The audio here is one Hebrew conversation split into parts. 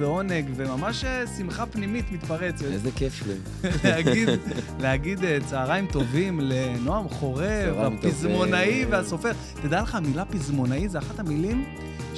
ועונג, וממש אה, שמחה פנימית מתפרצת. איזה כיף לי. להגיד, להגיד אה, צהריים טובים לנועם חורב, הפזמונאי. והסופר. תדע לך, המילה פזמונאי זה אחת המילים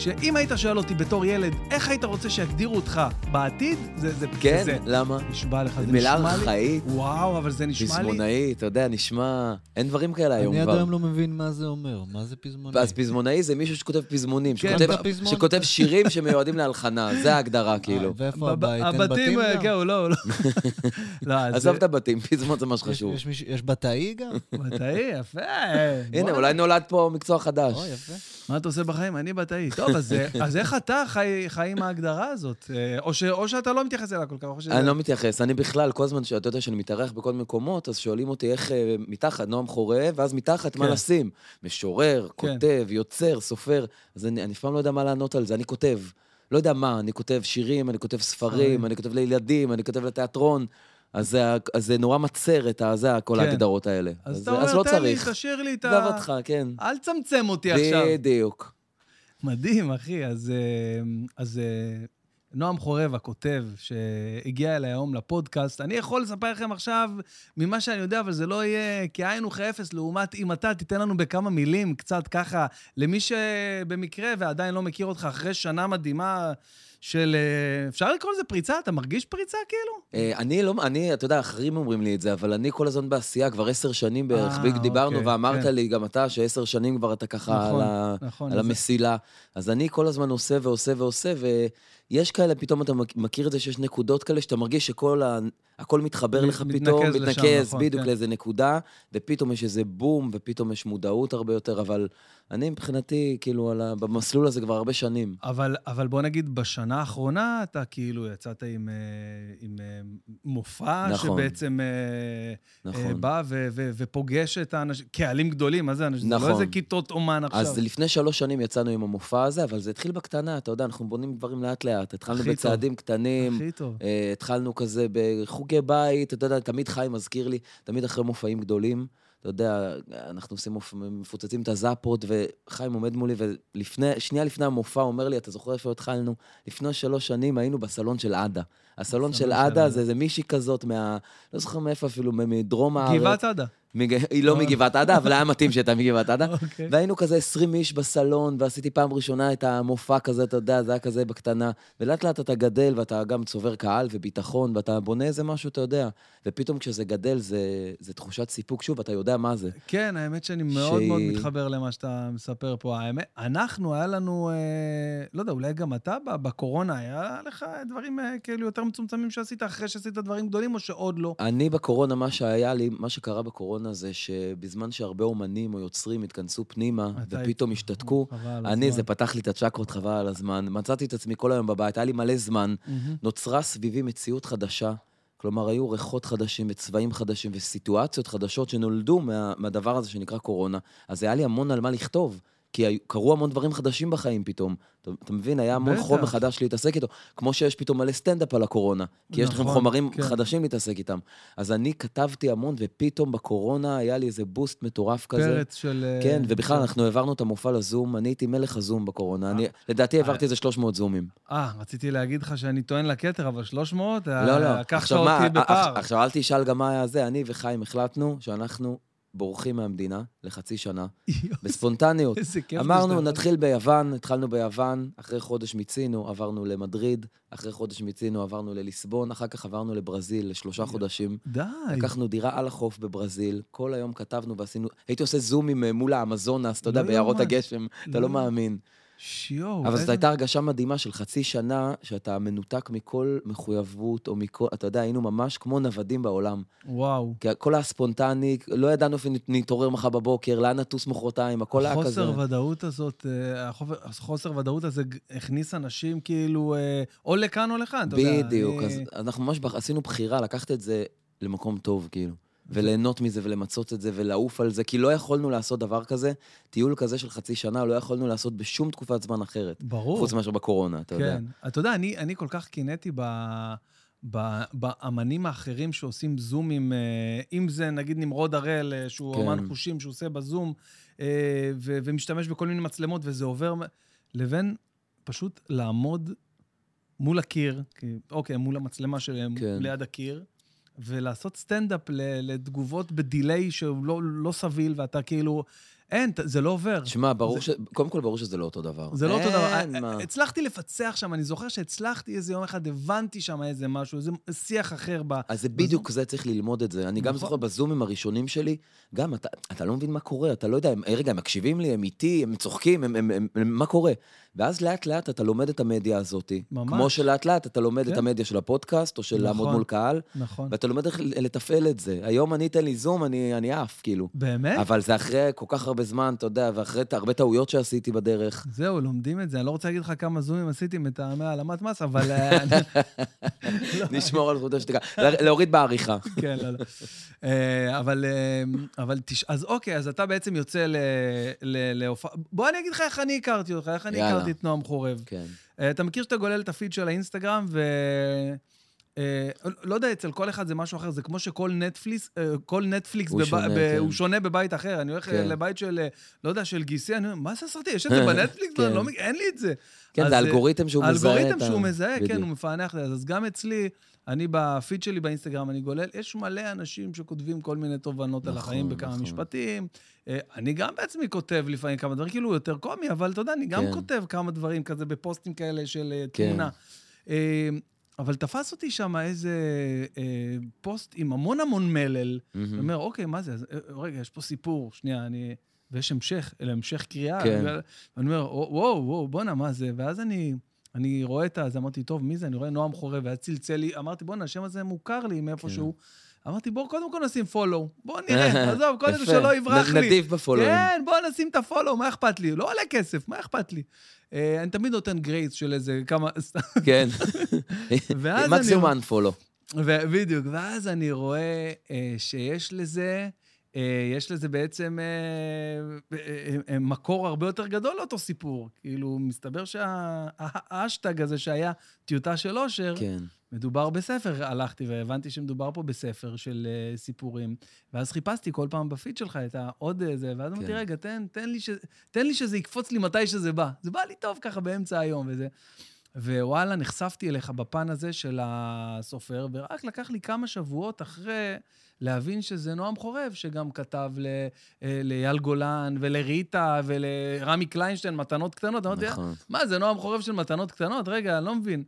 שאם היית שואל אותי בתור ילד, איך היית רוצה שיגדירו אותך בעתיד, זה, זה, כן? זה, למה? נשבע לך, זה מילה נשמע לי... ארכאית, וואו, אבל זה נשמע לי... פזמונאי, אתה יודע, נשמע... אין דברים כאלה היום אני עד כבר. היום לא מבין מה זה אומר. מה זה פזמונאי? אז פזמונאי זה מישהו שכותב פזמונים, כן, שכותב- בפזמון. שכותב שירים שמיועדים להלחנה, זה ההגדרה, כאילו. אה, ואיפה בב- הבית? אין הבתים, בתים אה, גם? כן, הוא לא, הוא לא. לא, אז... עזוב את הבתים, פזמון זה מה יש- שחשוב. יש בתאי גם? בתאי, יפה. הנה, אולי נולד פה מקצוע חדש. או, יפה. מה אתה עושה בחיים? אני בתאי. טוב, אז, אז איך אתה חי, חי עם ההגדרה הזאת? אה, או, ש, או שאתה לא מתייחס אליה כל כך, או שזה... אני לא מתייחס, אני בכלל, כל הזמן שאתה יודע שאני מתארח בכל מיני מקומות, אז שואלים אותי איך אה, מתחת, נועם חורב, ואז מתחת, מה כן. לשים? משורר, כן. כותב, יוצר, סופר. אז אני אני אף פעם לא יודע מה לענות על זה, אני כותב. לא יודע מה, אני כותב שירים, אני כותב. ספרים, אני כותב לילדים, אני כותב לתיאטרון. אז זה, נורא מצר את ה- זה, כל כן. ההגדרות האלה. אז אתה אז אומר, לא תן לי. תשאיר לי את עזוב ה... אותך, כן. אל תצמצם אותי עכשיו. בדיוק. מדהים, אחי. אז, אה, אז אה, נועם חורב, הכותב, שהגיע אליי היום לפודקאסט, אני יכול לספר לכם עכשיו ממה שאני יודע, אבל זה לא יהיה כאין וכאפס, לעומת אם אתה תיתן לנו בכמה מילים, קצת ככה, למי שבמקרה ועדיין לא מכיר אותך, אחרי שנה מדהימה של... אה, אפשר לקרוא לזה פריצה? אתה מרגיש פריצה כאילו? אה, אני לא, אני, אתה יודע, אחרים אומרים לי את זה, אבל אני כל הזמן בעשייה, כבר עשר שנים בערך, אה, בדיוק דיברנו, אוקיי, ואמרת כן. לי, גם אתה, שעשר שנים כבר אתה ככה נכון, על, נכון. אז- המסילה. אז אני כל הזמן עושה ועושה ועושה, ויש כאלה, פתאום אתה מכ- מכיר את זה שיש נקודות כאלה, שאתה מרגיש שכל ה... הכל מתחבר מת- לך פתאום, לשם, מתנקז נכון, בדיוק כן. לאיזה נקודה, ופתאום יש איזה בום, ופתאום יש מודעות הרבה יותר, אבל אני מבחינתי, כאילו, ה... במסלול הזה כבר הרבה שנים. אבל, אבל בוא נגיד, בשנה האחרונה אתה כאילו יצאת עם, אה, עם אה, מופע נכון. שבעצם אה, נכון. בא ו- ו- ופוגש את האנשים, קהלים גדולים, מה זה אנשים? זה לא נכון. איזה כיתות אומן עכשיו. אז לפני שלוש שנים יצאנו עם המופע הזה, אבל זה התחיל בקטנה, אתה יודע, אנחנו בונים דברים לאט-לאט. התחלנו הכי טוב. בצעדים קטנים, הכי טוב. אה, התחלנו כזה בחוגי בית, אתה יודע, תמיד חיים מזכיר לי, תמיד אחרי מופעים גדולים, אתה יודע, אנחנו עושים. מפוצצים את הזאפות, וחיים עומד מולי, ולפני, שנייה לפני המופע אומר לי, אתה זוכר איפה התחלנו? לפני שלוש שנים היינו בסלון של עדה. הסלון של עדה. זה איזה מישהי כזאת מה... לא זוכר מאיפה אפילו, מדרום הארץ. גבעת עדה. מג... היא לא אה. מגבעת עדה, אבל היה מתאים שהייתה מגבעת עדה. אוקיי. והיינו כזה 20 איש בסלון, ועשיתי פעם ראשונה את המופע כזה, אתה יודע, זה היה כזה בקטנה. ולאט לאט אתה גדל, ואתה גם צובר קהל וביטחון, ואתה בונה איזה משהו, אתה יודע. ופתאום כשזה גדל, זה, זה תחושת סיפוק, שוב, אתה יודע מה זה. כן, האמת שאני מאוד מאוד מתחבר למה שאתה מספר פה. האמת, אנחנו, היה לנו, אה, לא יודע, אולי גם אתה בקורונה, היה לך דברים אה, כאילו יותר מצומצמים שעשית אחרי שעשית דברים גדולים, או שעוד לא? אני בקורונה, מה שהיה לי, מה שקרה בקורונה זה שבזמן שהרבה אומנים או יוצרים התכנסו פנימה, ופתאום השתתקו, אני. זה פתח לי את הצ'קרות, חבל על הזמן. מצאתי את עצמי כל היום בבית, היה לי מלא זמן. נוצרה סביבי מציאות חדשה. כלומר, היו ריחות חדשים וצבעים חדשים וסיטואציות חדשות שנולדו מה, מהדבר הזה שנקרא קורונה. אז היה לי המון על מה לכתוב, כי קרו המון דברים חדשים בחיים פתאום. אתה, אתה מבין? היה המון בטח. חומר חדש להתעסק איתו, כמו שיש פתאום מלא סטנדאפ על הקורונה, כי יש לכם נכון, חומרים כן. חדשים להתעסק איתם. אז אני כתבתי המון, ופתאום בקורונה היה לי איזה בוסט מטורף כזה. פרץ של... אה, כן, ובכלל, של- אנחנו העברנו את המופע לזום, אני הייתי מלך הזום בקורונה. אני, לדעתי העברתי איזה 300 זומים. אה, רציתי להגיד לך שאני טוען לכתר, אבל 300? לא, לא. לקחת אותי בפער. עכ- עכשיו אל תשאל גם מה היה זה. אני וחיים החלטנו שאנחנו בורחים מהמדינה לחצי שנה, בספונטניות. איזה כיף. אמרנו, נתחיל ביוון, התחלנו ביוון, אחרי חודש מיצינו, עברנו למדריד, אחרי חודש מיצינו, עברנו לליסבון, אחר כך עברנו לברזיל לשלושה חודשים. די. לקחנו דירה על החוף בברזיל, כל היום כתבנו ועשינו, הייתי עושה זומים אה, מול האמזונס, אתה יודע, לא ביערות. הגשם, אתה לא לא מאמין. שיואו. אבל זאת איזה- הייתה הרגשה מדהימה של חצי שנה, שאתה מנותק מכל מחויבות, או מכל, אתה יודע, היינו ממש כמו נוודים בעולם. וואו. כי הכל היה ספונטני, לא ידענו איפה נתעורר מחר בבוקר, לאן נטוס מחרתיים, הכל היה כזה. החוסר ודאות הזאת, אה, החוסר ודאות הזה הכניס אנשים כאילו אה, או לכאן או לכאן, אתה יודע. בדיוק, אני- אז אנחנו ממש עשינו בחירה לקחת את זה למקום טוב, כאילו. וליהנות מזה ולמצות את זה ולעוף על זה, כי לא יכולנו לעשות דבר כזה, טיול כזה של חצי שנה, לא יכולנו לעשות בשום תקופת זמן אחרת. ברור. חוץ מאשר בקורונה, אתה יודע. כן. אתה יודע, אני, אני כל כך קינאתי ב... באמנים האחרים שעושים זומים, אה, אם זה נגיד נמרוד הראל, אה, שהוא כן. אמן חושים, שהוא עושה בזום, אה, ו- ומשתמש בכל מיני מצלמות וזה עובר, לבין פשוט לעמוד מול הקיר, כי, אוקיי, מול המצלמה שלהם, כן. ליד הקיר, ולעשות סטנדאפ לתגובות בדיליי שהוא לא, לא סביל, ואתה כאילו... אין, זה לא עובר. שמע, ברור זה- ש... קודם כל, ברור שזה לא אותו דבר. זה לא אותו דבר. אין מה. הצלחתי לפצח שם, אני זוכר שהצלחתי איזה יום אחד, הבנתי שם איזה משהו, איזה שיח אחר ב... אז זה בדיוק זה, צריך ללמוד את זה. אני גם נכון. זוכר בזומים הראשונים שלי, גם אתה, אתה לא מבין מה קורה, אתה לא יודע, הם, רגע, הם מקשיבים לי, הם איתי, הם צוחקים, הם, הם, הם, הם, מה קורה? ואז לאט לאט אתה לומד את המדיה הזאת. ממש. כמו שלאט לאט אתה לומד כן. את המדיה של הפודקאסט, או של נכון. לעמוד מול קהל, נכון. ואתה לומד איך לתפעל את זה. היום אני אתן לי זום, אני, אני עף, כאילו. באמת? אבל זה אחרי כל כך הרבה זמן, אתה יודע, ואחרי הרבה טעויות שעשיתי בדרך. זהו, לומדים את זה. אני לא רוצה להגיד לך כמה זומים עשיתי מטעמי העלמת מס, אבל... אה, אני- נשמור על זכות השתיקה. להוריד בעריכה. כן, לא, לא. אה, אבל, אה, אבל תש... אז אוקיי, אז אתה בעצם יוצא ל- ל- להופעה... בוא אני אגיד לך איך אני הכרתי אותך, איך אני יאללה. הכרתי את נועם חורב. כן. אה, אתה מכיר שאתה גולל את הפיד של האינסטגרם, ו... אה, לא יודע, אצל כל אחד זה משהו אחר, זה כמו שכל נטפליקס, אה, כל נטפליקס, הוא בב- שונה, ב- כן. הוא שונה בבית אחר. אני הולך כן. לבית של, אה, לא יודע, של גיסי, אני אומר, מה זה הסרטי? יש את זה בנטפליקס? כן. לא, לא, אין לי את זה. כן, זה אה, אלגוריתם שהוא מזהה. האלגוריתם שהוא מזהה, כן, בדיוק. הוא מפענח את זה. אז גם אצלי, אני בפיד שלי באינסטגרם, אני גולל, יש מלא אנשים שכותבים כל מיני תובנות על נכון, החיים בכמה נכון. משפטים. אה, אני גם בעצמי כותב לפעמים כמה דברים, כאילו יותר קומי, אבל אתה יודע, אני גם כן. כותב כמה דברים כזה בפוסטים כאלה של אה, כן. תמונה. אבל תפס אותי שם איזה אה, פוסט עם המון המון מלל. אני אומר, אוקיי, מה זה? אז, אה, רגע, יש פה סיפור, שנייה, אני... ויש המשך, אלא המשך קריאה. כן. ואני אומר, וואו, וואו, בואנה, מה זה? ואז אני, אני רואה את ה... אז אמרתי, טוב, מי זה? אני רואה נועם חורב, ואז צלצל לי, אמרתי, בואנה, השם הזה מוכר לי מאיפשהו. אמרתי, בוא, קודם כל נשים פולו. בוא נראה, עזוב, קודם יפה. שלא יברח לי. נדיב בפולואים. כן, בוא נשים את הפולו, מה אכפת לי? לא עולה כסף, מה אכפת לי? אה, אני תמיד נותן גרייס של איזה כמה... כן. מקסימום אני- unfollow. ו- בדיוק, ואז אני רואה אה, שיש לזה, יש לזה בעצם אה, אה, אה, מקור הרבה יותר גדול לאותו סיפור. כאילו, מסתבר שהאשטג הזה שהיה טיוטה של אושר, כן. מדובר בספר. הלכתי והבנתי שמדובר פה בספר של אה, סיפורים, ואז חיפשתי כל פעם בפיד שלך את העוד איזה, ואז אמרתי, כן. רגע, תן, תן, לי ש... תן לי שזה יקפוץ לי מתי שזה בא. זה בא לי טוב ככה באמצע היום וזה. ווואלה, נחשפתי אליך בפן הזה של הסופר, ורק לקח לי כמה שבועות אחרי להבין שזה נועם חורב, שגם כתב ל- אה, לאייל גולן ולריטה ולרמי קליינשטיין מתנות קטנות. אמרתי, נכון. מה, זה נועם חורב של מתנות קטנות? רגע, אני לא מבין.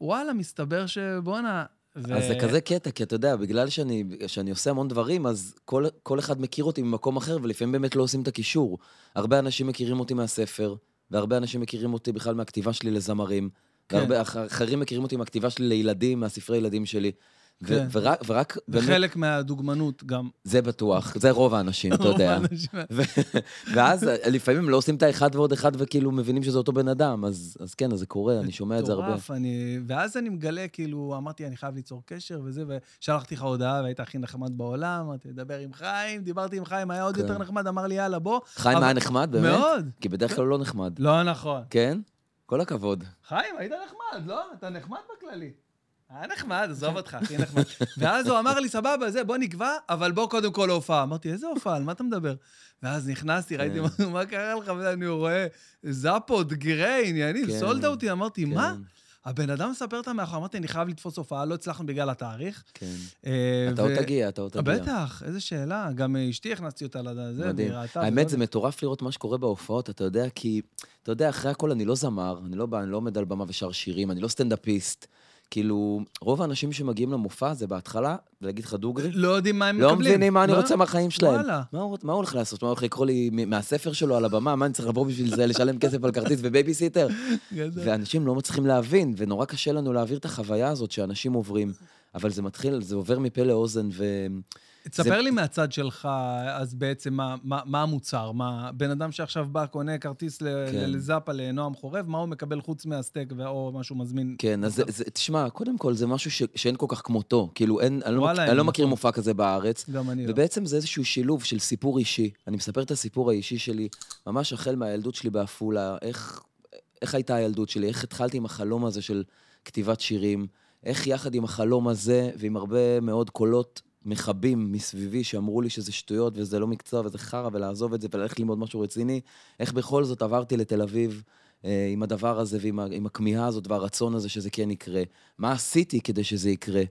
וואלה, מסתבר שבואנה... ו- אז זה כזה קטע, כי אתה יודע, בגלל שאני, שאני עושה המון דברים, אז כל, כל אחד מכיר אותי ממקום אחר, ולפעמים באמת לא עושים את הקישור. הרבה אנשים מכירים אותי מהספר, והרבה אנשים מכירים אותי בכלל מהכתיבה שלי לזמרים, כן. והרבה אח- אחרים מכירים אותי מהכתיבה שלי לילדים, מהספרי ילדים שלי. ו- כן. ורק, ורק באמת, וחלק מהדוגמנות גם. זה בטוח, זה רוב האנשים, אתה יודע. ו- ואז לפעמים לא עושים את האחד ועוד אחד וכאילו מבינים שזה אותו בן אדם, אז, אז כן, אז זה קורה, אני שומע את זה הרבה. מטורף, אני... ואז אני מגלה, כאילו, אמרתי, אני חייב ליצור קשר וזה, ושלחתי לך הודעה, והיית הכי נחמד בעולם, אמרתי, דבר עם חיים, דיברתי עם חיים, היה עוד כן. יותר נחמד, אמר לי, יאללה, בוא. חיים אבל- היה נחמד, באמת? מאוד. כי בדרך כלל הוא לא נחמד. לא נכון. כן? כל הכבוד. חיים, היית נחמד, לא? אתה נחמד בכללי. היה נחמד, עזוב אותך, הכי נחמד. ואז הוא אמר לי, סבבה, זה, בוא נקבע, אבל בוא קודם כל להופעה. אמרתי, איזה הופעה? על מה אתה מדבר? ואז נכנסתי, ראיתי כן. מה- מה קרה לך, ואני רואה זאפות, גריי, עניינים, כן, סולד אותי, אמרתי, מה? כן, הבן אדם מספר את המאחור, אמרתי, אני חייב לתפוס הופעה, לא הצלחנו בגלל התאריך. כן. אה, אתה עוד תגיע, אתה עוד תגיע. בטח, איזה שאלה. גם אשתי הכנסתי אותה לזה, מדהים. האמת, זה מטורף לראות מה שקורה בהופעות, אתה יודע, כי, אתה יודע, אחרי הכל אני לא זמר, אני לא אני לא עומד על במה ושר שירים, אני לא סטנדאפיסט. כאילו, רוב האנשים שמגיעים למופע הזה בהתחלה, להגיד לך דוגרי, לא יודעים מה הם לא מקבלים. מבינים מה אני לא? רוצה מהחיים שלהם. וואלה. מה הוא מה הוא הולך לעשות? מה הוא הולך לקרוא לי מהספר שלו על הבמה? מה אני צריך לבוא בשביל זה, לשלם כסף על כרטיס ובייביסיטר? ואנשים לא מצליחים להבין, ונורא קשה לנו להעביר את החוויה הזאת שאנשים עוברים. אבל זה מתחיל, זה עובר מפה לאוזן, ו... תספר לי מהצד שלך, אז בעצם, מה, מה, מה המוצר? מה, בן אדם שעכשיו בא, קונה כרטיס ל- כן. לזאפה לנועם חורב, מה הוא מקבל חוץ מהסטייק או משהו מזמין? כן, אז זה, זה, תשמע, קודם כל זה משהו ש, שאין כל כך כמותו. כאילו, אין, אני לא, וואלה, מכיר, אין, אני לא מכיר נכון. מופע כזה בארץ. גם אני לא. ובעצם זה איזשהו שילוב של סיפור אישי. אני מספר את הסיפור האישי שלי, ממש החל מהילדות שלי בעפולה, איך, איך הייתה הילדות שלי, איך התחלתי עם החלום הזה של כתיבת שירים, איך יחד עם החלום הזה ועם הרבה מאוד קולות מכבים מסביבי שאמרו לי שזה שטויות וזה לא מקצוע וזה חרא ולעזוב את זה וללכת ללמוד משהו רציני, איך בכל זאת עברתי לתל אביב, אה, עם הדבר הזה ועם הכמיהה הזאת והרצון הזה שזה כן יקרה. מה עשיתי כדי שזה יקרה?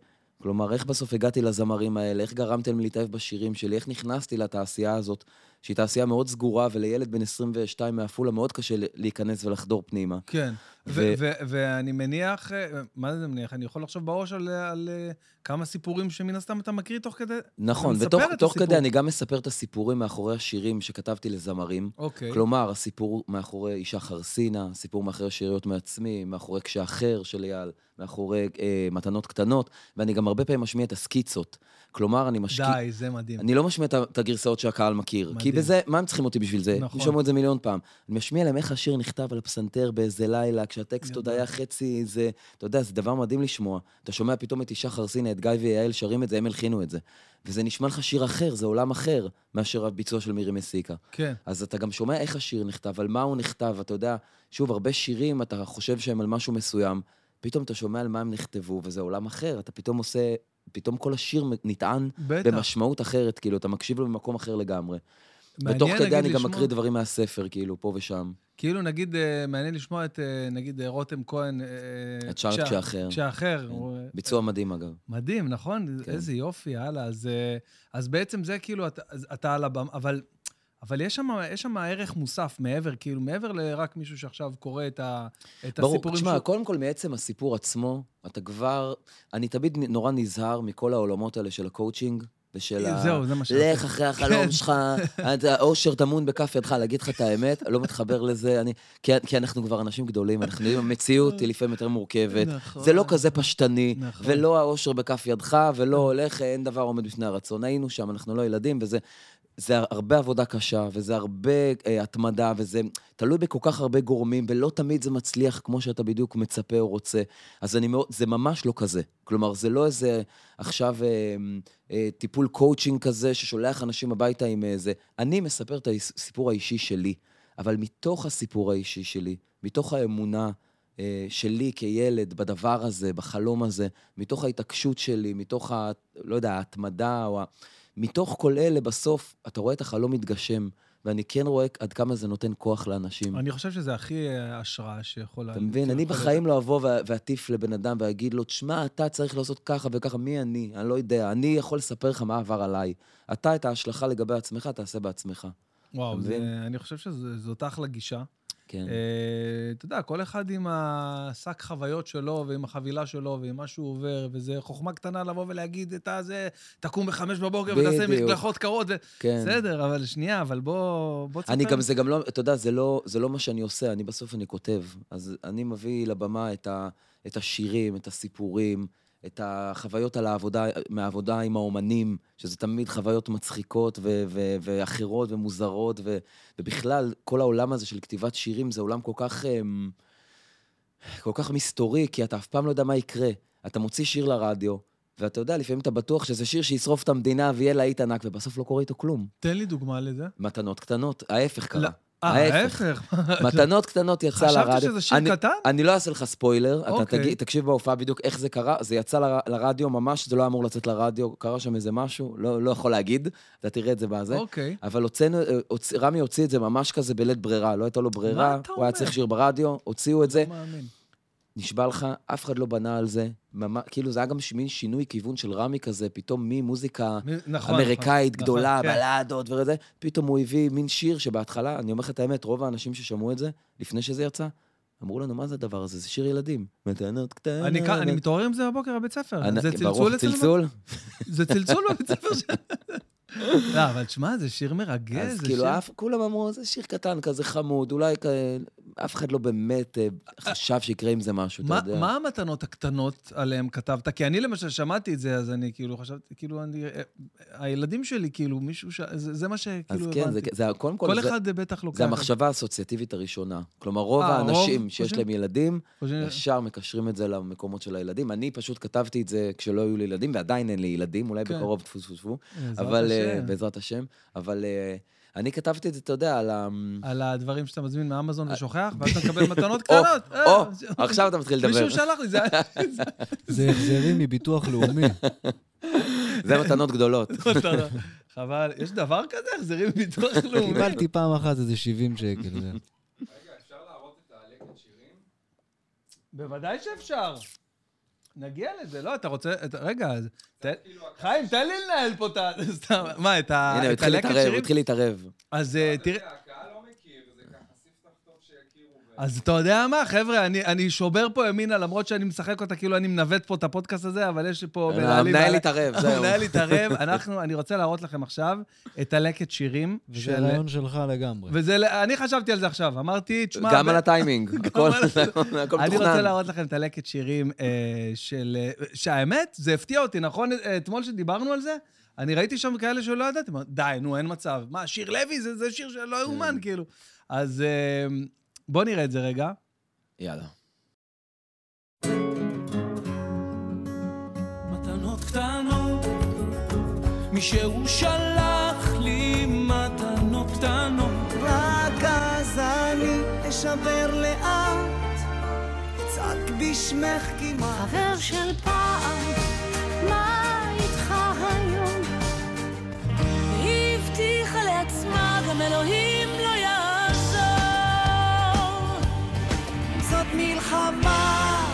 כלומר, איך בסוף הגעתי לזמרים האלה, איך גרמתי להם להתאהב בשירים שלי, איך נכנסתי לתעשייה הזאת, שהיא תעשייה מאוד סגורה, ולילד בן 22 מעפולה מאוד קשה להיכנס ולחדור פנימה. כן. ו- ו- ו- ואני מניח, אה, מה זה מניח? אני יכול לחשוב בראש על, על אה, כמה סיפורים שמן הסתם אתה מקריא תוך כדי... נכון, ותוך הסיפור. כדי אני גם מספר את הסיפורים מאחורי השירים שכתבתי לזמרים. אוקיי. כלומר, הסיפור מאחורי אישה חרסינה, סיפור מאחורי שאריות מעצמי, מאחורי כשאחר של אייל, מאחורי אה, מתנות קטנות, ואני גם הרבה פעמים משמיע את הסקיצות. כלומר, אני משקיע... די, זה מדהים. אני לא משמיע את הגרסאות שהקהל מכיר. כי מדהים. בזה, מה הם צריכים אותי בשביל זה? נכון. הם שמעו את זה מיליון פעם. אני משמיע להם איך השיר נכתב על הפסנתר באיזה לילה, כשהטקסט עוד. היה חצי, זה... אתה יודע, זה דבר מדהים לשמוע. אתה שומע פתאום את אישה חרסינה, את גיא ויעל שרים את זה, הם הלחינו את זה. וזה נשמע לך שיר אחר, זה עולם אחר מאשר הביצוע של מירי מסיקה. כן. אז אתה גם שומע איך השיר נכתב, על מה הוא נכתב, אתה יודע, שוב, הרבה שירים, אתה חושב שהם על משהו מסוים, פתאום אתה שומע על מה הם נכתבו, וזה עולם אחר, אתה פתאום עושה, פתאום כל השיר נטען בטח. במשמעות אחרת, כאילו, אתה מקשיב לו במקום אחר לגמרי. ותוך כדי אני גם לשמוע- מקריא דברים מהספר, כאילו, פה ושם. כאילו, נגיד, אה, מעניין לשמוע את, אה, נגיד, אה, רותם כהן... את שרת כשה- כשאחר. כשאחר. כן. הוא- ביצוע מדהים, אגב. מדהים, נכון? כן. איזה יופי, הלאה. אז, אז בעצם זה כאילו, אתה, אתה על הבמה, אבל, אבל יש שם, יש שם ערך מוסף מעבר, כאילו, מעבר לרק מישהו שעכשיו קורא את, ה, את ברור, הסיפורים תשמע, שהוא- קודם כל, מעצם הסיפור עצמו, אתה כבר... אני תמיד נורא נזהר מכל העולמות האלה של הקואוצ'ינג ושל ה... זהו, זה מה ש... לך אחרי החלום כן. שלך, אושר טמון בכף ידך, להגיד לך את האמת, לא מתחבר לזה, אני... כי, כי אנחנו כבר אנשים גדולים, אנחנו יודעים, המציאות היא לפעמים יותר מורכבת. נכון. זה לא כזה פשטני, נכון. ולא האושר בכף ידך, ולא הולך, אין דבר עומד בפני הרצון. היינו שם, אנחנו לא ילדים, וזה... זה הרבה עבודה קשה, וזה הרבה אה, התמדה, וזה תלוי בכל כך הרבה גורמים, ולא תמיד זה מצליח כמו שאתה בדיוק מצפה או רוצה. אז אני מאוד, זה ממש לא כזה. כלומר, זה לא איזה עכשיו אה, אה, טיפול קואוצ'ינג כזה, ששולח אנשים הביתה עם איזה... אני מספר את הסיפור האישי שלי, אבל מתוך הסיפור האישי שלי, מתוך האמונה אה, שלי כילד בדבר הזה, בחלום הזה, מתוך ההתעקשות שלי, מתוך ה... לא יודע, ההתמדה או ה... מתוך כל אלה, בסוף, אתה רואה את החלום מתגשם, ואני כן רואה עד כמה זה נותן כוח לאנשים. אני חושב שזה הכי אה, השראה שיכול... אתה מבין? אני בחיים לא אבוא ואטיף לבן אדם ואגיד לו, תשמע, אתה צריך לעשות ככה וככה, מי אני? אני לא יודע. אני יכול לספר לך מה עבר עליי. אתה, את ההשלכה לגבי עצמך, תעשה בעצמך. וואו, זה? אני חושב שזאת אחלה גישה. כן. אה, אתה יודע, כל אחד עם השק חוויות שלו, ועם החבילה שלו, ועם מה שהוא עובר, וזה חוכמה קטנה לבוא ולהגיד, את הזה, תקום בחמש בבוקר ותעשה. מקלחות קרות. כן. בסדר, אבל שנייה, אבל בוא... בוא תספר. אני גם, זה גם לא, אתה יודע, זה לא, זה לא מה שאני עושה, אני בסוף אני כותב. אז אני מביא לבמה את, ה, את השירים, את הסיפורים, את החוויות על העבודה, מהעבודה עם האומנים, שזה תמיד חוויות מצחיקות ו- ו- ואחרות ומוזרות, ו- ובכלל, כל העולם הזה של כתיבת שירים זה עולם כל כך, אמ, כל כך מסתורי, כי אתה אף פעם לא יודע מה יקרה. אתה מוציא שיר לרדיו, ואתה יודע, לפעמים אתה בטוח שזה שיר שישרוף את המדינה ויהיה להיט ענק, ובסוף לא קורה איתו כלום. תן לי דוגמה לזה. מתנות קטנות, ההפך קרה. לא. אה, ההפך. מתנות קטנות יצא חשבתי לרדיו. שזה שיר קטן? אני לא אעשה לך ספוילר, אתה אוקיי. תקשיב בהופעה בדיוק איך זה קרה, זה יצא לרדיו ממש, זה לא אמור לצאת לרדיו, קרה שם איזה משהו, לא לא יכול להגיד, אתה תראה את זה בזה. אוקיי. אבל הוצאנו, אה, רמי הוציא את זה ממש כזה בלית ברירה, לא הייתה לו ברירה, הוא היה? צריך שיר ברדיו, הוציאו את זה, לא מאמין. נשבע לך, אף אחד לא בנה על זה, ממש, כאילו זה היה גם מין שינוי כיוון של רמי כזה, פתאום ממוזיקה מ- נכון. אמריקאית נכון, גדולה, נכון, כן. בלדות וזה, פתאום הוא הביא מין שיר שבהתחלה, אני אומר לך את האמת, רוב האנשים ששמעו את זה, לפני שזה יצא, אמרו לנו, מה זה הדבר הזה? זה שיר ילדים. מתנות קטנות. אני אני מתעורר עם זה בבוקר בבית ספר. אני- זה צלצול אצלנו? צלצול? זה צלצול בבית ספר ש... לא, אבל תשמע, זה שיר מרגש. אז כאילו, אף- כולם אמרו, זה שיר קטן כזה חמוד, אולי אף אחד לא באמת אה, חשב שיקרה עם זה משהו, אתה יודע. מה המתנות הקטנות עליהן כתבת? כי אני למשל שמעתי את זה, אז אני כאילו חשבתי, כאילו, אני... אה, הילדים שלי, כאילו, מישהו ש... זה, מה אז שכאילו כן, זה- הבנתי. זה קודם כל, כל אחד בטח לוקח... זה המחשבה האסוציאטיבית הראשונה. כלומר, רוב אה, האנשים שיש להם ילדים, ישר מקשרים את זה למקומות של הילדים. אני פשוט כתבתי את זה כשלא היו לי ילדים, ועדיין אין לי ילדים, אולי כן. בקרוב טפו טפו טפו, אבל אה, השם. בעזרת השם. אבל אה, אני כתבתי את זה, אתה יודע, על ה... על הדברים שאתה מזמין מאמזון ושוכח, ואז אתה מקבל מתנות קטנות. אה, או, זה- עכשיו אתה מתחיל לדבר. מישהו שלח לי, זה... זה החזרים מביטוח לאומי. זה מתנות גדולות. חבל, יש דבר כזה? החזרים מביטוח לאומי? קיבלתי פעם אחת איזה 70 שקל. זה. בוודאי שאפשר. נגיע לזה, לא, אתה רוצה... את- רגע, אז... ת- חיים, תן לי לנהל פה את ה... סתם, מה, את ה- הנה, הוא את התחיל הלקט להתערב, הוא שירים? התחיל להתערב. אז אה, תראה... הקהל לא מכיר, זה ככה ספתח טוב שיכירו. ו- אז אתה יודע מה, חבר'ה, אני, אני שובר פה ימינה, למרות שאני משחק אותה כאילו אני מנווט פה את הפודקאסט הזה, אבל יש לי פה מנהלים... המנהל מעלי- התערב, זהו. המנהל התערב. אנחנו, אני רוצה להראות לכם עכשיו את הלקט שירים. וזה של- רעיון שלך לגמרי. וזה, אני חשבתי על זה עכשיו, אמרתי, תשמע... גם ב- על הטיימינג, הכל הכל אני רוצה מתוכנן. להראות לכם את הלקט שירים אה, של... אה, שהאמת, זה הפתיע אותי, נכון? אה, אתמול שדיברנו על זה, אני ראיתי שם כאלה שלא ידעתי, די, נו, אין מצב. מה, שיר לוי? זה, זה שיר שלא יאומן, כאילו. אז בואו נראה את זה רגע. יאללה. מתנות קטנות, מישהו שלח לי מתנות קטנות. רק אז אני אשבר לאט, אצעק בשמך כמעט. חבר של פעם, מה איתך היום? היא הבטיחה לעצמה, גם אלוהים מלחמה,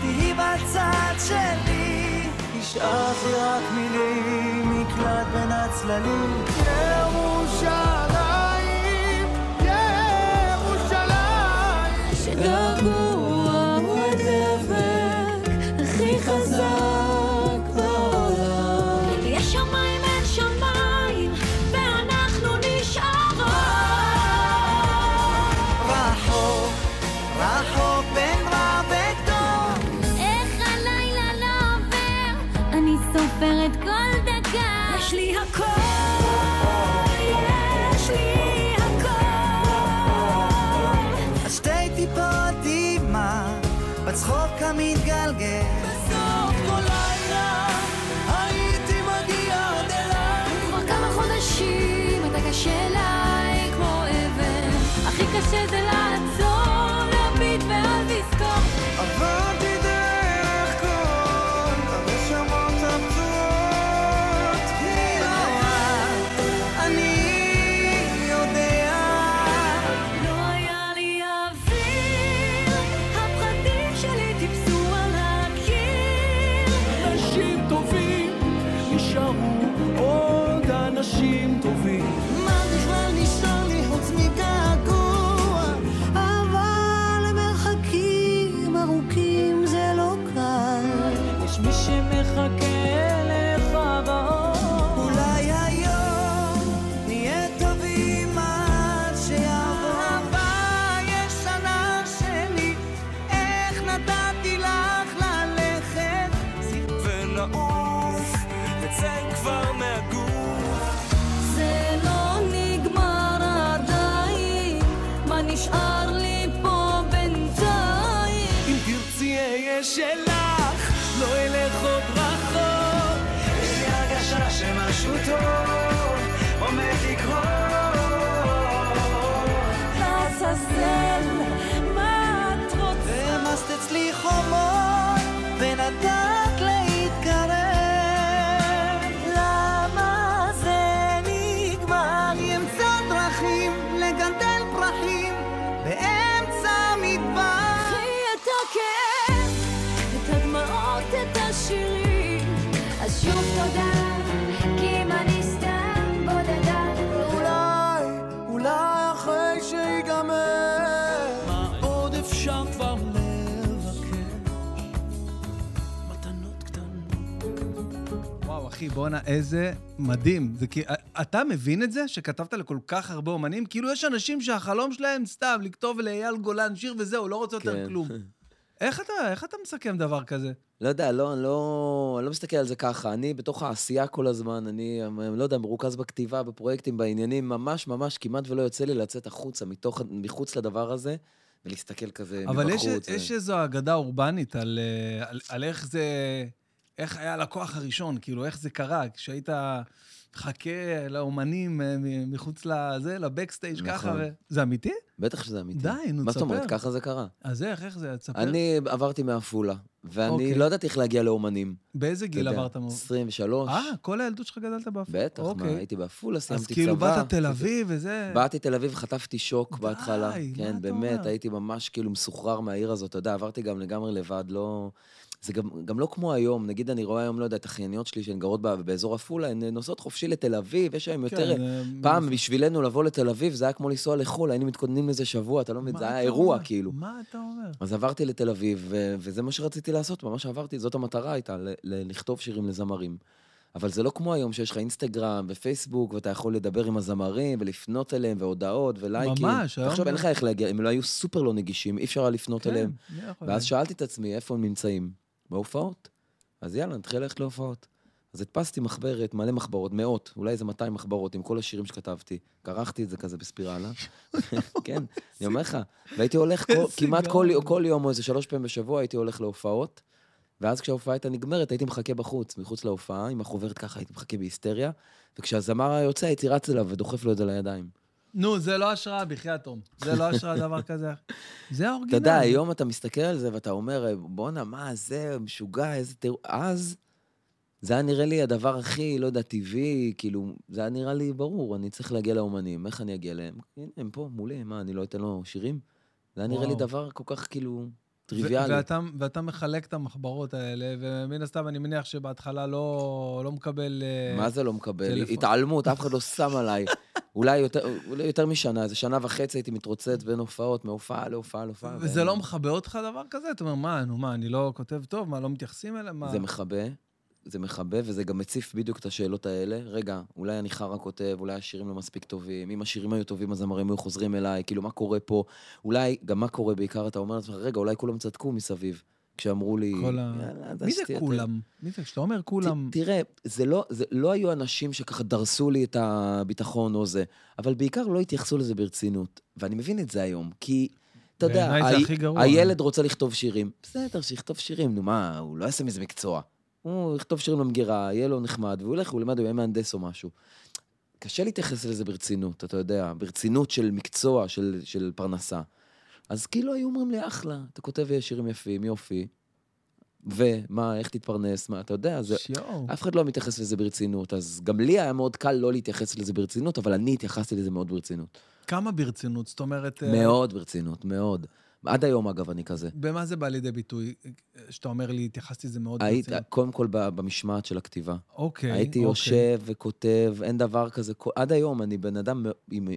תהי בצד שלי. השארתי רק מילים, מקלט בין הצללים. בצחוק אחי, בואנה, איזה מדהים. זה כי... אתה מבין את זה שכתבת לכל כך הרבה אומנים? כאילו, יש אנשים שהחלום שלהם סתם לכתוב לאייל גולן שיר וזהו, לא רוצה יותר כן. כלום. איך אתה, איך אתה מסכם דבר כזה? לא יודע, לא, אני לא, לא מסתכל על זה ככה. אני בתוך העשייה כל הזמן, אני, אני לא יודע, מרוכז בכתיבה, בפרויקטים, בעניינים, ממש ממש כמעט ולא יוצא לי לצאת החוצה, מתוך, מחוץ לדבר הזה, ולהסתכל כזה אבל יש, מבחוץ. יש ו- איזו אגדה אורבנית על, אה, על, על איך זה... איך היה הלקוח הראשון, כאילו, איך זה קרה, כשהיית מחכה לאומנים אה, מחוץ לזה, לבקסטייג' ככה, נכון. ו... זה אמיתי? בטח שזה אמיתי. די, נו, מה זאת אומרת? תספר. ככה זה קרה. אז איך, איך זה? תספר. אני עברתי מעפולה, ואני אוקיי. לא ידעתי איך להגיע לאומנים. באיזה אתה גיל עברת? מ- 23. אה, כל הילדות שלך גדלת בעפולה? בטח, מה, אוקיי. הייתי בעפולה, סיימתי אז צבא. כאילו באת תל אביב וזה... באתי תל אביב, חטפתי שוק די, בהתחלה. מה כן, אתה באמת, אומר? הייתי ממש כאילו מסוחרר מהעיר הזאת, אתה יודע, עברתי גם לגמרי לבד, לא... זה גם, גם לא כמו היום, נגיד אני רואה היום, לא יודע, את אחייניות שלי שהן גרות באזור עפולה, הן נוסעות חופשי לתל אביב, יש להן יותר... כן, פעם בשבילנו לבוא לתל אביב זה היה כמו לנסוע לחו"ל, היינו מתכוננים לזה שבוע, אתה לא מבין, זה היה אירוע אומר? כאילו. מה אתה אומר? אז עברתי לתל אביב, ו- וזה מה שרציתי לעשות, ממש עברתי, זאת המטרה הייתה, ל- ל- לכתוב שירים לזמרים. אבל זה לא כמו היום שיש לך אינסטגרם ופייסבוק, ואתה יכול לדבר עם הזמרים ולפנות אליהם, והודעות ולייקים. ממש, היום- תחשוב, אין לך איך להגיע, הם לא היו סופר לא נגישים, אי אפשר היה לפנות כן, אליהם. ואז? שאלתי את עצמי, איפה הם נמצאים? בהופעות. אז יאללה, נתחיל ללכת להופעות. אז הדפסתי מחברת, מלא מחברות, מאות, אולי איזה 200 מחברות עם כל השירים שכתבתי. כרכתי את זה כזה בספירלה. כן, אני אומר לך. והייתי הולך כל, כמעט. כל יום או איזה שלוש פעמים בשבוע הייתי הולך להופעות. ואז כשההופעה הייתה נגמרת, הייתי מחכה בחוץ, מחוץ להופעה, עם החוברת ככה, הייתי מחכה בהיסטריה. וכשהזמר היה יוצא, הייתי רץ אליו ודוחף לו את זה לידיים. נו, זה לא השראה, בחייאת תום. זה לא השראה, דבר כזה. זה האורגינל. אתה יודע, היום אתה מסתכל על זה ואתה אומר, בואנה, מה זה, משוגע, איזה תיאור... אז, זה היה נראה לי הדבר הכי, לא יודע, טבעי, כאילו, זה היה נראה לי ברור, אני צריך להגיע לאומנים, איך אני אגיע אליהם? הנה, הם פה, מולי, מה, אני לא אתן לו שירים? זה היה נראה לי. דבר כל כך, כאילו, טריוויאלי. ואתה, ואתה מחלק את המחברות האלה, ומן הסתם אני מניח שבהתחלה לא, לא מקבל... אה, מה זה לא מקבל? טלפון. התעלמות, אף אחד לא שם עליי. אולי יותר, אולי יותר משנה, איזה שנה וחצי הייתי מתרוצץ בין הופעות, מהופעה להופעה להופעה. וזה ואין- לא מכבה אותך דבר כזה? אתה אומר, מה, נו, מה, אני לא כותב טוב? מה, לא מתייחסים אליהם? מה? זה מכבה, זה מכבה, וזה גם מציף בדיוק את השאלות האלה. רגע, אולי אני חרא כותב, אולי השירים לא מספיק טובים, אם השירים היו טובים, אז הזמרים היו חוזרים אליי, כאילו, מה קורה פה? אולי, גם מה קורה בעיקר, אתה אומר לעצמך, רגע, אולי כולם צדקו מסביב. כשאמרו לי, כל ה- יאללה, מי זה כולם? מי זה? כשאתה אומר כולם... ת- תראה, זה לא, זה לא היו אנשים שככה דרסו לי את הביטחון או זה, אבל בעיקר לא התייחסו לזה ברצינות. ואני מבין את זה היום, כי, אתה יודע, גרוע. הילד רוצה לכתוב שירים. בסדר, שיכתוב שירים, נו מה, הוא לא יעשה מזה מקצוע. הוא יכתוב שירים למגירה, יהיה לו נחמד, והוא ילך, הוא ילמד, הוא יהיה מהנדס או משהו. קשה להתייחס לזה ברצינות, אתה יודע, ברצינות של מקצוע, של, של פרנסה. אז כאילו היו אומרים לי, אחלה, אתה כותב שירים יפים, יופי. ומה, איך תתפרנס, מה, אתה יודע, זה... שיואו. אף אחד לא מתייחס לזה ברצינות, אז גם לי היה מאוד קל לא להתייחס לזה ברצינות, אבל אני התייחסתי לזה מאוד ברצינות. כמה ברצינות? זאת אומרת... אה, מאוד ברצינות, מאוד. עד היום, אגב, אני כזה. במה זה בא לידי ביטוי? שאתה אומר לי, התייחסתי לזה מאוד היית, ברצינות. קודם כל במשמעת של הכתיבה. אוקיי, הייתי אוקיי. יושב וכותב, אין דבר כזה. עד היום אני בן אדם, עם,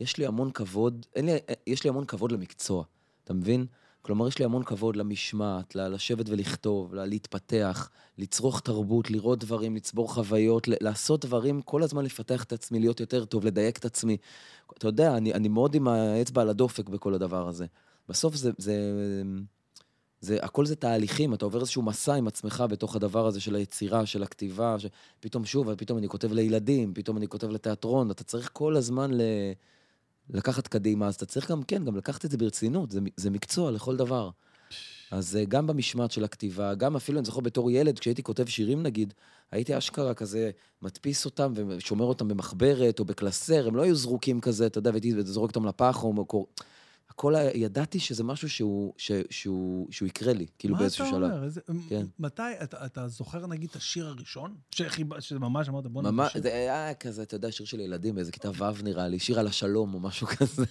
יש לי המון כבוד, לי, יש לי המון כבוד למקצוע, אתה מבין? כלומר, יש לי המון כבוד למשמעת, לשבת ולכתוב, להתפתח, לצרוך תרבות, לראות דברים, לצבור חוויות, לעשות דברים, כל הזמן לפתח את עצמי, להיות יותר טוב, לדייק את עצמי. אתה יודע, אני, אני מאוד עם האצבע על הדופק בכל הדבר הזה. בסוף זה, זה, זה, הכל זה תהליכים, אתה עובר איזשהו מסע עם עצמך בתוך הדבר הזה של היצירה, של הכתיבה, שפתאום שוב, פתאום אני כותב לילדים, פתאום אני כותב לתיאטרון, אתה צריך כל הזמן ל... לקחת קדימה, אז אתה צריך גם, כן, גם לקחת את זה ברצינות, זה, זה מקצוע לכל דבר. אז אה, גם במשמעת של הכתיבה, גם אפילו, אני זוכר בתור ילד, כשהייתי כותב שירים נגיד, הייתי אשכרה כזה מדפיס אותם ושומר אותם במחברת או בקלסר, הם לא היו זרוקים כזה, אתה יודע, והייתי זורק אותם לפח או... הכל, היה- ידעתי שזה משהו שהוא, ש, שהוא, שהוא יקרה לי, כאילו באיזשהו שלב. מה אתה אומר? איזה- כן. מתי, אתה, אתה זוכר נגיד את השיר הראשון? שחיב- שממש אמרת, בוא ממש, נשיר. זה היה כזה, אתה יודע, שיר של ילדים באיזה כיתה ו' נראה לי, שיר על השלום או משהו כזה.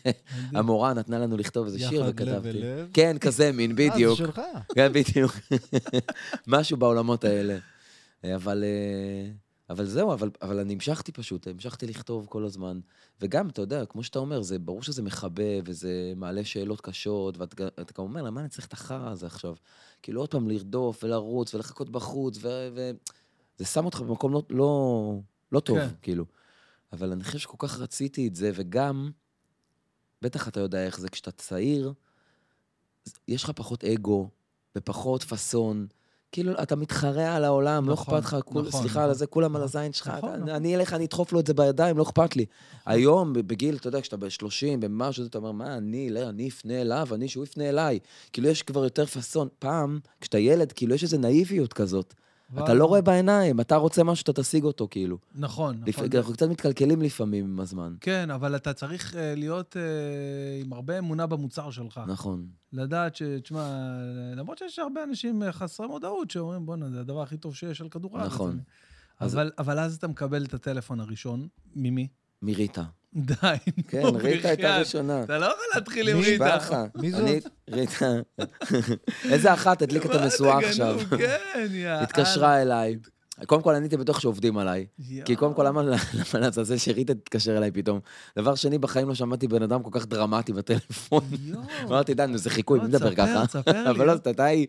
המורה נתנה לנו לכתוב איזה שיר יחד וכתבתי. לב אל לב? כן, כזה מין, אה, בדיוק. זה שלך. כן, בדיוק. משהו בעולמות האלה. אבל, אה, אבל זהו, אבל, אבל אני המשכתי פשוט, המשכתי לכתוב כל הזמן. וגם, אתה יודע, כמו שאתה אומר, זה ברור שזה מכבה, וזה מעלה שאלות קשות, ואתה אתה גם אומר, למה אני צריך את החרא הזה עכשיו? כאילו, עוד פעם לרדוף ולרוץ ולחכות בחוץ, ו... ו... זה שם אותך במקום לא, לא, לא טוב, כן. כאילו. אבל אני חושב שכל כך רציתי את זה, וגם, בטח אתה יודע איך זה, כשאתה צעיר, יש לך פחות אגו ופחות פאסון. כאילו, אתה מתחרע על העולם, לא נכון, אכפת לך, כול, נכון, סליחה נכון. על זה, כולם על נכון. הזין שלך, נכון, נכון. אני אלך, אני אדחוף לו את זה בידיים, לא אכפת לי. היום, בגיל, אתה יודע, כשאתה ב-30, במשהו, אתה אומר, מה, אני, לא, אני אפנה אליו, אני שהוא יפנה אליי. כאילו, יש כבר יותר פאסון. פעם, כשאתה ילד, כאילו, יש איזו נאיביות כזאת. אתה לא רואה בעיניים, אתה רוצה משהו, אתה תשיג אותו, כאילו. נכון, לפ- נכון. אנחנו קצת מתקלקלים לפעמים עם הזמן. כן, אבל אתה צריך אה, להיות אה, עם הרבה אמונה במוצר שלך. נכון. לדעת ש... תשמע, למרות שיש הרבה אנשים אה, חסרי מודעות שאומרים, בואנה, זה הדבר הכי טוב שיש על כדורגל. נכון. אז... אבל, אבל אז אתה מקבל את הטלפון הראשון, ממי? מריטה. די, כן, נו, ריטה הייתה. ראשונה. אתה לא יכול להתחיל עם ריטה. מי זאת? ריטה. איזה אחת הדליק את המשואה? עכשיו. כן, יא... התקשרה אליי. קודם כל, אני הייתי בטוח שעובדים עליי. כי קודם כל, למה לעזאזל שריטה תתקשר אליי פתאום? דבר שני, בחיים לא שמעתי בן אדם כל כך דרמטי בטלפון. אמרתי, דן, זה חיקוי, מי מדבר ככה? אבל לא, אתה היא...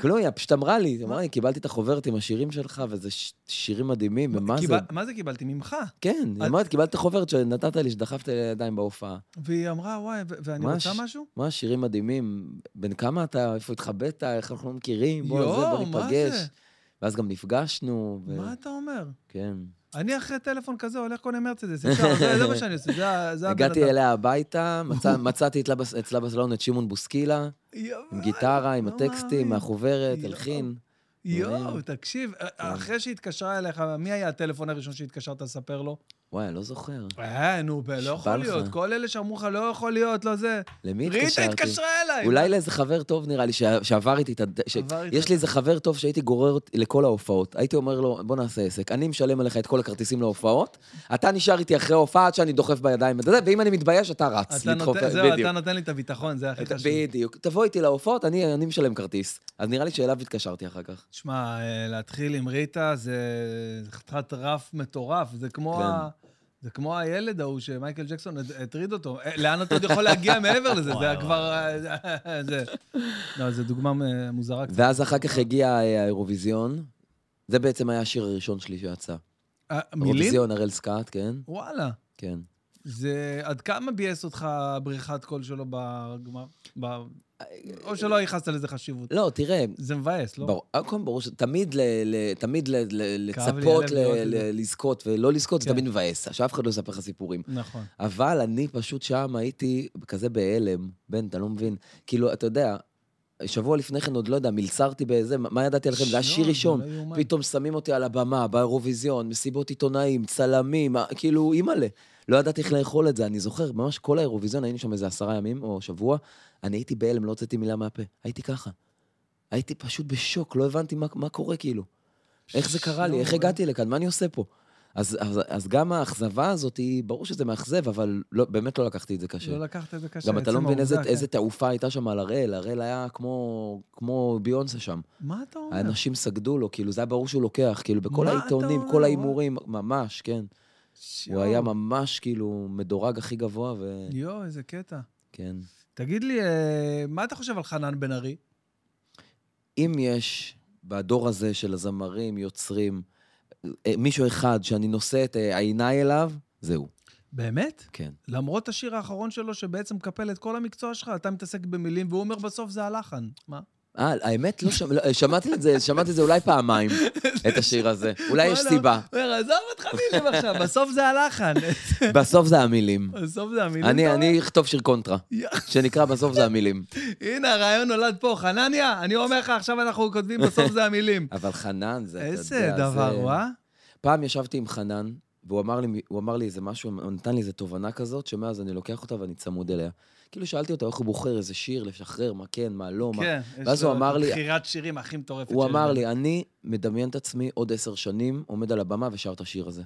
כלום, היא פשוט אמרה לי, אמרה לי, קיבלתי את החוברת עם השירים שלך, וזה ש- שירים מדהימים, ומה זה? מה זה קיבלתי? ממך. כן, היא את- אמרת, קיבלת את החוברת שנתת לי, שדחפת לי לידיים בהופעה. והיא אמרה, וואי, ו- ואני ממש. רוצה משהו? מה, שירים מדהימים. בן כמה אתה, איפה התחבאת, איך אנחנו לא מכירים, בוא, זה, יואו, בוא מה ניפגש. זה? ואז גם נפגשנו, ו... מה אתה אומר? כן. אני אחרי טלפון כזה הולך קונה מרצדס, זה זה מה שאני עושה, זה הבן אדם. הגעתי אליה הביתה, מצא- מצאתי אצלה בס- אצלה בסלון את שמעון בוסקילה, עם גיטרה, עם לא הטקסטים. מהחוברת. הלחין. יואו, דברים. תקשיב, כן. אחרי שהתקשרה אליך, מי היה הטלפון הראשון שהתקשרת לספר לו? וואי, אני לא זוכר. אה, נו, ב- לא יכול לך. להיות. כל אלה שאמרו לך, לא יכול להיות, לא זה. למי ריטה התקשרתי? התקשרה אליי. אולי לאיזה חבר טוב נראה לי, שעבר איתי את הד... ש... עבר איתך. יש לי איזה חבר טוב שהייתי גורר לכל ההופעות. הייתי אומר לו, בוא נעשה עסק, אני משלם עליך את כל הכרטיסים להופעות, אתה נשאר איתי אחרי ההופעה עד שאני דוחף בידיים, אתה יודע, ואם אני מתבייש, אתה רץ אתה לדחוף, נותן- זהו, בדיוק. אתה נותן לי את הביטחון, זה הכי חשוב. בדיוק. תבוא איתי להופעות, אני אני משלם כרטיס. אז נראה לי שאליו התקשרתי אחר כך. תשמע, אה, להתחיל עם ריטה זה זה חתיכת רף מטורף. זה כמו כן. ה... זה כמו הילד ההוא שמייקל ג'קסון הט- הטריד אותו. אה, לאן אתה עוד יכול להגיע מעבר לזה? זה היה כבר... אה, זה... לא, זו דוגמה אה, מוזרה קצת. ואז אחר כך הגיע האירוויזיון. זה בעצם היה השיר הראשון שלי שיצא. מילים? אירוויזיון, הראל סקאט, כן? וואלה. כן. זה... עד כמה ביאס אותך בריחת קול שלו בגמר? או שלא ייחסת לזה חשיבות? לא, תראה, זה מבאס, לא? ברור, קודם ברור שתמיד ל, ל, תמיד ל, ל, לצפות ל, זה. ל, לזכות ולא לזכות, זה כן. תמיד מבאס, שאף אחד לא יספר לך סיפורים. נכון. אבל אני פשוט שם הייתי כזה בהלם, בן, אתה לא מבין. כאילו, אתה יודע, שבוע לפני כן עוד לא יודע, מלצרתי באיזה, מה ידעתי עליכם? זה היה שיר ראשון. לא. פתאום שמים אותי על הבמה, באירוויזיון, מסיבות עיתונאים, צלמים, כאילו, אימא'לה. לא ידעתי איך לאכול את זה, אני זוכר, ממש כל האירוויזיון, היינו שם איזה עשרה ימים או שבוע, אני הייתי בהלם, לא הוצאתי מילה מהפה. הייתי ככה. הייתי פשוט בשוק, לא הבנתי מה, מה קורה כאילו. איך זה קרה לי, איך הגעתי לכאן, מה אני עושה פה? אז, אז, אז גם האכזבה הזאת, היא, ברור שזה מאכזב, אבל לא, באמת לא לקחתי את זה קשה. לא לקחת את זה קשה. גם אתה לא מבין איזה, העובדה, איזה כן. תעופה הייתה שם על הראל, הראל היה כמו, כמו ביונסה שם. מה אתה אומר? האנשים סגדו לו, כאילו, זה היה ברור שהוא לוקח, כאילו, בכל העיתונים? כל ההימורים, ממש, כן. שיו. הוא היה ממש, כאילו, מדורג הכי גבוה, יואו, איזה קטע. וכן. תגיד לי, אה, מה אתה חושב על חנן בן ארי? אם יש בדור הזה של הזמרים, יוצרים, מישהו אחד שאני נושא את אה, עיניי אליו, זהו, באמת? כן. למרות השיר האחרון שלו, שבעצם מקפל את כל המקצוע שלך, אתה מתעסק במילים, והוא אומר בסוף זה הלחן. מה? אה, האמת, לא שמ- לא, שמעתי את זה, שמעתי את זה אולי פעמיים, את השיר הזה. אולי יש סיבה. עזוב אותך מילים עכשיו, בסוף זה הלחן. בסוף זה המילים. בסוף זה המילים. אני אכתוב שיר קונטרה? שנקרא בסוף זה המילים. הנה, הרעיון נולד פה. חנניה, אני אומר לך, עכשיו אנחנו כותבים, בסוף זה המילים. אבל חנן, זה, אתה יודע, איזה דבר, זה- וואה. פעם ישבתי עם חנן, והוא אמר לי, הוא אמר לי איזה משהו, הוא נתן לי איזה תובנה כזאת, שמאז אני לוקח אותה ואני צמוד אליה. כאילו שאלתי אותו איך הוא בוחר איזה שיר לשחרר, מה כן, מה לא, מה... כן, יש לו לי- בחירת שירים הכי מטורפת הוא אמר. לי, אני מדמיין את עצמי עוד עשר שנים, עומד על הבמה ושר את השיר הזה.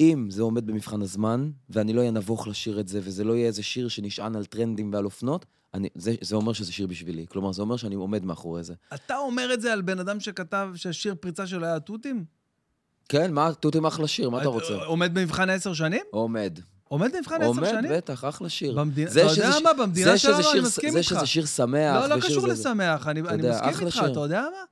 אם זה עומד במבחן הזמן, ואני לא אהיה נבוך לשיר את זה, וזה לא יהיה איזה שיר שנשען על טרנדים ועל אופנות, אני, זה, זה אומר שזה שיר בשבילי. כלומר, זה אומר שאני עומד מאחורי זה. אתה אומר את זה על בן אדם שכתב שהשיר פריצה שלו היה תותים? כן, מה, תותים אחלה שיר, מה אתה רוצה? עומד במבחן עשר שנים? עומד. עומד במבחן עשר עומד, שנים? בטח, אחלה שיר. במדינה- זה אתה יודע מה? במדינה זה שלנו אני מסכים זה איתך. שזה שיר שמח. לא, לא קשור זה- לשמח, אני מסכים איתך. אתה יודע מה?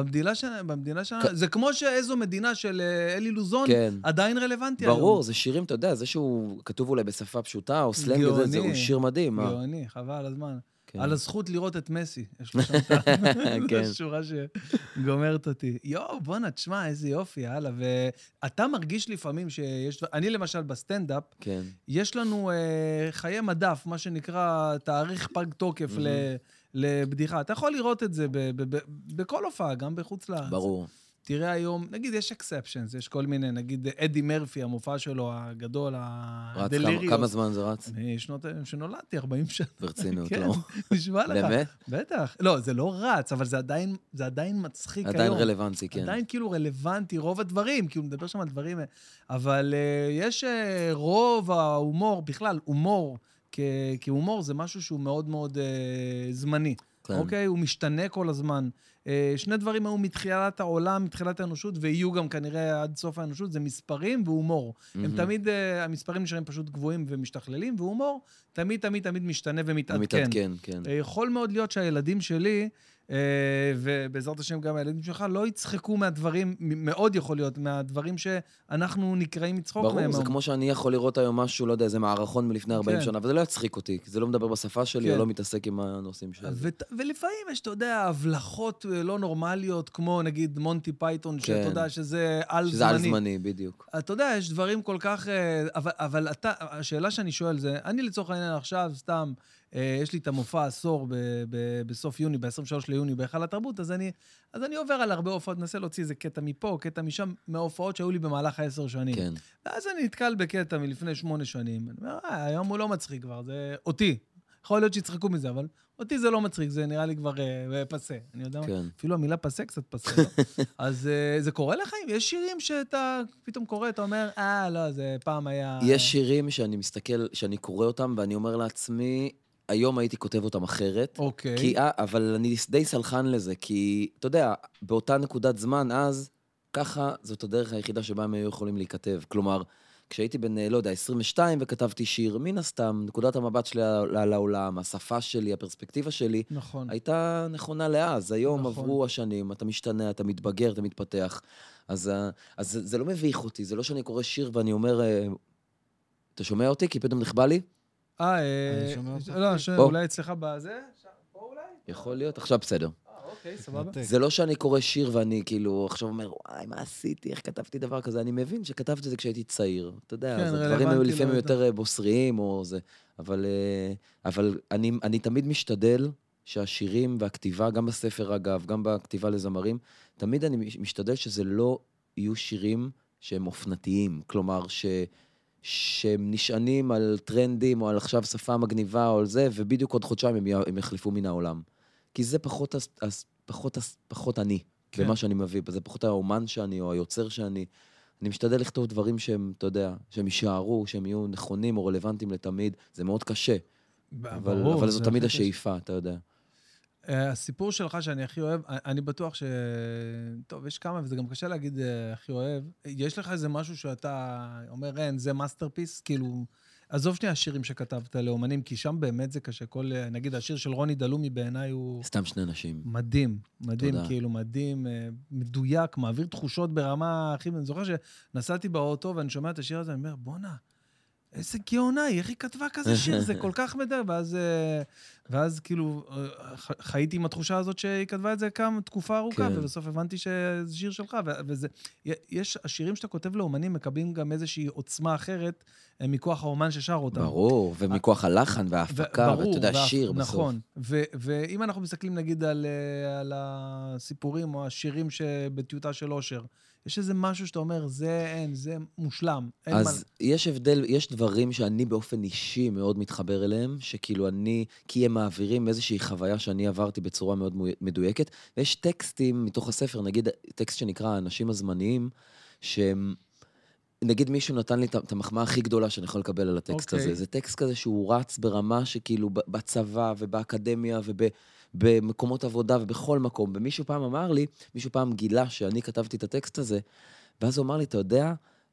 במדינה של- במדינה שלנו, זה כמו שאיזו מדינה של אה, אלי לוזון כן. עדיין רלוונטי היום. ברור, זה שירים, אתה יודע, זה שהוא כתוב אולי בשפה פשוטה, או סלנג, גאוני. וזה, זהו שיר מדהים. מה? גאוני, חבל הזמן. כן. על הזכות לראות את מסי. יש לו שם את כן. זו שורה שגומרת אותי. יואו, בואנה, תשמע, איזה יופי, יאללה. ואתה מרגיש לפעמים שיש... אני למשל בסטנדאפ, כן. יש לנו אה, חיי מדף, מה שנקרא תאריך פג תוקף ל, לבדיחה. אתה יכול לראות את זה ב, ב, ב, בכל הופעה, גם בחוץ לארץ. ברור. תראה היום, נגיד יש אקספשנס, יש כל מיני, נגיד אדי מרפי, המופע שלו הגדול, רץ כמה- הדליריוס. זמן זה רץ? אני שנות, שנולדתי, 40 שנה. ברצינות, כן, לא. נשמע לך. באמת? בטח. לא, זה לא רץ, אבל זה עדיין, זה עדיין מצחיק עדיין היום. רלוונטי, כן. עדיין כאילו רלוונטי, רוב הדברים, כי הוא מדבר שם על דברים... אה, אבל uh, יש uh, רוב ההומור, בכלל, הומור, כ- כהומור זה משהו שהוא מאוד מאוד uh, זמני. כן. אוקיי? הוא משתנה כל הזמן. Uh, שני דברים היו מתחילת העולם, מתחילת האנושות, ויהיו גם כנראה עד סוף האנושות, זה מספרים והומור. הם מהמם. תמיד, uh, המספרים נשארים פשוט גבוהים ומשתכללים, והומור תמיד, תמיד, תמיד משתנה ומתעדכן. מתעדכן, כן. אה, יכול מאוד להיות שהילדים שלי, אה, ובעזרת השם גם הילדים שלך, לא יצחקו מהדברים, מאוד יכול להיות, מהדברים שאנחנו נקראים מצחוק מהם. ברור, זה. כמו שאני יכול לראות היום משהו, לא יודע, איזה מערכון מלפני 40 כן. שנה, וזה לא יצחיק אותי, כי זה לא מדבר בשפה שלי, כן. או לא מתעסק עם הנושאים שלי. ולפעמים יש, אתה יודע, הבלחות אה, לא נורמליות, כמו נגיד מונטי פייתון, שאתה כן. יודע שזה על-זמני. שזה על זמני, בדיוק. אתה יודע, יש דברים כל כך... אה, אבל, השאלה שאני שואל זה, אני לצורך העניין עכשיו, סתם, אה, יש לי את המופע עשור ב, ב, בסוף יוני, ב-23 ליוני, בהיכל התרבות, אז אני, אז אני עובר על הרבה הופעות, מנסה להוציא איזה קטע מפה, קטע משם, מההופעות שהיו לי במהלך העשר שנים. כן. ואז אני נתקל בקטע מלפני שמונה שנים. אני אומר, אה, היום הוא לא מצחיק כבר, זה אותי. יכול להיות שיצחקו מזה, אבל אותי זה לא מצחיק, זה נראה לי כבר אה, פסה. אני יודע מה? כן. אפילו המילה פסה קצת פסה. לא? אז אה, זה קורה לך? יש שירים שאתה פתאום קורא, אתה אומר, אה, לא, זה פעם היה... יש שירים שאני מסתכל, שאני קורא אותם, ואני אומר לעצמי, היום הייתי כותב אותם אחרת. אוקיי. כי, אה, אבל אני די סלחן לזה, כי, אתה יודע, באותה נקודת זמן, אז, ככה, זאת הדרך היחידה שבה הם היו יכולים להיכתב. כלומר, כשהייתי בן, אה, לא יודע, 22 וכתבתי שיר, מן הסתם, נקודת המבט שלי על העולם, השפה שלי, הפרספקטיבה שלי, נכון. הייתה נכונה לאז. היום נכון. עברו השנים, אתה משתנה, אתה מתבגר, אתה מתפתח. אז, אה, אז זה, זה לא מביך אותי, זה לא שאני קורא שיר ואני אומר, אתה שומע אותי? כי פתאום נכבה לי? אה, אה, אני שומע אותך. לא, ש- פה. אולי אצלך בזה? פה אולי? יכול להיות, עכשיו בסדר. אה, אוקיי, סבבה. זה לא שאני קורא שיר ואני כאילו עכשיו אומר, וואי, מה עשיתי, איך כתבתי דבר כזה? אני מבין שכתבתי את זה כשהייתי צעיר. אתה יודע, כן, אז הדברים היו לפעמים לא יותר אה, בוסריים או זה. אבל, אבל אני, אני תמיד משתדל שהשירים והכתיבה, גם בספר אגב, גם בכתיבה לזמרים, תמיד אני מש- משתדל שזה לא יהיו שירים שהם אופנתיים. כלומר, ש... שהם נשענים על טרנדים, או על עכשיו שפה מגניבה, או על זה, ובדיוק עוד חודשיים הם, י... הם יחלפו מן העולם. כי זה פחות, הס- הס- פחות, הס- פחות אני, כן. במה שאני מביא, זה פחות האומן שאני, או היוצר שאני. אני משתדל לכתוב דברים שהם, אתה יודע, שהם יישארו, שהם יהיו נכונים או רלוונטיים לתמיד. זה מאוד קשה, אבל, ברור, אבל זה זו תמיד. השאיפה, אתה יודע. הסיפור שלך שאני הכי אוהב, אני בטוח ש... טוב, יש כמה, וזה גם קשה להגיד אה, הכי אוהב. יש לך איזה משהו שאתה אומר, אין, זה masterpiece? כאילו, עזוב שנייה השירים שכתבת לאומנים, כי שם באמת זה קשה. כל, אה, נגיד, השיר של רוני דלומי בעיניי הוא סתם שני אנשים. מדהים, מדהים, תודה. כאילו, מדהים, אה, מדויק, מעביר תחושות ברמה הכי... אני זוכר שנסעתי באוטו ואני שומע את השיר הזה, אני אומר, בואנה, איזה גאונה היא, איך היא כתבה כזה שיר? זה כל כך מדהים. ואז, אה, ואז כאילו, אה, חייתי עם התחושה הזאת שהיא כתבה את זה כמה, תקופה ארוכה, כן. ובסוף הבנתי שזה שיר שלך. וזה, יש, השירים שאתה כותב לאומנים מקבלים גם איזושהי עוצמה אחרת אה, מכוח האומן ששר אותם. ברור, ומכוח הלחן וההפקה, ואתה יודע, שיר בסוף. נכון. ו- ואם אנחנו מסתכלים נגיד על, על הסיפורים או השירים שבטיוטה של אושר, יש איזה משהו שאתה אומר, זה אין, זה מושלם. אין אז מה... יש הבדל, יש דברים שאני באופן אישי מאוד מתחבר אליהם, שכאילו אני, כי הם מעבירים איזושהי חוויה שאני עברתי בצורה מאוד מדויקת, ויש טקסטים מתוך הספר, נגיד טקסט שנקרא האנשים הזמניים, שהם... נגיד מישהו נתן לי את המחמאה הכי גדולה שאני יכול לקבל על הטקסט אוקיי. הזה. זה טקסט כזה שהוא רץ ברמה שכאילו בצבא ובאקדמיה ובמקומות עבודה ובכל מקום. ומישהו פעם אמר לי, מישהו פעם גילה שאני כתבתי את הטקסט הזה, ואז הוא אמר לי, אתה יודע,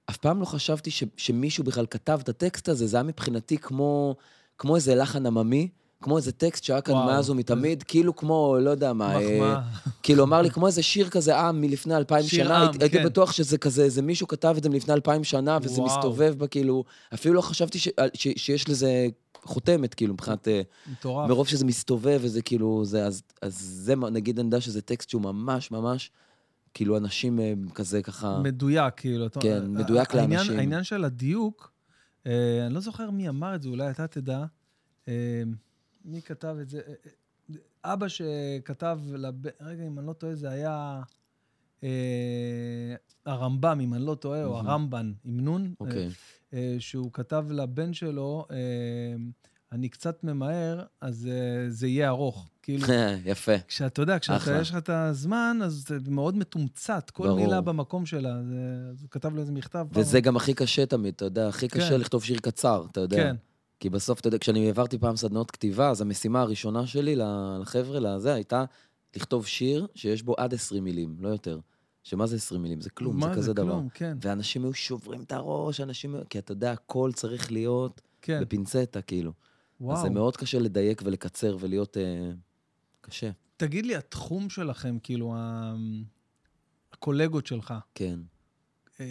אף פעם לא חשבתי ש, שמישהו בכלל כתב את הטקסט הזה, זה היה מבחינתי כמו, כמו איזה לחן עממי, כמו איזה טקסט שהיה כאן. מאז ומתמיד, כאילו כמו, לא יודע מה, אה, מחמאה. כאילו, אמר לי, כמו איזה שיר כזה עם מלפני אלפיים שיר שנה, עם, הייתי, הייתי כן. בטוח שזה כזה, איזה מישהו כתב את זה מלפני אלפיים שנה, וזה וואו. מסתובב בה, כאילו, אפילו לא חשבתי ש, ש, שיש לזה חותמת, כאילו, מבחינת, אה, מטורף. מרוב שזה מסתובב, וזה כאילו, זה, אז, אז זה, נגיד, אני יודע שזה טקסט שהוא ממש ממש, כאילו, אנשים אה, כזה ככה... מדויק, כאילו. אתה- כן, ה- מדויק העניין- לאנשים. העניין של הדיוק, אה, אני לא זוכר מי אמר את זה, אולי אתה תדע. אה, מי כתב את זה? אה, אה, אבא שכתב, לב... רגע, אם אני לא טועה, זה היה... אה, הרמב"ם, אם אני לא טועה, או מהמם. הרמב"ן, עם נון, אוקיי. אה, שהוא כתב לבן שלו, אה, אני קצת ממהר, אז אה, זה יהיה ארוך. כאילו, יפה. כשאתה יודע, כשאתה, אחלה. יש לך את הזמן, אז זה מאוד מתומצת, כל ברור. מילה במקום שלה. זה, אז הוא כתב לו איזה מכתב. פעם. וזה גם הכי קשה תמיד, אתה יודע, הכי קשה כן. לכתוב שיר קצר, אתה יודע. כן, כי בסוף, אתה יודע, כשאני העברתי פעם סדנאות כתיבה, אז המשימה הראשונה שלי לחבר'ה, לזה, הייתה לכתוב שיר שיש בו עד 20 מילים, לא יותר. שמה זה 20 מילים? זה כלום, מה זה כזה דבר. כלום, כן, ואנשים היו שוברים את הראש, אנשים... כי אתה יודע, הכל צריך להיות כן. בפינצטה, כאילו. וואו. אז זה מאוד קשה לדייק ולקצר ולהיות אה, קשה. תגיד לי, התחום שלכם, כאילו, ה- הקולגות שלך, כן. אה,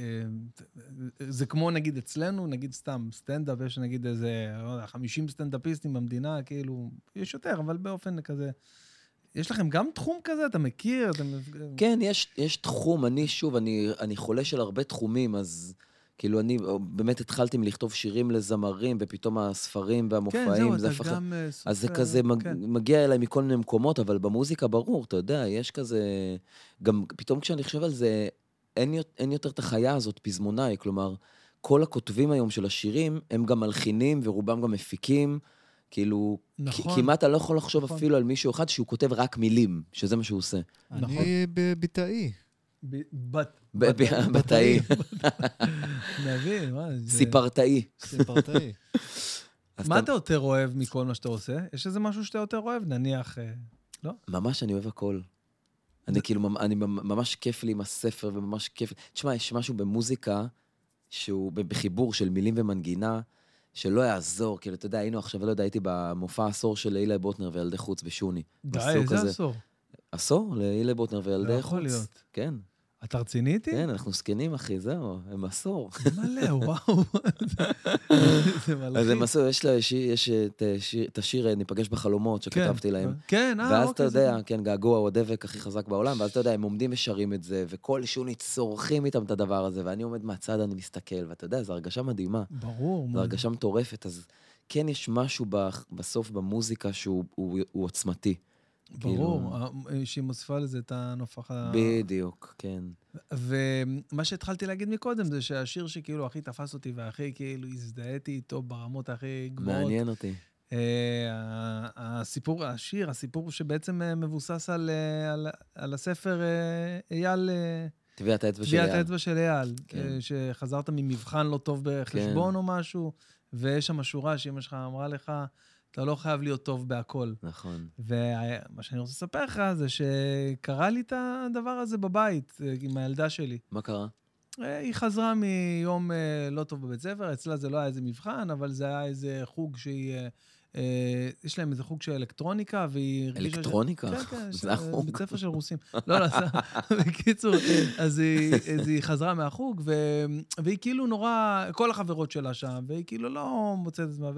זה כמו נגיד אצלנו, נגיד סתם סטנדאפ, יש נגיד איזה, לא יודע, 50 סטנדאפיסטים במדינה, כאילו, יש יותר, אבל באופן כזה. יש לכם גם תחום כזה? אתה מכיר? אתה... כן, יש, יש תחום, אני שוב, אני, אני חולה של הרבה תחומים, אז כאילו אני באמת התחלתי מלכתוב שירים לזמרים, ופתאום הספרים והמופעים, כן, זהו, זה אתה הפך... גם אה, סופר. אז זה כזה. כן. מגיע אליי מכל מיני מקומות, אבל במוזיקה ברור, אתה יודע, יש כזה... גם פתאום כשאני חושב על זה, אין, אין יותר את החיה הזאת, פזמונאי, כלומר, כל הכותבים היום של השירים, הם גם מלחינים ורובם גם מפיקים. כאילו, נכון. כמעט אני לא יכול לחשוב נכון. אפילו על מישהו אחד שהוא כותב רק מילים, שזה מה שהוא עושה. נכון. אני בביטאי. בתאי. מבין, מה זה... סיפרתאי. סיפרתאי. מה אתה- יותר אוהב מכל מה שאתה עושה? יש איזה משהו שאתה יותר אוהב? נניח... אה, ממש אני אוהב הכל. אני כאילו, אני ממ- ממש כיף לי עם הספר, וממש כיף... תשמע, יש משהו במוזיקה שהוא בחיבור של מילים ומנגינה, שלא יעזור. כאילו, אתה יודע, היינו עכשיו, לא יודע, הייתי במופע עשור של אילי בוטנר וילדי חוץ בשוני. די, איזה הזה. עשור. עשור לאילי בוטנר וילדי לא חוץ. יכול להיות. כן, אתה רציני איתי? כן, אנחנו זקנים, אחי, זהו, הם עשור. מלא, וואו. זה אז מלחיץ. הם עשו, יש לה- יש- יש את השיר- את השיר אה, "ניפגש בחלומות" שכתבתי להם. כן, אה, ואז אתה אוקיי, זה יודע. כן, געגוע הוא הדבק הכי חזק בעולם, ואז אתה יודע, הם עומדים ושרים את זה, וכל שוני צורכים איתם את הדבר הזה, ואני עומד מהצד, אני מסתכל, ואתה יודע, זו הרגשה מדהימה, ברור. זו הרגשה מטורפת, אז כן יש משהו בסוף במוזיקה שהוא הוא- הוא עוצמתי. ברור, כאילו- שהיא מוסיפה לזה את הנופח ה... בדיוק, כן. ומה שהתחלתי להגיד מקודם זה שהשיר שכאילו הכי תפס אותי והכי כאילו הזדהיתי איתו ברמות הכי גבוהות. מעניין אותי. ה- הסיפור, השיר, הסיפור שבעצם מבוסס על, על, על הספר אה, אייל, טביעת האצבע של טביעת אייל. האצבע של אייל, כן. שחזרת ממבחן לא טוב בחשבון או משהו, ויש שם שורה שאמא שלך אמרה לך, אתה לא חייב להיות טוב בהכל. נכון. ומה שאני רוצה לספר לך זה שקרה לי את הדבר הזה בבית אה, עם הילדה שלי. מה קרה? אה, היא חזרה מיום אה, לא טוב בבית ספר, אצלה זה לא היה איזה מבחן, אבל זה היה איזה חוג שהיא... אה, אה, יש להם איזה חוג של אלקטרוניקה, והיא הרגישה... ש- אלקטרוניקה? כן, כן, זה לה- החוג. בית ספר של רוסים. לא, לא, זה- בקיצור, אז היא, אז היא חזרה מהחוג, ו... והיא כאילו נורא, כל החברות שלה שם, והיא כאילו לא מוצאת את עצמה.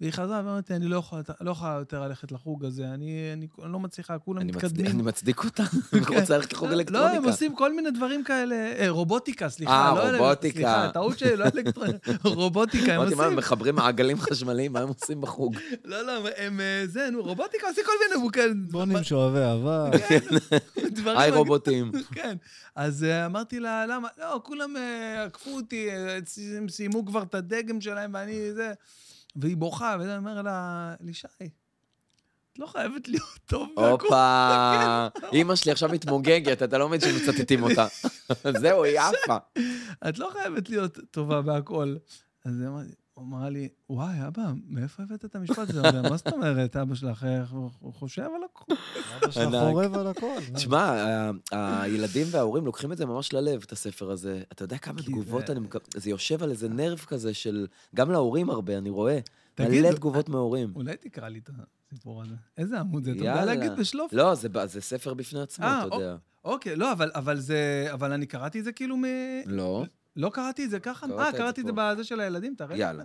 והיא חזרה ואומרת אני לא יכולה, לא יכולה יותר ללכת לחוג הזה, אני, אני, אני לא מצליחה, כולם אני מתקדמים. אני מצדיק אותה, כן. אני רוצה ללכת לחוג לא, אלקטרוניקה. לא, הם עושים כל מיני דברים כאלה. אה, רובוטיקה, סליחה. אה, לא, רובוטיקה. סליחה, טעות שלי, לא אלקטרוניקה. רובוטיקה, הם עושים. מחברים מעגלים חשמליים, מה הם עושים בחוג? לא, לא, הם... אה, זה, נו, רובוטיקה עושים כל מיני... כן, בונים שואבי אהבה. דברים... היי רובוטים. כן. אז אה, אמרתי לה, למה? לא, כולם אה, עקפו אותי, הם סיימו כבר את הדגם שלהם, ואני זה... והיא בוכה, ואני אומר לה, לישי, את לא חייבת להיות טוב בהכל. הופה, אימא שלי עכשיו מתמוגגת, אתה לא מבין שמצטטים אותה. זהו, היא עפה. את לא חייבת להיות טובה בהכל. אז לי- הוא אמר לי, וואי, אבא, מאיפה הבאת את המשפט הזה? מה זאת אומרת, אבא שלך, חושב על הכול? אבא שלך. חורב על הכל. תשמע, ה- הילדים וההורים לוקחים את זה ממש ללב, את הספר הזה. אתה יודע כמה תגובות זה- אני מקבל, זה יושב על איזה נרב כזה של... גם להורים הרבה, אני רואה. תגיד, מלא תגובות מהורים. אולי תקרא לי את הסיפור הזה. איזה עמוד זה? אתה יודע. להגיד בשלוף? לא, זה ספר בפני עצמו, אה, אתה יודע. אוקיי, לא, אבל- אבל זה... אבל אני קראתי את זה כאילו מ... לא. לא קראתי את זה ככה? אה, קראתי את זה. בזה של הילדים, תראה. יאללה.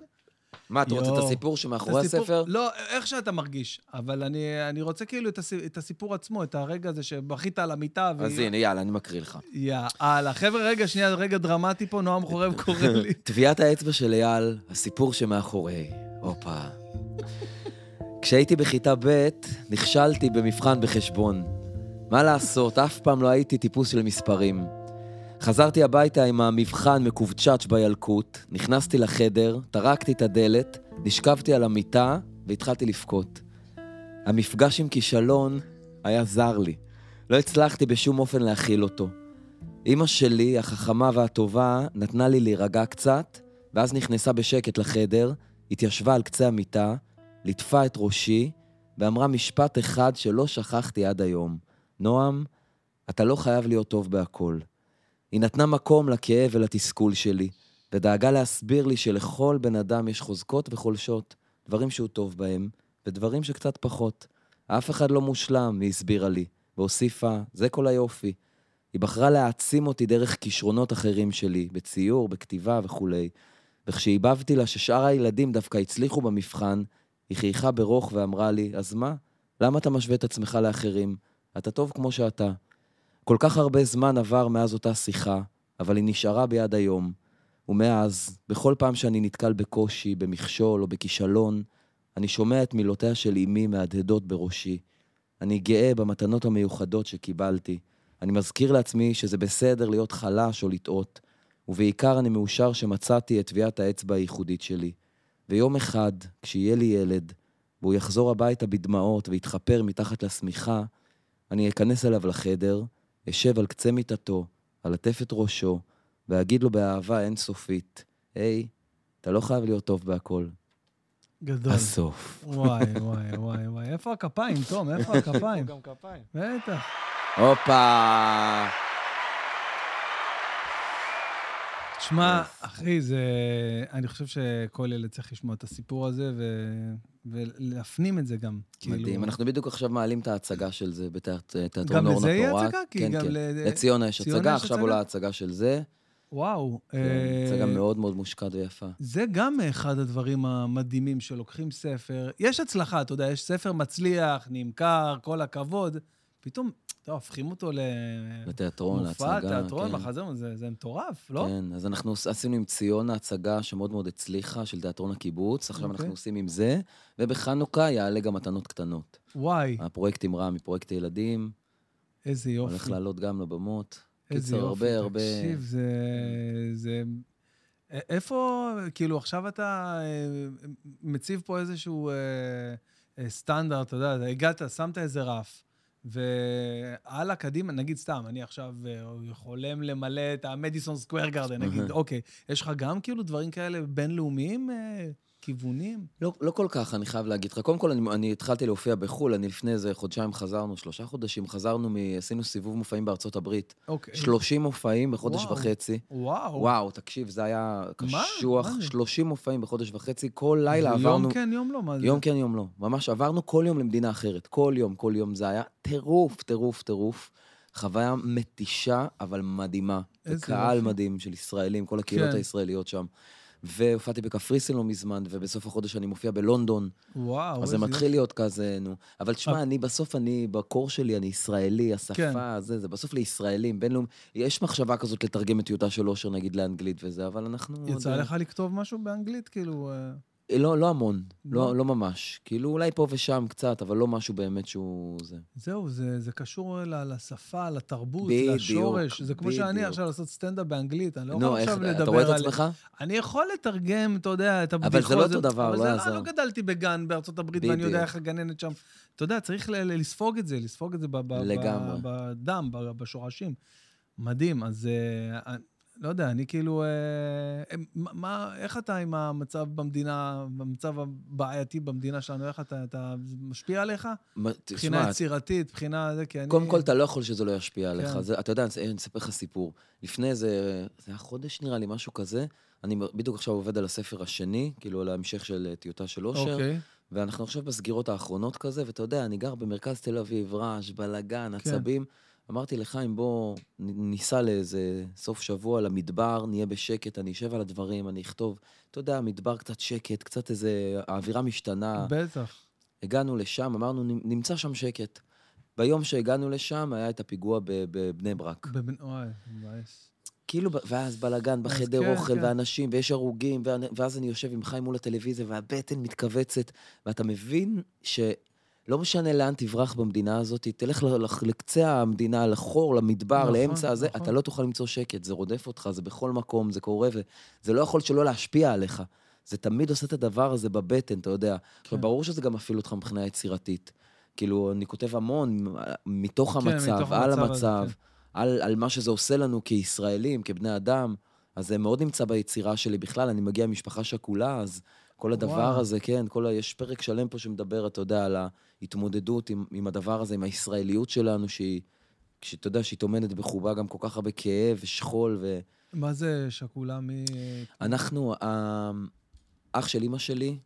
מה, אתה רוצה את. הסיפור שמאחורי הספר? לא, איך שאתה מרגיש. אבל אני, אני רוצה כאילו את, הס, את הסיפור עצמו, את הרגע הזה שבכית על המיטה. אז הנה, יאללה, אני מקריא לך. יאללה. חבר'ה, רגע, שנייה, רגע דרמטי פה, נועם חורב קורא לי. טביעת האצבע של אייל, הסיפור שמאחורי. הופה. כשהייתי בכיתה ב', נכשלתי במבחן בחשבון. מה לעשות, אף פעם לא הייתי טיפוס של מספרים. חזרתי הביתה עם המבחן מקובצ'אץ' בילקוט, נכנסתי לחדר, טרקתי את הדלת, נשכבתי על המיטה והתחלתי לבכות. המפגש עם כישלון היה זר לי. לא הצלחתי בשום אופן להכיל אותו. אמא שלי, החכמה והטובה, נתנה לי להירגע קצת, ואז נכנסה בשקט לחדר, התיישבה על קצה המיטה, ליטפה את ראשי, ואמרה משפט אחד שלא שכחתי עד היום. נועם, אתה לא חייב להיות טוב בהכל. היא נתנה מקום לכאב ולתסכול שלי, ודאגה להסביר לי שלכל בן אדם יש חוזקות וחולשות, דברים שהוא טוב בהם, ודברים שקצת פחות. אף אחד לא מושלם, היא הסבירה לי, והוסיפה, זה כל היופי. היא בחרה להעצים אותי דרך כישרונות אחרים שלי, בציור, בכתיבה וכולי. וכשהבבתי לה ששאר הילדים דווקא הצליחו במבחן, היא חייכה ברוך ואמרה לי, אז מה? למה אתה משווה את עצמך לאחרים? אתה טוב כמו שאתה. כל כך הרבה זמן עבר מאז אותה שיחה, אבל היא נשארה בי עד היום. ומאז, בכל פעם שאני נתקל בקושי, במכשול או בכישלון, אני שומע את מילותיה של אמי מהדהדות בראשי. אני גאה במתנות המיוחדות שקיבלתי. אני מזכיר לעצמי שזה בסדר להיות חלש או לטעות, ובעיקר אני מאושר שמצאתי את טביעת האצבע הייחודית שלי. ויום אחד, כשיהיה לי ילד, והוא יחזור הביתה בדמעות ויתחפר מתחת לשמיכה, אני אכנס אליו לחדר, אשב על קצה מיטתו, אלטף את ראשו, ואגיד לו באהבה אינסופית, היי, אתה לא חייב להיות טוב בהכל. גדול. הסוף. וואי, וואי, וואי, וואי. איפה הכפיים, תום? איפה הכפיים? גם כפיים. בטח. הופה! תשמע, אחי, זה... אני חושב שכל ילד צריך לשמוע את הסיפור הזה ו... ולהפנים את זה גם. מדהים. כאילו- אנחנו בדיוק עכשיו מעלים את ההצגה של זה בתיאטרון גם אורנה לזה יהיה פורט. הצגה? כי כן, גם כן. ל- לציונה יש הצגה, עכשיו? עולה ההצגה של זה. וואו. כן, אה, הצגה מאוד מאוד מושקעת ויפה. זה גם אחד הדברים המדהימים שלוקחים ספר. יש הצלחה, אתה יודע, יש ספר מצליח, נמכר, כל הכבוד. פתאום, טוב, הופכים אותו לתיאטרון, להצגה. תיאטרון, כן. מחזמר, זה, זה מטורף, לא? כן, אז אנחנו עש- עשינו עם ציונה הצגה שמאוד מאוד הצליחה, של תיאטרון הקיבוץ, עכשיו אוקיי. אנחנו עושים עם זה, ובחנוכה יעלה גם מתנות קטנות. וואי, הפרויקט עם רמי, פרויקט ילדים, איזה יופי. הולך לעלות גם לבמות. איזה קיצר, יופי. הרבה, הרבה... תקשיב, זה... זה... איפה, כאילו, עכשיו אתה אה, מציב פה איזשהו אה, אה, סטנדרט, אתה יודע, הגעת, שמת איזה רף, והלאה, קדימה, נגיד סתם, אני עכשיו אה, חולם למלא את המדיסון סקוויר גרדן, נגיד, אוקיי, יש לך גם כאילו דברים כאלה בינלאומיים, אה, כיוונים? לא, לא כל כך, אני חייב להגיד לך. קודם כל, אני, אני התחלתי להופיע בחו"ל, אני לפני איזה חודשיים חזרנו, שלושה חודשים, חזרנו, מ, עשינו סיבוב מופעים בארצות הברית. אוקיי. 30 מופעים בחודש וואו. וחצי. וואו. וואו, תקשיב, זה היה מה? קשוח. מה זה? 30 מופעים בחודש וחצי, כל לילה זה עברנו... יום כן, יום לא, מה זה? יום כן, יום לא. ממש עברנו כל יום למדינה אחרת. כל יום, כל יום. זה היה טירוף, טירוף, טירוף. חוויה מתישה, אבל מדהימה. איזה קהל יופי. מדהים של ישראלים, כל הקהילות כן. הישראליות שם. והופעתי בקפריסין לא מזמן, ובסוף החודש אני מופיע בלונדון. וואו, אז זה מתחיל להיות כזה, נו. אבל תשמע, אבל- אני בסוף, אני, בקור שלי, אני ישראלי, השפה, כן. זה, זה בסוף לישראלים, בינלאומי. יש מחשבה כזאת לתרגם את טיוטה של אושר, נגיד, לאנגלית וזה, אבל אנחנו... יצא עוד- לך לכתוב משהו באנגלית, כאילו... אה, לא, לא המון, לא? לא, ממש. כאילו, אולי פה ושם קצת, אבל לא משהו באמת שהוא... זה. זהו, זה, זה קשור לשפה, לתרבות, בדיוק, לשורש. זה כמו שאני בדיוק. עכשיו לעשות סטנדאפ באנגלית, אני לא יכול איך, עכשיו לדבר אתה רואה את על... עצמך? אני יכול לתרגם, אתה יודע, את אבל הבדיחות. זה לא אותו דבר, אבל לא זה- יעזור. אני לא גדלתי בגן בארצות הברית, ואני יודע. איך הגננת שם. אתה יודע, צריך ל- ל- לספוג את זה, לספוג את זה ב- ב-. בדם, ב- בשורשים. מדהים, אז אה, לא יודע, אני כאילו... אה, מה- איך אתה עם המצב במדינה, במצב הבעייתי במדינה שלנו, איך אתה, אתה זה משפיע עליך? מה, מבחינה תשמע, יצירתית, מבחינה זה, כי אני... קודם כל, אתה לא יכול שזה לא ישפיע עליך. כן. זה, אתה יודע, אני אספר לך סיפור. לפני איזה... זה היה חודש נראה לי, משהו כזה. אני בדיוק עכשיו עובד על הספר השני, כאילו על ההמשך של אה, טיוטה של אושר. אוקיי. ואנחנו עכשיו בסגירות האחרונות כזה, ואתה יודע, אני גר במרכז תל אביב, רעש, בלאגן, כן. עצבים. אמרתי לחיים, בוא ניסע לאיזה סוף שבוע למדבר, נהיה בשקט, אני אשב על הדברים, אני אכתוב. אתה יודע, מדבר קצת שקט, קצת איזה... האווירה משתנה. בטח. הגענו לשם, אמרנו, "נ- נמצא שם שקט. ביום שהגענו לשם, היה את הפיגוע בבני ברק. בבן... וואי, מבאס. כאילו, ואז בלאגן בחדר כן, אוכל, כן. ואנשים, ויש הרוגים, ואז אני יושב עם חיים מול הטלוויזיה, והבטן מתכווצת, ואתה מבין לא משנה לאן תברח במדינה הזאת, תלך לקצה המדינה, לחור, למדבר, נכון, לאמצע הזה, נכון. אתה לא תוכל למצוא שקט, זה רודף אותך, זה בכל מקום, זה קורה, וזה לא יכול שלא להשפיע עליך. זה תמיד עושה את הדבר הזה בבטן, אתה יודע. כן. ברור שזה גם מפעיל אותך מבחינה יצירתית. כאילו, אני כותב המון מתוך כן, המצב, מתוך על המצב הזה, המצב, כן. על, על מה שזה עושה לנו כישראלים, כבני אדם. אז זה מאוד נמצא ביצירה שלי. בכלל, אני מגיע ממשפחה שכולה, אז כל הדבר וואו. הזה, כן, כל ה... יש פרק שלם פה שמדבר, אתה יודע, על ההתמודדות עם, עם הדבר הזה, עם הישראליות שלנו, שהיא, שאתה יודע, שהיא טומנת בחובה גם כל כך הרבה כאב ושכול, ו... מה זה שכולה מ... אנחנו, אח של אימא שלי,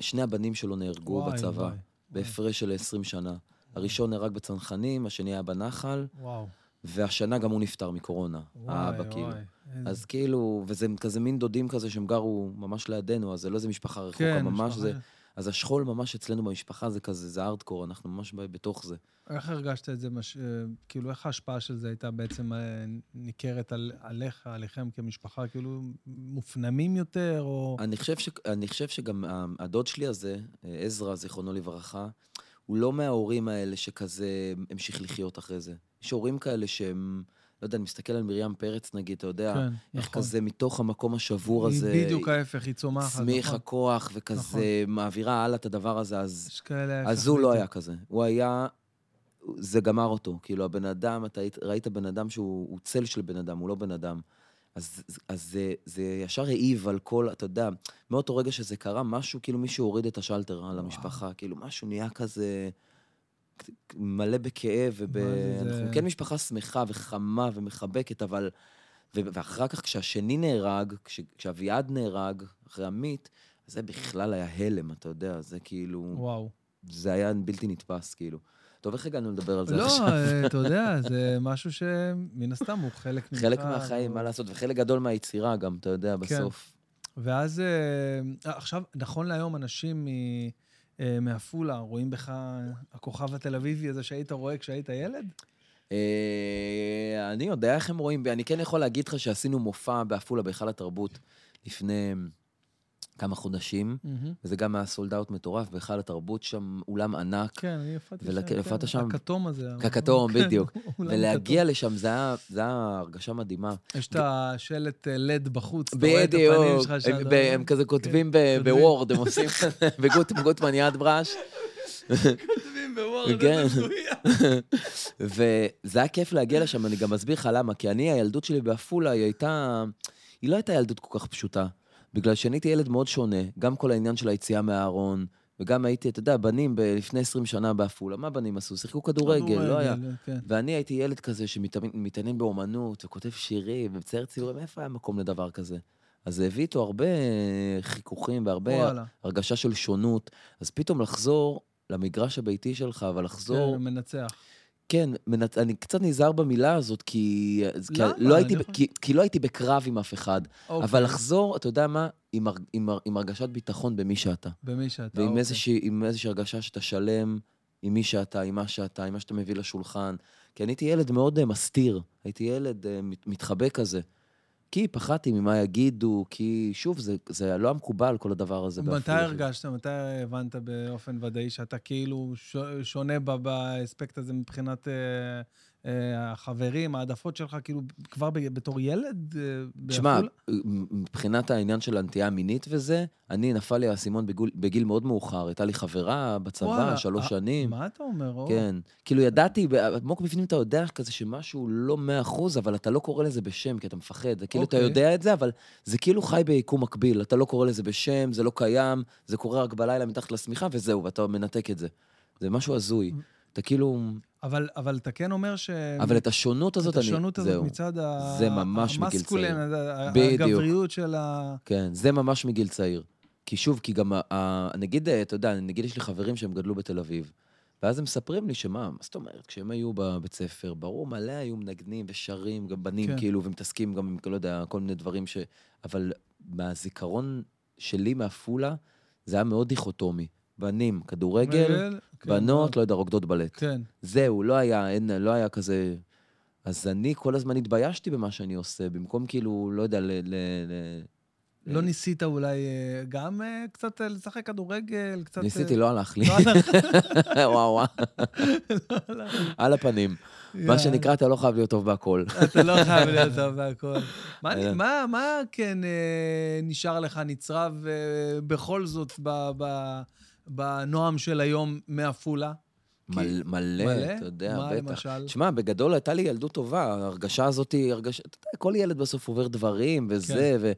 שני הבנים שלו נהרגו וואי, בצבא, וואי, בהפרש של 20 שנה. הראשון נהרג בצנחנים, השני היה בנחל, וואו. והשנה גם הוא נפטר מקורונה, וואי, האבא כאילו. וואי. איזה- אז כאילו, וזה כזה מין דודים כזה שהם גרו ממש לידינו, אז זה לא איזה משפחה רחוקה, כן, ממש משפחה- זה... אז השכול ממש אצלנו במשפחה זה כזה, זה ארדקור, אנחנו ממש בתוך זה. איך הרגשת את זה, מש... אה, כאילו, איך ההשפעה של זה הייתה בעצם אה, ניכרת על, עליך, עליכם כמשפחה, כאילו, מופנמים יותר, או... אני חושב, ש... אני חושב שגם ה- הדוד שלי הזה, אה, עזרא, זיכרונו לברכה, הוא לא מההורים האלה שכזה המשיך לחיות אחרי זה. יש הורים כאלה שהם, לא יודע, אני מסתכל על מרים פרץ נגיד, אתה יודע, כן, איך נכון. כזה מתוך המקום השבור היא הזה, בדיוק ההפך, היא צומחת, צמיח נכון. הכוח וכזה מעבירה הלאה את הדבר הזה, אז, יש כאלה ההפך. אז הוא לא. היה כזה. הוא היה, זה גמר אותו. כאילו, הבן אדם, אתה ראית בן אדם שהוא הוא צל של בן אדם, הוא לא בן אדם. אז, אז זה, זה ישר העיב על כל, אתה יודע, מאותו רגע שזה קרה, משהו, כאילו מישהו הוריד את השלטר על המשפחה. כאילו, משהו נהיה כזה מלא בכאב, וב... מה זה, זה- אנחנו כן משפחה שמחה וחמה ומחבקת, אבל... ואחר כך, כשהשני נהרג, כש, כשאביעד נהרג, אחרי עמית, זה בכלל היה הלם, אתה יודע, זה כאילו... וואו. זה היה בלתי נתפס, כאילו. טוב, איך הגענו לדבר על זה לא, עכשיו? אה, אתה יודע, זה משהו שמן הסתם הוא חלק ממך. חלק מהחיים, הוא- מה לעשות, וחלק גדול מהיצירה גם, אתה יודע, כן. בסוף. ואז, אה, עכשיו, נכון להיום, אנשים מ- אה, מעפולה רואים בך הכוכב התל אביבי הזה שהיית רואה כשהיית ילד? אה, אני יודע איך הם רואים בי. אני כן יכול להגיד לך שעשינו מופע בעפולה, בהיכל התרבות, לפני כמה חודשים, וזה גם היה סולד אאוט מטורף, בהיכל התרבות שם, אולם ענק. כן, אני הופעתי ול- שם. הופעת כן, שם? הכתום הזה. ככתום, כן, בדיוק. ולהגיע כתום. לשם, זה היה זה היה הרגשה מדהימה. יש את השלט אה, לד בחוץ, אתה רואה את הפנים בדיוק, שלך הם- שאתה- ב- הם כזה כותבים ב- כותבים. בוורד, הם עושים בגוטמן יד בראש. כותבים בוורד, כן. וזה היה כיף להגיע לשם, אני גם אסביר לך למה, כי אני, הילדות שלי בעפולה, היא הייתה... היא לא הייתה ילדות כל כך פשוטה. בגלל שאני הייתי ילד מאוד שונה, גם כל העניין של היציאה מהארון, וגם הייתי, אתה יודע, בנים לפני 20 שנה בעפולה, מה בנים עשו? שיחקו כדורגל, לא היה. כן. ואני הייתי ילד כזה שמתעניין באומנות, וכותב שירים, ומצייר ציורים, איפה היה מקום לדבר כזה? אז זה הביא איתו הרבה חיכוכים והרבה וואלה. הרגשה של שונות. אז פתאום לחזור למגרש הביתי שלך, אבל לחזור... כן, מנצח. כן, מנצ... אני קצת נזהר במילה הזאת, כי... למה? כי לא הייתי. יכול- כי, כי לא הייתי בקרב עם אף אחד. אוקיי. אבל לחזור, אתה יודע מה? עם, הר... עם, הר... עם הרגשת ביטחון במי שאתה. במי שאתה, ועם אוקיי. איזושהי, איזושהי הרגשה שאתה שלם עם מי שאתה, עם מה שאתה, עם מה שאתה מביא לשולחן. כי אני הייתי ילד מאוד אה, מסתיר. הייתי ילד אה, מת- מתחבא כזה. כי פחדתי ממה יגידו, כי שוב, זה, זה לא היה מקובל, כל הדבר הזה. מתי. הרגשת, מתי הבנת באופן ודאי שאתה כאילו שונה באספקט הזה מבחינת אה, החברים, העדפות שלך, כאילו, כבר בתור ילד אה, תשמע, בעפולה? מבחינת העניין של הנטייה המינית וזה, אני, נפל לי האסימון בגיל, בגיל מאוד מאוחר. הייתה לי חברה בצבא, וואלה, שלוש אה, שנים. מה אתה אומר? או. כן. כאילו, ידעתי, עמוק בפנים אתה יודע כזה שמשהו לא מאה אחוז, אבל אתה לא קורא לזה בשם, כי אתה מפחד. כאילו, אתה אוקיי. יודע את זה, אבל זה כאילו חי ביקום מקביל. אתה לא קורא לזה בשם, זה לא קיים, זה קורה רק בלילה מתחת לשמיכה, וזהו, ואתה מנתק את זה. זה משהו הזוי. אתה כאילו... אבל, אבל אתה כן אומר ש... אבל את השונות הזאת, את אני... השונות הזאת זהו. מצד ה... זה ממש מגיל צעיר. בדיוק. הגבריות של ה... כן, זה ממש מגיל צעיר. כי שוב, כי גם, ה- ה- נגיד, אה, אתה יודע, נגיד יש לי חברים שהם גדלו בתל אביב, ואז הם מספרים לי שמה, מה זאת אומרת, כשהם היו בבית ספר, ברור, מלא היו מנגנים ושרים, גם בנים, כן. כאילו, ומתעסקים גם עם, לא יודע, כל מיני דברים ש... אבל מהזיכרון שלי מעפולה, זה היה מאוד דיכוטומי. בנים, כדורגל, רגל, כן, בנות, לא יודע, רוקדות בלט. כן. זהו, לא היה, אין, לא היה כזה... אז אני כל הזמן התביישתי במה שאני עושה, במקום כאילו, לא יודע, ל, ל, ל, לא ניסית אולי אה, גם אה, קצת אה, לשחק כדורגל, קצת... ניסיתי, לא הלך לי. לא הלך. וואו, וואו. על הפנים. מה. שנקרא, אתה לא חייב להיות טוב בהכל. אתה לא חייב להיות טוב בהכל. מה- אלא- מה- מה כן נשאר לך נצרב בכל זאת ב- ב- בנועם של היום מעפולה? מל- מלא, מלא? אתה יודע, מה בטח. למשל? שמע, בגדול הייתה לי ילדות טובה, ההרגשה הזאת היא הרגשה, אתה יודע, כל ילד בסוף עובר דברים וזה, כן.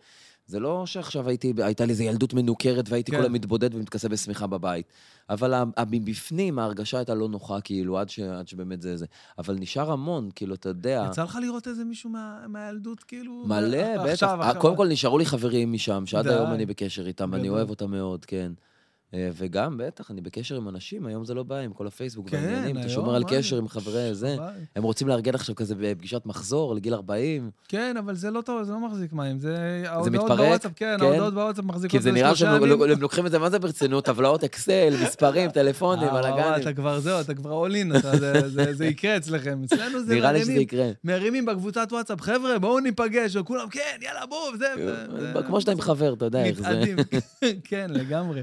וזה לא שעכשיו הייתי, הייתה לי איזו ילדות מנוכרת והייתי כן. כל היום מתבודד ומתכסה בשמיכה בבית. אבל מבפנים ההרגשה הייתה לא נוחה, כאילו, עד ש- עד שבאמת זה זה. אבל נשאר המון, כאילו, אתה יודע... יצא לך לראות איזה מישהו מה- מהילדות, כאילו? מלא, בטח. עכשיו, עכשיו. קודם כל נשארו לי חברים משם, שעד די. היום אני בקשר איתם, אני גדול. אוהב אותם מאוד, כן. אה, וגם, בטח, אני בקשר עם אנשים, היום זה לא בעיה, עם כל הפייסבוק כן, והעניינים, אתה שומר על קשר זה? עם חברי זה. הם רוצים לארגן עכשיו כזה בפגישת מחזור לגיל 40, כן, אבל זה לא טוב, זה לא מחזיק מים. זה ההודעות מתפרק? בוואטסאפ, כן, כן? ההודעות בוואטסאפ מחזיקות כי זה נראה שהם. הם לוקחים את זה מה זה ברצינות, טבלאות אקסל, מספרים, טלפונים, אה, וואו, בלאגנים. אתה כבר זהו, אתה כבר אתה- זה- זה- זה יקרה אצלכם. אצלנו זה נראה לי שזה יקרה. מרימים בקבוצת וואטסאפ, חבר'ה, בואו ניפגש, וכולם, כן, יאללה, בואו, זה... זה- אה, כמו שאתה עם חבר, אתה יודע איך זה. כן, לגמרי.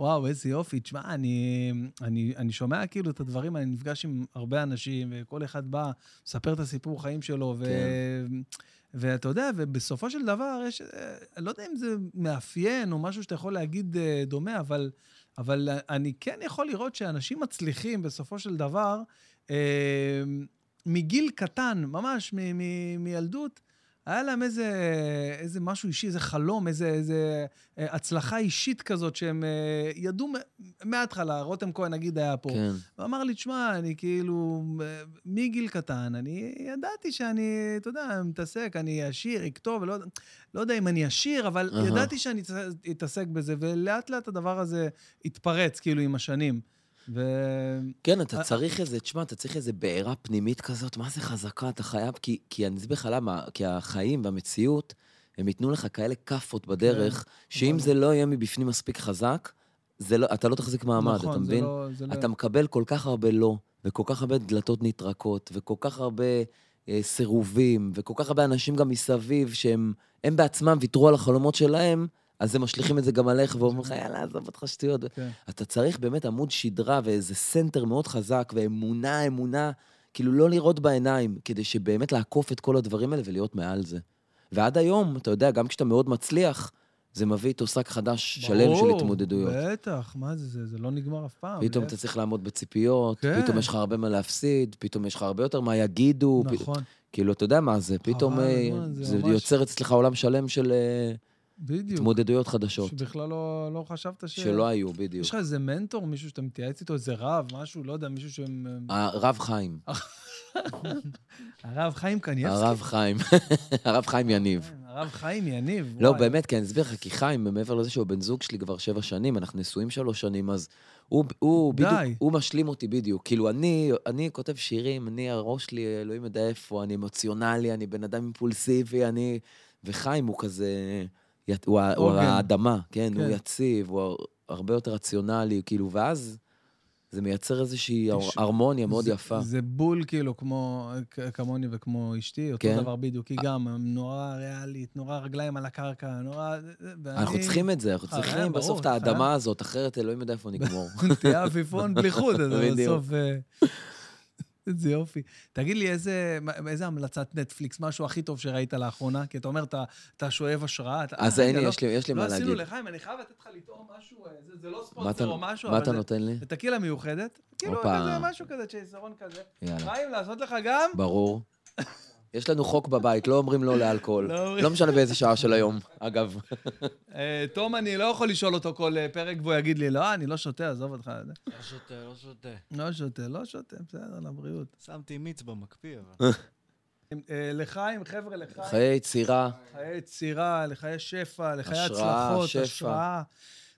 וואו, איזה יופי. תשמע, אני, אני, אני שומע כאילו את הדברים, אני נפגש עם הרבה אנשים, וכל אחד בא, מספר את הסיפור חיים שלו, ו... כן. ואתה יודע, ובסופו של דבר, יש, אה, לא יודע אם זה מאפיין או משהו שאתה יכול להגיד אה, דומה, אבל, אבל אני כן יכול לראות שאנשים מצליחים בסופו של דבר, אה, מגיל קטן, ממש מ- מ- מילדות, היה להם איזה, איזה משהו אישי, איזה חלום, איזה, איזה אה, הצלחה אישית כזאת, שהם אה, ידעו מההתחלה, רותם כהן נגיד היה פה. כן. הוא אמר לי, תשמע, אני כאילו, אה, מגיל קטן, אני ידעתי שאני, אתה יודע, מתעסק, אני אשיר, אכתוב, יודע- לא יודע אם אני אשיר, אבל אהה. ידעתי שאני אתעסק בזה, ולאט לאט הדבר הזה התפרץ, כאילו, עם השנים. ו... כן, אתה אה, צריך איזה, תשמע, אתה צריך איזה בעירה פנימית כזאת, מה זה חזקה? אתה חייב, כי, כי אני אסביר לך למה, כי החיים והמציאות, הם ייתנו לך כאלה כאפות בדרך, שאם ברור. זה לא יהיה מבפנים מספיק חזק, זה לא, אתה לא תחזיק מעמד, נכון, אתה זה מבין? לא- זה לא- אתה מקבל כל כך הרבה לא, וכל כך הרבה דלתות נטרקות, וכל כך הרבה אה, סירובים, וכל כך הרבה אנשים גם מסביב, שהם הם בעצמם ויתרו על החלומות שלהם, אז הם משליכים את זה גם עליך, ואומרים לך, יאללה, עזוב אותך שטויות. כן. אתה צריך באמת עמוד שדרה ואיזה center מאוד חזק, ואמונה, אמונה, כאילו לא לראות בעיניים, כדי שבאמת לעקוף את כל הדברים האלה ולהיות מעל זה. ועד היום, אתה יודע, גם כשאתה מאוד מצליח, זה מביא איתו שק חדש שלם של ברור, התמודדויות. בטח, מה זה, זה, זה לא נגמר אף פעם. פתאום. אתה צריך לעמוד בציפיות, כן. פתאום יש לך הרבה מה להפסיד, פתאום יש לך הרבה יותר מה יגידו. פ- נכון, כאילו, אתה יודע מה זה, פתאום אה, זה זה ממש- יוצר אצלך עולם שלם של אה, בדיוק. התמודדויות חדשות, שבכלל לא, לא חשבת ש... שלא היו, בדיוק. יש לך איזה מנטור, מישהו שאתה מתייעץ איתו, איזה רב, משהו, לא יודע, מישהו שהם... הרב חיים, הרב חיים קניאבסקי. הרב חיים, הרב חיים יניב. כן, הרב חיים יניב. לא. באמת, כי אני אסביר לך, כי חיים, מעבר לזה שהוא בן זוג שלי כבר שבע שנים, אנחנו נשואים שלוש שנים, אז הוא, הוא די. בדיוק, הוא משלים אותי בדיוק. כאילו, אני, אני כותב שירים, אני, הראש שלי, אלוהים יודע איפה, אני אמוציונלי, אני בן אדם אימפולסיבי, אני... וחיים הוא כזה, הוא, הוא. האדמה, כן? כן. הוא יציב, הוא הרבה יותר רציונלי, כאילו, ואז זה מייצר איזושהי יש- הרמוניה מאוד זה- יפה. זה בול כאילו כמו, כמוני וכמו אשתי, אותו כן. דבר בדיוק. היא גם נורא ריאלית, נורא רגליים על הקרקע, נורא... ואני- אנחנו צריכים את זה, אנחנו צריכים ברור, בסוף את. האדמה הזאת, אחרת אלוהים יודע איפה נגמור. תהיה עפיפון בלי חוט, אז. בסוף... איזה יופי. תגיד לי, איזה, איזה המלצת נטפליקס, משהו הכי טוב שראית לאחרונה? כי אתה אומר, אתה, אתה שואב השראה. אתה, אז אה, הנה, רגע, יש לי- יש לי לא מה עשינו להגיד. לחיים, אני חייב לתת לך לטעום משהו, אה, זה, זה לא ספונסר או משהו, מה אבל אתה נותן לי? זה טקילה מיוחדת. כאילו. כזה, משהו כזה, צ'ייסרון כזה. יאללה. חיים, לעשות לך גם? ברור. יש לנו חוק בבית, לא אומרים לא לאלכוהול. לא. לא משנה באיזה שעה של היום, אגב. אה, תום, אני לא יכול לשאול אותו כל אה, פרק והוא יגיד לי, לא, אני לא שותה, עזוב אותך. לא שותה, לא שותה. לא שותה, לא שותה, בסדר, לבריאות. שמתי מיץ במקפיא, אבל... אה, לחיים, חבר'ה, לחיים. חיי יצירה, לחיי יצירה, לחיי שפע, לחיי הצלחות. השראה.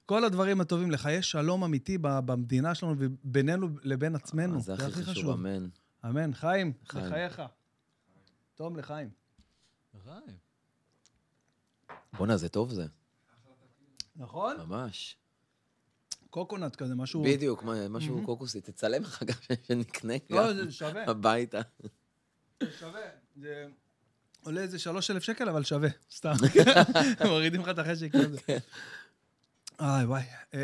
כל הדברים הטובים, לחיי שלום אמיתי במדינה שלנו ובינינו לבין עצמנו. אה, זה הכי חשוב, אמן. אמן. חיים, חיים. תום לחיים. חיים. בואנה, זה טוב זה, נכון? ממש. קוקונט כזה, משהו... בדיוק, משהו קוקוסי. תצלם אחר כך שנקנה לא, גם זה שווה, הביתה. שווה. זה... עולה איזה 3,000 שקל, אבל שווה, סתם. מורידים לך את החשק. איי, וואי. אמ,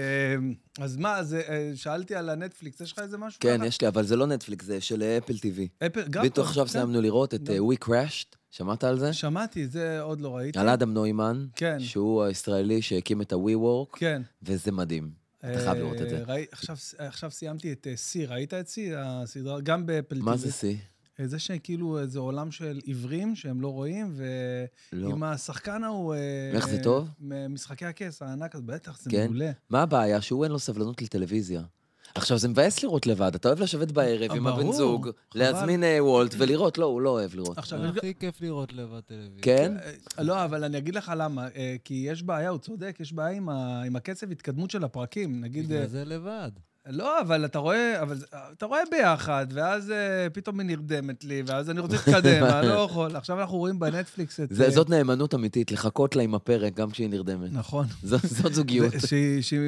אז מה, אז אה, שאלתי על הנטפליקס, יש לך איזה משהו? כן? יש לי, אבל זה לא נטפליקס, זה של אפל TV. אפל, גם בדיוק עכשיו כן. סיימנו לראות את גם. We Crashed, שמעת על זה? שמעתי, זה עוד לא ראיתי. על אדם נוימן, כן. שהוא הישראלי שהקים את ה-WeWork, כן. וזה מדהים. אתה חייב לראות את זה. אה, עכשיו- סיימתי את אה, See, ראית את See? הסדרה, גם באפל מה TV. זה שיא? זה שכאילו איזה עולם של עיוורים שהם לא רואים, לא. ועם השחקן ההוא... אה, איך זה טוב? משחקי הכס הענק, אז בטח, זה כן? מעולה. מה הבעיה? שהוא אין לו סבלנות לטלוויזיה. עכשיו, זה מבאס לראות לבד. אתה אוהב לשבת בערב עם הבן זוג. להזמין אה, וולט ולראות. לא, הוא לא אוהב לראות. עכשיו, הכי כיף לראות לבד טלוויזיה. כן? אה, לא, אבל אני אגיד לך למה. כי יש בעיה, הוא צודק, יש בעיה עם הקצב התקדמות של הפרקים. נגיד... בגלל זה לבד. לא, אבל אתה רואה, אבל אתה רואה ביחד, ואז אה, פתאום היא נרדמת לי, ואז אני רוצה להתקדם, אני לא יכול. עכשיו אנחנו רואים בנטפליקס את... זה- אה, זאת נאמנות אמיתית, לחכות לה עם הפרק גם כשהיא נרדמת. נכון. זאת זאת זוגיות. שהיא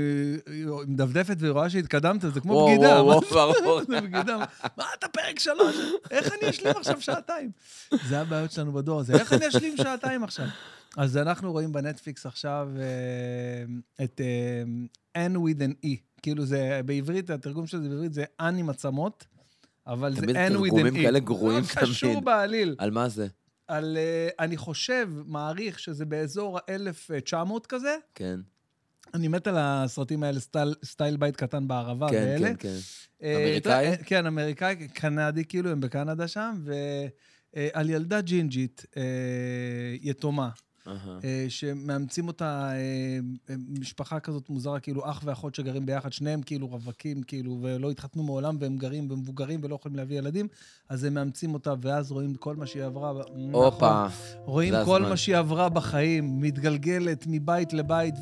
מדפדפת והיא רואה שהתקדמת, זה כמו וואו, בגידה. וואו, וואו, ברור. זה בגידה? מה אתה פרק שלוש? איך אני אשלים עכשיו שעתיים? זה הבעיות שלנו בדור הזה, איך אני אשלים שעתיים עכשיו? אז אנחנו רואים בנטפליקס עכשיו אה, את אה, N with an E. כאילו זה בעברית, התרגום של זה בעברית זה N עם עצמות, אבל זה תמיד N with an E. תרגומים כאלה גרועים לא קשור תמיד. בעליל. על מה זה? על, אה, אני חושב, מעריך שזה באזור ה-1900 כזה. כן, אני מת על הסרטים האלה, סטייל, סטייל בית קטן בערבה כן, ואלה. כן, כן. אה, אמריקאי? כן, אמריקאי, קנדי, כאילו, הם בקנדה שם, ועל ילדה ג'ינג'ית, אה, יתומה, אה, שמאמצים אותה, אה, אה, משפחה כזאת מוזרה, כאילו אח ואחות שגרים ביחד, שניהם כאילו רווקים, כאילו, ולא התחתנו מעולם, והם גרים ומבוגרים ולא יכולים להביא ילדים, אז הם מאמצים אותה, ואז רואים כל מה שהיא עברה. הופה. נכון. רואים כל הזמן. מה שהיא עברה בחיים, מתגלגלת מבית לבית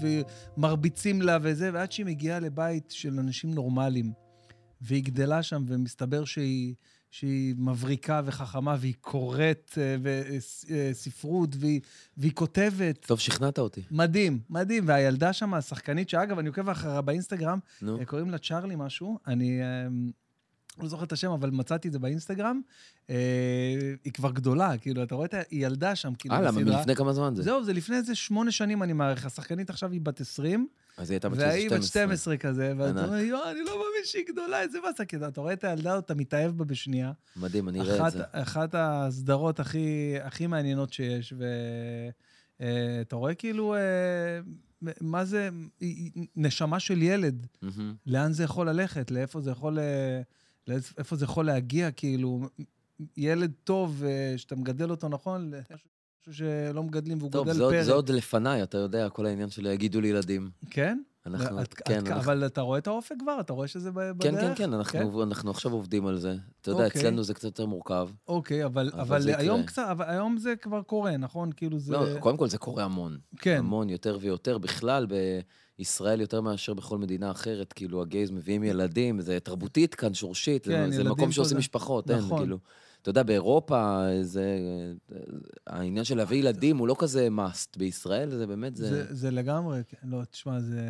ומרביצים לה וזה, ועד שהיא מגיעה לבית של אנשים נורמליים. והיא גדלה שם, ומסתבר שהיא, שהיא מבריקה וחכמה, והיא קוראת אה, ספרות, והיא, והיא כותבת. טוב, שכנעת אותי. מדהים, מדהים. והילדה שם, השחקנית, שאגב, אני עוקב אחריה באינסטגרם, נו. אה, קוראים לה צ'ארלי משהו, אני אה, לא זוכר את השם, אבל מצאתי את זה באינסטגרם. אה, היא כבר גדולה, כאילו, אתה רואה את ה... היא ילדה שם, כאילו, בסדרה. מלפני כמה זמן זה? זהו, זה לפני איזה שמונה שנים, אני מעריך. השחקנית עכשיו היא בת 20, אז היא הייתה בת והיא בת 12. 12 כזה, ואתה. אומר, יואו, אני לא מאמין שהיא גדולה, איזה באסה, כי אתה רואה את הילדה הזאת, אתה מתאהב בה בשנייה. מדהים, אני אראה את זה. אחת הסדרות הכי, הכי מעניינות שיש, ואתה רואה כאילו, אה, מה זה, נשמה של ילד, מהמם. לאן זה יכול ללכת, לאיפה זה יכול, אה, לאיפה זה יכול להגיע, כאילו, ילד טוב, אה, שאתה מגדל אותו נכון, משהו שלא מגדלים והוא טוב, עוד- פרק. זה עוד לפניי, אתה יודע, כל העניין של גידול ילדים. כן? אנחנו, את- כן, את- אנחנו- אבל אתה רואה את האופק כבר? אתה רואה שזה ב- בדרך? כן, כן, כן, אנחנו אנחנו עכשיו עובדים על זה. אתה יודע, אוקיי. אצלנו זה קצת יותר מורכב. אוקיי, אבל, אבל אבל. היום קצת, אבל היום זה כבר קורה, נכון? כאילו זה... לא, קודם כל זה קורה המון. כן. המון, יותר ויותר. בכלל, בישראל יותר מאשר בכל מדינה אחרת, כאילו, הגייז מביאים ילדים, זה תרבותית כאן, שורשית, זה- כן, זה ילדים מקום שעושים זה- משפחות, אין, נכון. כאילו. אתה יודע, באירופה, זה... העניין של להביא ילדים הוא לא כזה must. בישראל זה באמת, זה... זה, זה לגמרי, כן. לא, תשמע, זה...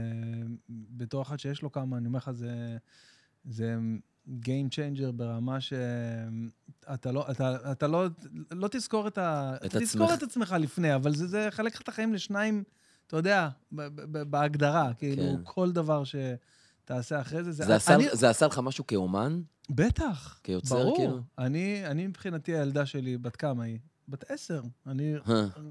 בתור אחד שיש לו כמה, אני אומר לך, זה... זה Game changer ברמה שאתה לא, אתה, אתה לא, לא תזכור את ה... את תזכור עצמך. את עצמך לפני, אבל זה, זה יחלק לך את החיים לשניים, אתה יודע, בהגדרה. כאילו, כן. כל דבר שתעשה אחרי זה, זה עשה- אני, זה עשה לך משהו כאומן? בטח, כיוצר, ברור. כאילו? אני, אני מבחינתי, הילדה שלי, בת כמה היא? בת עשר. אני,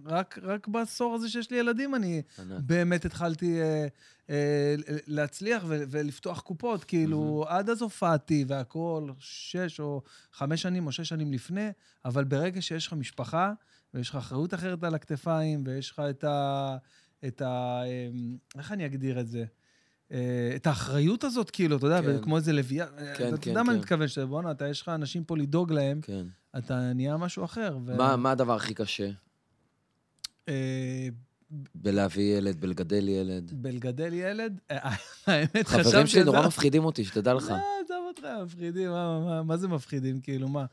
רק, רק בעשור הזה שיש לי ילדים, אני ענק. באמת התחלתי אה, אה, להצליח ו- ולפתוח קופות. כאילו, עד אז הופעתי והכול, שש או חמש שנים או שש שנים לפני, אבל ברגע שיש לך משפחה, ויש לך אחריות אחרת על הכתפיים, ויש לך את ה... את ה... אה, איך אני אגדיר את זה? אה, את האחריות הזאת, כאילו, אתה יודע, כן. כמו איזה לוויה. כן, אתה כן, יודע מה אני כן. מתכוון, שבואנה, אתה, יש לך אנשים פה לדאוג להם, כן. אתה נהיה משהו אחר. ו- מה מה הדבר הכי קשה? אה, בלהביא ילד, בלגדל ילד? בלגדל ילד, אה, האמת, חשבתי... חברים שלי נורא מפחידים אותי, שתדע לך. לא, עזוב אותך, מפחידים, מה- זה מפחידים? כאילו, מה?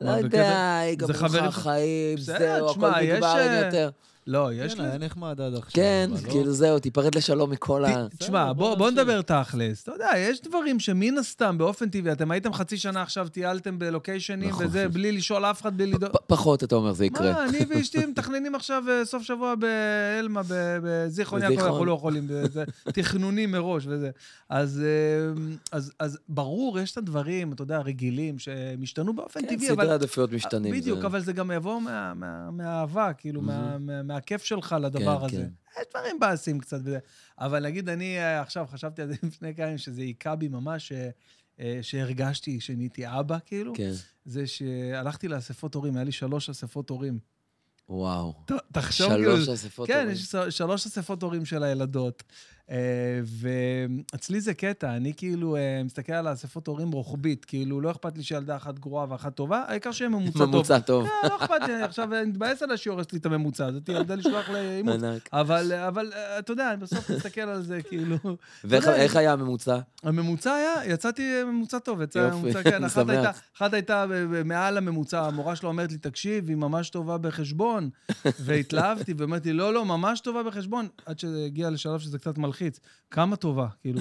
לא יודע, יגמרו לך החיים, זהו, הכל נגמר, אה, יותר. לא, יש כן, היה לזה... נחמד עד עכשיו. כן, לא. כאילו זהו, תיפרד לשלום מכל ה... תשמע, בוא. נדבר תכלס. אתה יודע, יש דברים שמן הסתם, באופן טבעי, אתם הייתם חצי שנה עכשיו, טיילתם בלוקיישנים נכון. וזה, בלי לשאול אף אחד, בלי לדאוג... פחות, אתה אומר, זה יקרה. מה, אני ואשתי מתכננים עכשיו אה, סוף שבוע באלמה, ב- בזיכרון יעקב. אנחנו לא יכולים, זה תכנונים מראש וזה. אז, אה, אז, ברור, יש את הדברים, אתה יודע, רגילים, שהם השתנו באופן כן, טבעי, סדרי אבל... עדיפויות משתנים. בדיוק, זה- אבל זה גם יבוא מה- מה- מהאהבה, כאילו, מה- מהכיף שלך לדבר כן, הזה. כן. יש דברים בעשים קצת. אבל נגיד, אני אה, עכשיו חשבתי על זה לפני כמה ימים, שזה היכה בי ממש, אה, אה, שהרגשתי שנהייתי אבא, כאילו. כן, זה שהלכתי לאספות הורים, היה לי שלוש אספות הורים. וואו. ת- תחשוב, כאילו... שלוש אספות כן, הורים. יש ש- שלוש אספות הורים של הילדות. אה, ואצלי זה קטע, אני כאילו אה, מסתכל על האספות הורים רוחבית, כאילו, לא אכפת לי שילדה אחת גרועה ואחת טובה, העיקר שיהיה ממוצע טוב. ממוצע טוב. אה, לא אכפת לי, עכשיו אני מתבאס עליי שהיא הורסת לי את הממוצע, זאת ילדה לשלוח לאימוץ. אבל, אה, אתה יודע, אני בסוף מסתכל על זה, כאילו... ואיך היה הממוצע? הממוצע היה, יצאתי ממוצע טוב, יצא ממוצע, כן, אחת. הייתה, מעל הממוצע, המורה שלו אומרת לי, תקשיב, היא ממש טובה בחשבון, והתלהבתי, ואומרת לי, לא, לא, ממש טובה בחשבון, עד שהגיע לשלב שזה קצת מלחיץ. כמה טובה, כאילו?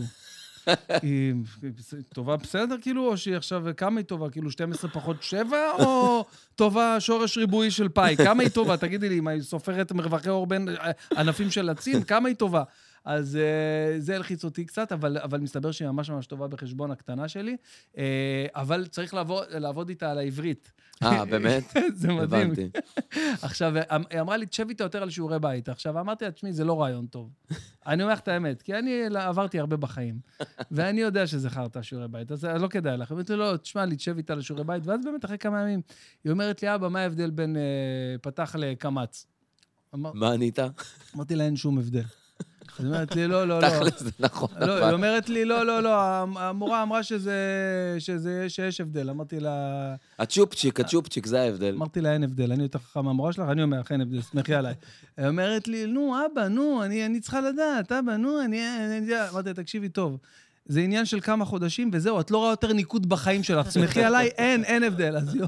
היא היא טובה בסדר, כאילו, או שהיא עכשיו, כמה היא טובה? כאילו, 12 פחות 7, או טובה שורש ריבועי של פאי? כמה היא טובה? תגידי לי, אם היא סופרת מרווחי אור בין אה, ענפים של עצים, כמה היא טובה? אז uh, זה הלחיץ אותי קצת, אבל, אבל מסתבר שהיא ממש ממש טובה בחשבון הקטנה שלי. Uh, אבל צריך לעבוד, לעבוד איתה על העברית. אה, באמת? זה מדהים. הבנתי. עכשיו, היא אמרה לי, תשב איתה יותר על שיעורי בית. עכשיו, אמרתי לה, תשמעי, זה לא רעיון טוב. אני אומר לך את האמת, כי אני עברתי הרבה בחיים, ואני יודע שזה חרטא שיעורי בית, אז לא כדאי לך. אמרתי לו, לא, תשמע לי, תשב איתה לשיעורי בית, ואז באמת, אחרי כמה ימים, היא אומרת לי, אבא, מה ההבדל בין אה, פתח לקמץ? אמר, מה ענית? אמרתי לה, אין שום הבדל. אז היא אומרת לי, לא, לא, לא. תכל'ס זה נכון. לא, היא אומרת לי, לא, לא, לא, המורה אמרה שזה, שזה, שיש הבדל. אמרתי לה, הצ'ופצ'יק, הצ'ופצ'יק, זה ההבדל. אמרתי לה, אין הבדל, אני יותר חכם מהמורה שלך, אני אומר לך, אין הבדל, סמכי עליי. היא אומרת לי, נו, אבא, נו, אני, אני צריכה לדעת, אבא, נו, אני... אני יודע." אמרתי לה, תקשיבי טוב, זה עניין של כמה חודשים, וזהו, את לא רואה יותר ניקוד בחיים שלך, סמכי עליי, אין, אין הבדל. אז היא,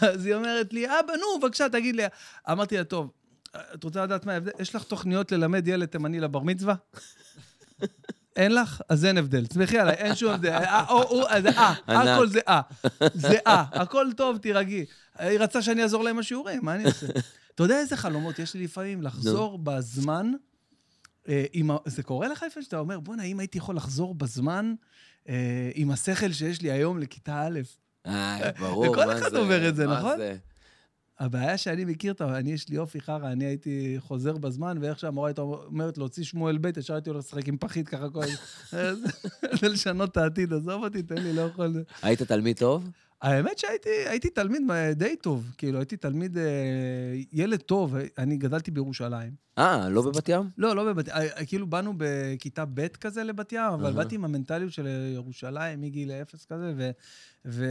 אז היא אומרת לי, אבא, נו, בבקשה, תגיד לי. אמרתי לה, טוב, את רוצה לדעת מה ההבדל? יש לך תוכניות ללמד ילד תימני לבר מצווה? אין לך? אז אין הבדל. סמכי עליי, אין שום הבדל. אה, או, אז אה. הכל זה אה. זה אה, הכל טוב, תירגעי. היא רצתה שאני אעזור להם בשיעורים, מה אני עושה? אתה יודע איזה חלומות יש לי לפעמים? לחזור בזמן. אה, עם זה קורה לך לפעמים שאתה אומר, בואנה, אם הייתי יכול לחזור בזמן אה, עם השכל שיש לי היום לכיתה א'. אה, ברור, מה אחד זה? עובר את זה, מה נכון? הבעיה שאני מכיר אותה, אני, יש לי אופי חרא, אני הייתי חוזר בזמן, ואיך שהמורה הייתה אומרת להוציא שמואל ב', ישר הייתי הולך לשחק עם פחית ככה כל... זה לשנות את העתיד, עזוב אותי, תן לי, לא יכול... היית תלמיד טוב? האמת שהייתי הייתי תלמיד אה, די טוב, כאילו, הייתי תלמיד, אה, ילד טוב, אני גדלתי בירושלים. אה, לא בבת ים? לא, לא בבת ים, כאילו באנו בכיתה ב' כזה לבת ים, אבל. באתי עם המנטליות של ירושלים מגיל אפס כזה, ו, ו,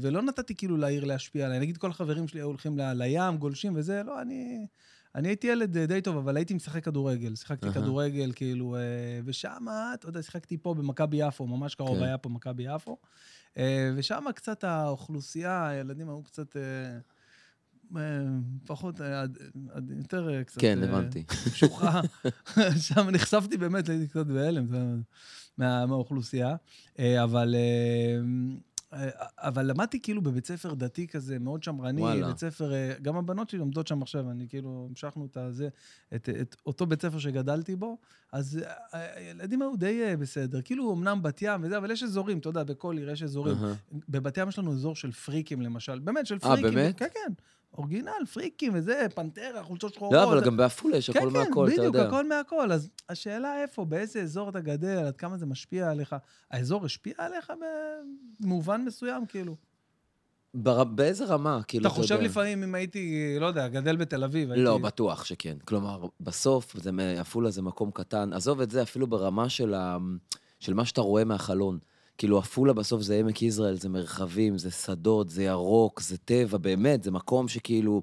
ולא נתתי כאילו לעיר להשפיע עליי. נגיד כל החברים שלי היו הולכים לים, גולשים וזה, לא, אני... אני הייתי ילד אה, די טוב, אבל הייתי משחק כדורגל. שיחקתי אהה. כדורגל, כאילו, אה, ושם, אתה יודע, שיחקתי פה במכבי יפו, ממש קרוב כן. היה פה מכבי יפו. אה, ושם קצת האוכלוסייה, הילדים היו קצת... אה, אה, פחות, יותר קצת... כן, הבנתי. קשוחה. שם נחשפתי באמת, הייתי קצת בהלם מהאוכלוסייה. אבל... אה, אה, אבל למדתי כאילו בבית ספר דתי כזה, מאוד שמרני, וואלה. בית ספר, אה, גם הבנות שלי לומדות שם עכשיו, אני כאילו, המשכנו את הזה, את, את אותו בית ספר שגדלתי בו, אז אה, הילדים היו די אה, בסדר. כאילו, אמנם בת ים וזה, אבל יש אזורים, אתה יודע, בכל עיר יש אזורים. אהה. בבת ים יש לנו אזור של פריקים, למשל. באמת, של אה, פריקים. באמת? כן, כן. אורגינל, פריקים וזה, פנתרה, חולצות שחורות. לא, אבל גם בעפולה יש הכל כן, כן, מהכל, אתה בדיוק, יודע. הכל מהכל. אז השאלה איפה, באיזה אזור אתה גדל, עד כמה זה משפיע עליך. האזור השפיע עליך במובן מסוים, כאילו. בר- באיזה רמה, כאילו, אתה חושב. לפעמים אם הייתי, לא יודע, גדל בתל אביב, הייתי... לא, בטוח שכן. כלומר, בסוף, עפולה זה מקום קטן. עזוב את זה אפילו ברמה של, ה... של מה שאתה רואה מהחלון. כאילו, עפולה בסוף זה עמק יזרעאל, זה מרחבים, זה שדות, זה ירוק, זה טבע, באמת, זה מקום שכאילו,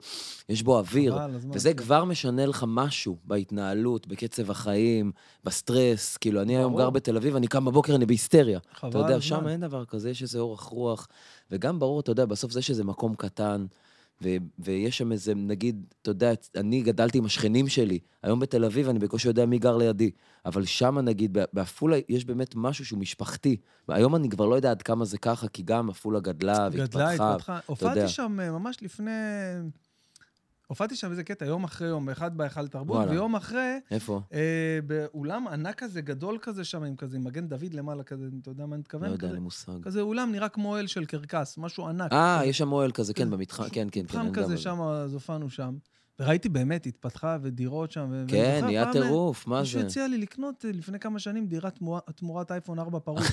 יש בו אוויר. וזה כן. כבר משנה לך משהו בהתנהלות, בקצב החיים, בסטרס. כאילו, אני היום ברור. גר בתל אביב, אני קם בבוקר, אני בהיסטריה. חבל אתה יודע. שם אין דבר כזה, יש איזה אורך רוח. וגם ברור, אתה יודע, בסוף זה שזה מקום קטן, ו- ויש שם איזה, נגיד, אתה יודע, אני גדלתי עם השכנים שלי, היום בתל אביב אני בקושי יודע מי גר לידי, אבל שם, נגיד, בעפולה יש באמת משהו שהוא משפחתי. והיום אני כבר לא יודע עד כמה זה ככה, כי גם עפולה גדלה והתפתחה. גדלה, התפתחה. הופעתי. שם אה, ממש לפני... הופעתי שם איזה קטע, יום אחרי יום, אחד בהיכל תרבות, וואלה. ויום אחרי, איפה? אה, באולם ענק כזה, גדול כזה שם, עם כזה, מגן דוד למעלה כזה, אתה יודע מה אני לא מתכוון? יודע, אין לי מושג. כזה אולם נראה כמו אוהל של קרקס, משהו ענק. אה. יש שם אוהל כזה, כן, במתחם, כן, כן, כן. מתחם כזה זה. שם, אז הופענו שם. וראיתי באמת, התפתחה ודירות שם. כן, נהיה טירוף, מה מישהו זה? הציע לי לקנות אה, לפני כמה שנים דירה תמורת אייפון 4 פרוץ.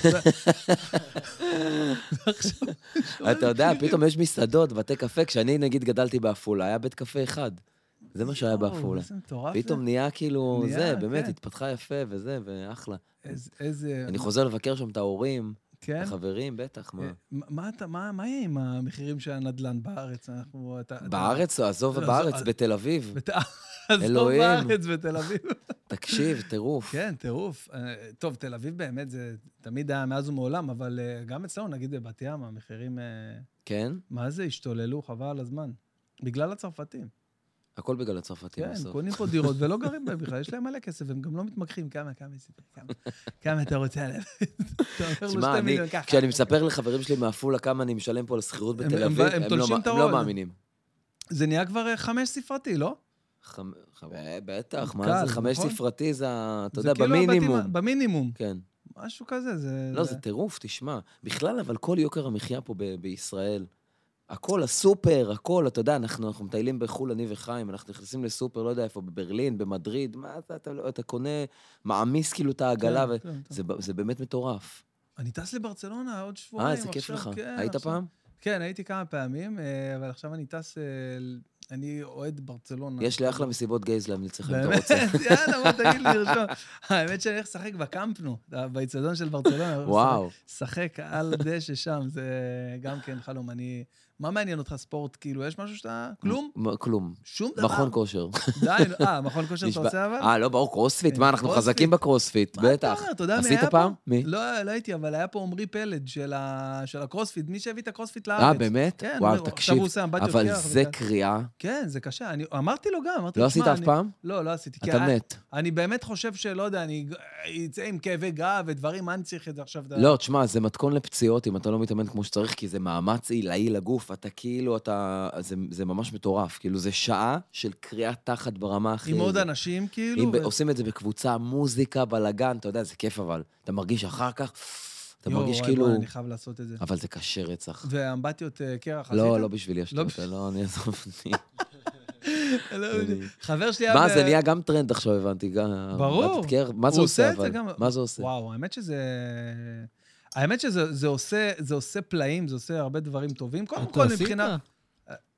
אתה יודע, פתאום יש מסעדות, בתי קפה, כשאני נגיד גדלתי בעפולה, היה בית קפה אחד. זה מה שהיה בעפולה. איזה מטורף. פתאום נהיה כאילו, זה, באמת, כן. התפתחה יפה וזה, ואחלה. איזה... אני חוזר לבקר שם את ההורים, כן? החברים, בטח, מה. אה, מה אתה, מה מה יהיה עם המחירים של הנדל"ן בארץ? אנחנו... אתה- אתה- בארץ, עזוב לא, בארץ, עזוב, בתל אביב. בת- עזוב אלוהים. בארץ, בתל אביב. תקשיב, טירוף. כן, טירוף. אה, טוב, תל אביב באמת זה תמיד היה מאז ומעולם, אבל אה, גם אצלנו, נגיד בבת ים, המחירים, אה, כן? מה זה, השתוללו, חבל על הזמן. בגלל הצרפתים. הכל בגלל הצרפתים כן, בסוף. קונים פה דירות ולא גרים בהם בכלל, יש להם מלא כסף, הם גם לא מתמקחים. כמה, כמה, כמה, כמה אתה רוצה עליהם? תשמע, אני. כשאני מספר לחברים שלי מעפולה כמה אני משלם פה לשכירות הם- בתל הם- אביב, הם הם לא הם לא. מאמינים. זה נהיה כבר אה, חמש ספרתי, לא? אה, בטח, מה זה חמש נכון? ספרתי זה, אתה יודע, כאילו במינימום. במינימום. כן. משהו כזה, זה... לא, זה טירוף, תשמע. בכלל, אבל כל יוקר המחיה פה בישראל, הכל, הסופר, הכל, אתה יודע, אנחנו, אנחנו מטיילים בחו"ל, אני וחיים, אנחנו נכנסים לסופר, לא יודע איפה, בברלין, במדריד, מה אתה, אתה, לא- אתה קונה, מעמיס כאילו את העגלה, כן, כן, כן. וזה זה באמת מטורף. אני טס לברצלונה עוד שבועיים. אה, איזה כיף לך. כן, היית עכשיו- פעם? כן, הייתי כמה פעמים, אה, אבל עכשיו אני טס... אה, אני אוהד ברצלונה. יש לי אחלה מסיבות גייז להמליץ לך אם אתה באמת? רוצה. יאללה, בוא תגיד לי, לרשום. האמת שאני הולך לשחק בקמפנו, באיצטדיון של ברצלונה. וואו. לשחק על הדשא שם, זה גם כן חלום. אני... מה מעניין אותך ספורט? כאילו, יש משהו שאתה... כלום? כלום. שום דבר. מכון כושר. די. אה, מכון כושר אתה עושה אבל? אה, לא, ברור, קרוספיט, מה, אנחנו קרוספיט. חזקים בקרוספיט, מה אתה בטח. אומר? אתה יודע מי עשית היה פה? פעם? מי? לא, לא הייתי, אבל היה פה עמרי פלד של הקרוספיט, מי שהביא את הקרוספיט לארץ. אה, באמת? כן, וואו, תקשיב, אבל זה. קריאה. כן, זה קשה. אני אמרתי לו גם, אמרתי לא לו, עשית "תשמע, אף אני-" פעם? לא, לא עשיתי. אתה מת. אני באמת חושב שלא יודע, אני אצא עם כאבי גב ודברים, מה אני צריך את זה עכשיו? לא, תשמע, זה מתכון לפציעות אם אתה לא מתאמן כמו שצריך, כי זה מאמץ עילאי לגוף. אתה כאילו, אתה... זה, זה ממש מטורף. כאילו, זה שעה של קריאת תחת ברמה הכי... עם עוד אנשים, כאילו. אם ו- עושים את זה בקבוצה, מוזיקה, בלאגן, אתה יודע, זה כיף אבל. אתה מרגיש אחר כך, אתה יואו, מרגיש כאילו... וואי, אני חייב לעשות את זה. אבל זה קשה רצח. ואמבטיות אה, קרח עשית? לא, לא בשבילי השטויות האלה, לא, אני אעזוב אותי. לא, חבר שלי היה... מה, זה נהיה גם טרנד עכשיו, הבנתי. ברור. מה זה עושה אבל? מה זה עושה? וואו, האמת שזה... האמת שזה זה עושה, זה עושה פלאים, זה עושה הרבה דברים טובים. קודם כל, עשית? מבחינה...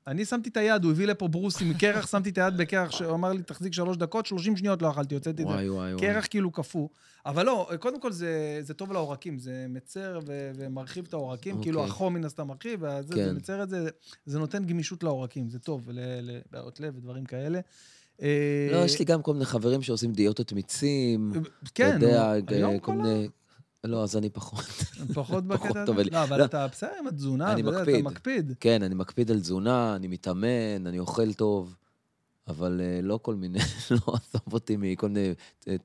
אני שמתי את היד, הוא הביא לפה ברוס עם קרח, שמתי את היד בקרח, שהוא אמר לי, תחזיק שלוש דקות, 30 שניות לא אכלתי, הוצאתי את זה. וואי, וואי, וואי. קרח כאילו קפוא. אבל לא, קודם כל זה, זה טוב לעורקים, זה מצר ו- ומרחיב את העורקים, אוקיי. כאילו החום מן הסתם מרחיב, וזה כן. זה מצר את זה, זה נותן גמישות לעורקים, זה טוב, ל- לבעיות לב ודברים כאלה. אה, לא, יש לי גם כל מיני חברים שעושים דיאטות מיצים. כן, אתה יודע, כל מיני... לא, אז אני פחות. פחות בקטע הזה. לא, אבל לא. אתה בסדר עם התזונה, אתה מקפיד. כן, אני מקפיד על תזונה, אני מתאמן, אני אוכל טוב, אבל אה, לא כל מיני, לא, עזוב אותי מכל מיני... אה,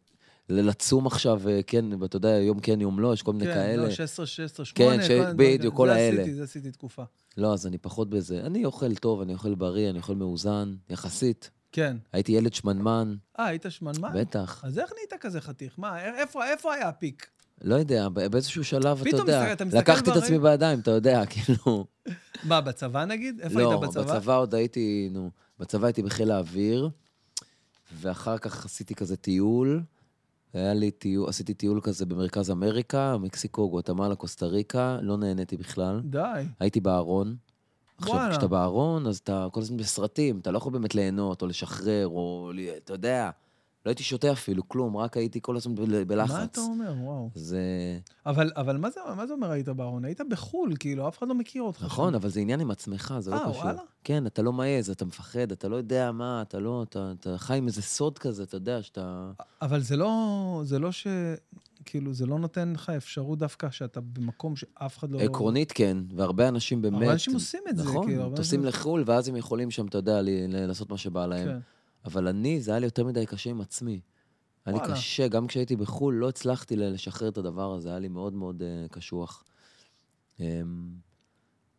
לצום עכשיו, אה, כן, אתה יודע, יום כן, יום לא, יש כל מיני כן, כאלה. לא, 16, 16, 8. כן, ש- בדיוק, כל זה האלה. עשיתי, זה עשיתי תקופה. לא, אז אני פחות בזה. אני אוכל טוב, אני אוכל בריא, אני אוכל מאוזן, יחסית. כן. הייתי ילד שמנמן, אה, היית שמנמן? בטח. אז איך נהיית כזה חתיך? מה, איפה איפה היה הפיק? לא יודע, באיזשהו שלב, אתה יודע, אתה לקחתי את עצמי בידיים, אתה יודע, כאילו... מה, בצבא נגיד? איפה לא, היית בצבא? בצבא עוד הייתי, נו, בצבא הייתי בחיל האוויר, ואחר כך עשיתי כזה טיול. היה לי טיול, עשיתי טיול כזה במרכז אמריקה, מקסיקו, גואטמלה, קוסטה ריקה, לא נהניתי בכלל. די. הייתי בארון. עכשיו, וואלה. כשאתה בארון, אז אתה כל הזמן בסרטים, אתה לא יכול באמת ליהנות או לשחרר, או, אתה יודע, לא הייתי שותה אפילו, כלום, רק הייתי כל הזמן בלחץ. מה אתה אומר? וואו. זה... אבל, אבל מה, זה, מה זה אומר היית בארון? היית בחו"ל, כאילו, אף אחד לא מכיר אותך. נכון, שם. אבל זה עניין עם עצמך, זה לא אה, קשור. וואלה? כן, אתה לא מעז, אתה מפחד, אתה לא יודע מה, אתה לא, אתה, אתה חי עם איזה סוד כזה, אתה יודע, שאתה... אבל זה לא, זה לא ש... כאילו, זה לא נותן לך אפשרות דווקא שאתה במקום שאף אחד לא... עקרונית כן, והרבה אנשים באמת... הרבה אנשים עושים את זה, נכון, כאילו, הרבה טוסים לחו"ל, ואז הם יכולים שם, אתה יודע, לעשות מה שבא להם. כן. אבל אני, זה היה לי יותר מדי קשה עם עצמי. היה לי וואלה. קשה, גם כשהייתי בחו"ל, לא הצלחתי לשחרר את הדבר הזה, היה לי מאוד מאוד אה, קשוח. אמ,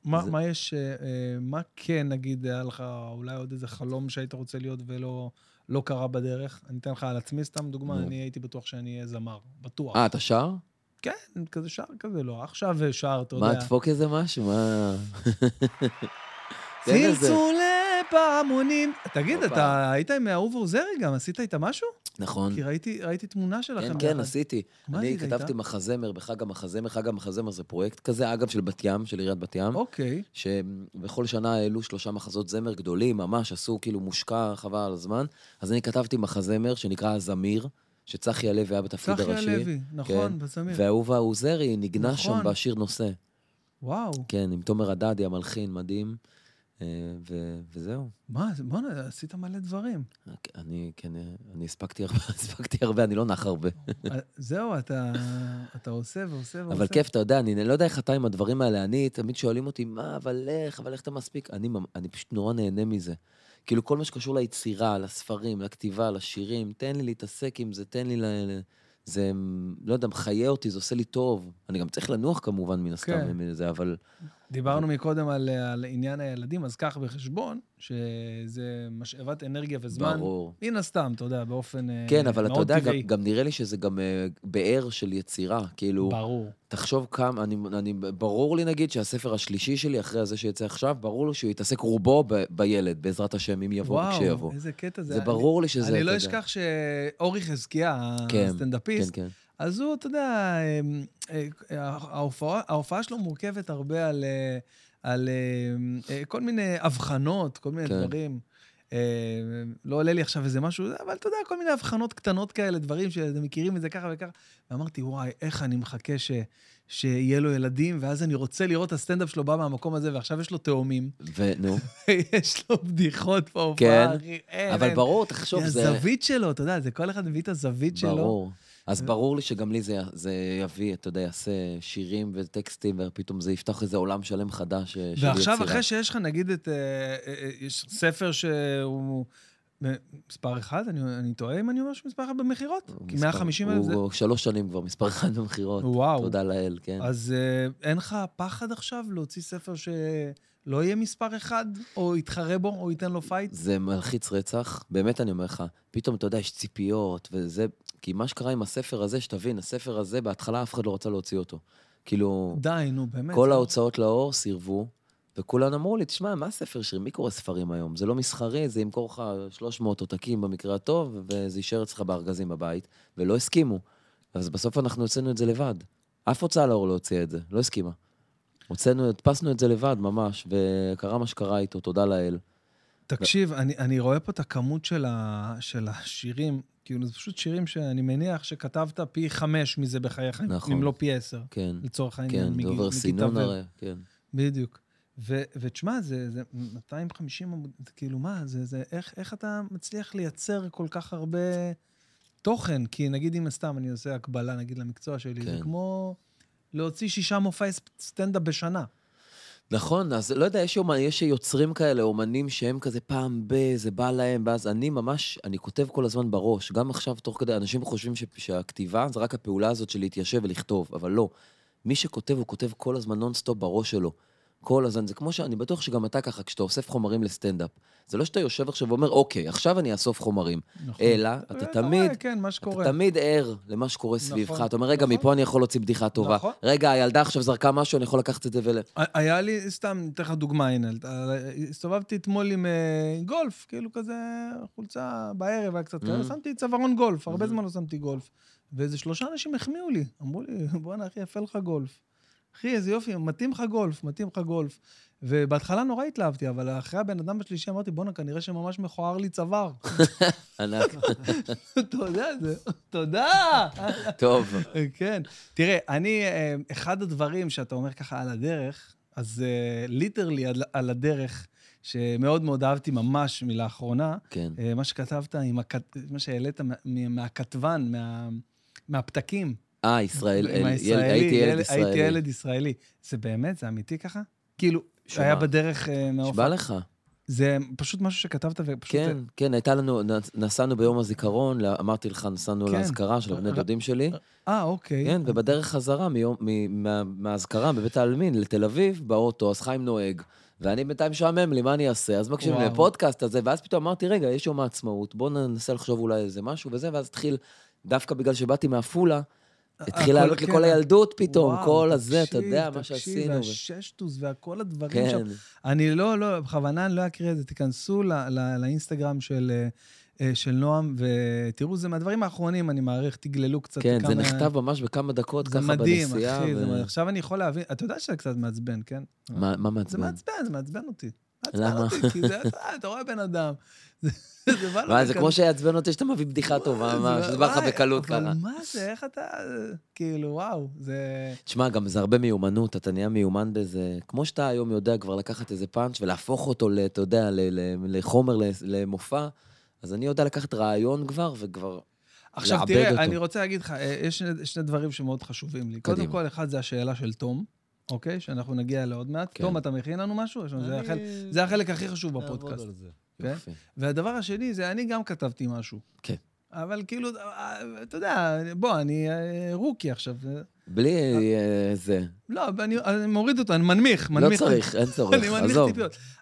מה, זה- מה יש, אה, אה, מה כן, נגיד, היה לך אולי עוד איזה חלום שהיית רוצה להיות ולא לא קרה בדרך? אני אתן לך על עצמי סתם דוגמה, נו. אני הייתי בטוח שאני אהיה זמר, בטוח. אה, אתה שר? כן, כזה שר כזה, לא. עכשיו שר, אתה מה, יודע. דפוק איזה משהו? מה... תן איזה- צלצולי פעמונים. תגיד, הופה. אתה היית עם אהוב עוזרי גם? עשית איתה משהו? נכון. כי ראיתי ראיתי תמונה שלכם כן. כן, עשיתי. אני עשית איתה? כתבתי מחזמר בחג המחזמר. חג המחזמר זה פרויקט כזה, אגב, של בת ים, של עיריית בת ים. אוקיי. שבכל שנה העלו שלושה מחזות זמר גדולים, ממש עשו כאילו מושקע חבל על הזמן. אז אני כתבתי מחזמר שנקרא הזמיר, שצחי הלוי היה בתפקיד צחי הראשי. הלוי, נכון, כן. בזמיר. ואהובה עוזרי ניגנה שם נכון. בשיר נושא. וואו, כן, עם תומר הדדי המלחין, מדהים. אה, ו- וזהו. מה, בוא'נה, עשית מלא דברים. אני, כן, אני הספקתי הרבה, הספקתי הרבה, אני לא נח הרבה. אה, זהו, אתה אתה עושה ועושה ועושה. אבל כיף, אתה יודע, אני לא יודע איך אתה עם הדברים האלה. אני, תמיד שואלים אותי, מה, אבל איך, אבל איך אתה מספיק? אני, אני פשוט נורא נהנה מזה. כאילו, כל מה שקשור ליצירה, לספרים, לכתיבה, לשירים, תן לי להתעסק עם זה, תן לי. ל- זה, לא יודע, מחיה אותי, זה עושה לי טוב. אני גם צריך לנוח כמובן, מן הסתם, כן. מזה, אבל... דיברנו מקודם על, על עניין הילדים, אז קח בחשבון שזה משאבת אנרגיה וזמן. ברור. מן הסתם, אתה יודע, באופן אה, כן, אבל אתה מאוד יודע, גם, טבעי. גם נראה לי שזה גם אה, באר של יצירה. כאילו, ברור. תחשוב כמה, אני, אני, ברור לי נגיד שהספר השלישי שלי, אחרי הזה שיצא עכשיו, ברור לי שהוא יתעסק רובו ב, בילד, בעזרת השם, אם יבוא וואו, וכשיבוא. איזה קטע זה. זה ברור לי שזה, אני לא. אשכח שאורי חזקיה, כן, הסטנדאפיסט, כן, כן. אז הוא, אתה יודע, אמ, אה, ההופעה, ההופעה שלו מורכבת הרבה על, אה, על אה, אה, כל מיני הבחנות, כל מיני כן. דברים. לא עולה לי עכשיו איזה משהו, אבל אתה יודע, כל מיני הבחנות קטנות כאלה, דברים שאתם מכירים את זה ככה וככה. ואמרתי, וואי, איך אני מחכה ש, שיהיה לו ילדים, ואז אני רוצה לראות את הסטנדאפ שלו בא מהמקום הזה, ועכשיו יש לו תאומים, ונו, יש לו בדיחות בהופעה, כן, אחי. אין, אבל אין. ברור, תחשוב, זה... הזווית שלו, אתה יודע, זה כל אחד מביא את הזווית שלו. ברור. אז ברור לי שגם לי זה, זה יביא, אתה יודע, יעשה שירים וטקסטים, ופתאום זה יפתח איזה עולם שלם חדש אה, של ועכשיו, יצירה. אחרי שיש לך, נגיד, את... אה, אה, אה, יש ספר שהוא אה, מספר אחד, אני, אני טועה אם אני אומר שהוא מספר אחד במכירות? כי מספר- 150 אלף זה... הוא שלוש שנים כבר, מספר אחד במכירות. וואו. תודה לאל, כן. אז אה, אין לך פחד עכשיו להוציא ספר שלא יהיה מספר אחד, או יתחרה בו, או ייתן לו פייט? זה מלחיץ רצח, באמת אני אומר לך. פתאום, אתה יודע, יש ציפיות, וזה... כי מה שקרה עם הספר הזה, שתבין, הספר הזה, בהתחלה אף אחד לא רצה להוציא אותו. כאילו, די, נו, באמת. כל ההוצאות לאור סירבו, וכולם אמרו לי, תשמע, מה ספר שירים? מי קורא ספרים היום? זה לא מסחרי, זה ימכור לך 300 עותקים במקרה הטוב, וזה יישאר אצלך בארגזים בבית, ולא הסכימו. אז בסוף אנחנו הוצאנו את זה לבד. אף הוצאה לאור לא הוציאה את זה, לא הסכימה. הוצאנו, הדפסנו את זה לבד ממש, וקרה מה שקרה איתו, תודה לאל. תקשיב, אני, אני רואה פה את הכמות של, ה, של השירים, כאילו, זה פשוט שירים שאני מניח שכתבת פי חמש מזה בחייך, נכון. אם לא פי עשר, כן, לצורך העניין. כן, מגיל- דובר מכיתה סינון הרי, כן. בדיוק. ותשמע, זה, זה 250 עמוד, זה כאילו, מה, זה, זה, איך, איך אתה מצליח לייצר כל כך הרבה תוכן? כי נגיד, אם סתם אני עושה הקבלה, נגיד, למקצוע שלי, זה כן. כמו להוציא שישה מופעי סטנדאפ בשנה. נכון, אז לא יודע, יש, אומן, יש יוצרים כאלה, אומנים שהם כזה פעם ב, זה בא להם, ואז אני ממש, אני כותב כל הזמן בראש. גם עכשיו, תוך כדי, אנשים חושבים ש, שהכתיבה זה רק הפעולה הזאת של להתיישב ולכתוב, אבל לא. מי שכותב, הוא כותב כל הזמן נונסטופ בראש שלו. כל הזמן. זה כמו שאני בטוח שגם אתה ככה, כשאתה אוסף חומרים לסטנדאפ. זה לא שאתה יושב עכשיו ואומר, אוקיי, עכשיו אני אאסוף חומרים. נכון. אלא, אתה אתה תמיד, כן, מה שקורה. אתה תמיד ער למה שקורה סביבך. נכון, אתה אומר, רגע, נכון. מפה אני יכול להוציא בדיחה טובה. נכון. רגע, הילדה עכשיו זרקה משהו, אני יכול לקחת את זה ול... היה לי, סתם, אתן לך דוגמה, הנה, אתה- הסתובבתי אתמול עם אה, גולף, כאילו כזה חולצה בערב, היה קצת כאלה, Mhm. שמתי צווארון גולף, הרבה Mhm. זמן לא שמתי גולף. ואיזה שלושה אנשים החמיאו לי, אמרו לי, בואנה, אחי, יפה לך גולף. אחי, איזה יופי, מתאים לך גולף, מתאים לך גולף. ובהתחלה נורא התלהבתי, אבל אחרי הבן אדם השלישי אמרתי, בואנה, כנראה שממש מכוער לי צוואר. ענק. יודע, זה... תודה! טוב. כן. תראה, אני, אה, אחד הדברים שאתה אומר ככה על הדרך, אז ליטרלי על, הדרך, שמאוד מאוד אהבתי ממש מלאחרונה, כן. אה, מה שכתבת. מה שהעלית מה- מהכתבן, מה... מהפתקים. אה, ישראל, עם אל- הישראלי, הייתי ילד הייתי ישראלי. ילד ישראלי. זה באמת? זה אמיתי ככה? כאילו, שמה? היה בדרך אה, מהאופק. נשבע לך. זה פשוט משהו שכתבת ופשוט... כן, כן, הייתה לנו, נסענו ביום הזיכרון, אמרתי לך, נסענו כן. לאזכרה של הבני ר- דודים שלי. אה, אוקיי. כן, ובדרך חזרה מיום- מ- מה- מהאזכרה בבית העלמין לתל אביב, באוטו, אז חיים נוהג. ואני בינתיים משעמם לי, מה אני אעשה? אז מקשיבים. לפודקאסט הזה, ואז פתאום אמרתי, רגע, יש יום העצמאות, בואו ננסה לחשוב אולי איזה משהו וזה, ואז התחיל, דווקא בגלל שבאתי מעפולה, התחיל לעלות כן. לכל הילדות פתאום, וואו, כל הזה, אתה תקשיב, יודע, מה תקשיב, שעשינו. ו- והששטוס וכל הדברים שם. כן, אני לא, לא, בכוונה אני לא אקריא את זה. תיכנסו ל- ל- לאינסטגרם של, אה, של נועם, ותראו, זה מהדברים האחרונים, אני מעריך, תגללו קצת. כן, זה כמה- נכתב ממש בכמה דקות, זה ככה מדהים, בנסיעה. אחי. ו- זה מדהים. עכשיו אני יכול להבין, אתה יודע שזה קצת מעצבן, כן? מה מה זה מעצבן? מעצבן, זה מעצבן אותי. למה? כי זה, אתה- רואה בן אדם. זה זה בא לו מה, זה. כמו שיעצבן אותי שאתה מביא בדיחה טובה, מה, זה- שזה בא לך בקלות ככה. אבל מה זה, איך אתה... כאילו, וואו, זה... תשמע, גם זה הרבה מיומנות, אתה נהיה מיומן בזה, כמו שאתה היום יודע כבר לקחת איזה פאנץ' ולהפוך אותו, אתה יודע, לחומר, למופע, אז אני יודע לקחת רעיון כבר, וכבר... עכשיו תראה, אותו. אני רוצה להגיד לך, אה, יש שני, שני דברים שמאוד חשובים לי. קודם. כל, אחד זה השאלה של תום, אוקיי? שאנחנו נגיע אליה עוד מעט. כן. תום, אתה מכין לנו משהו? לנו- זה אני החלק- זה החלק הכי חשוב בפודקאסט. כן? יופי. והדבר השני זה, אני גם כתבתי משהו. כן. אבל כאילו, אתה יודע, בוא, אני אה, רוקי עכשיו. בלי אה, זה. לא, אני, אני מוריד אותו, אני מנמיך, לא מנמיך. צריך, אין צורך, עזוב.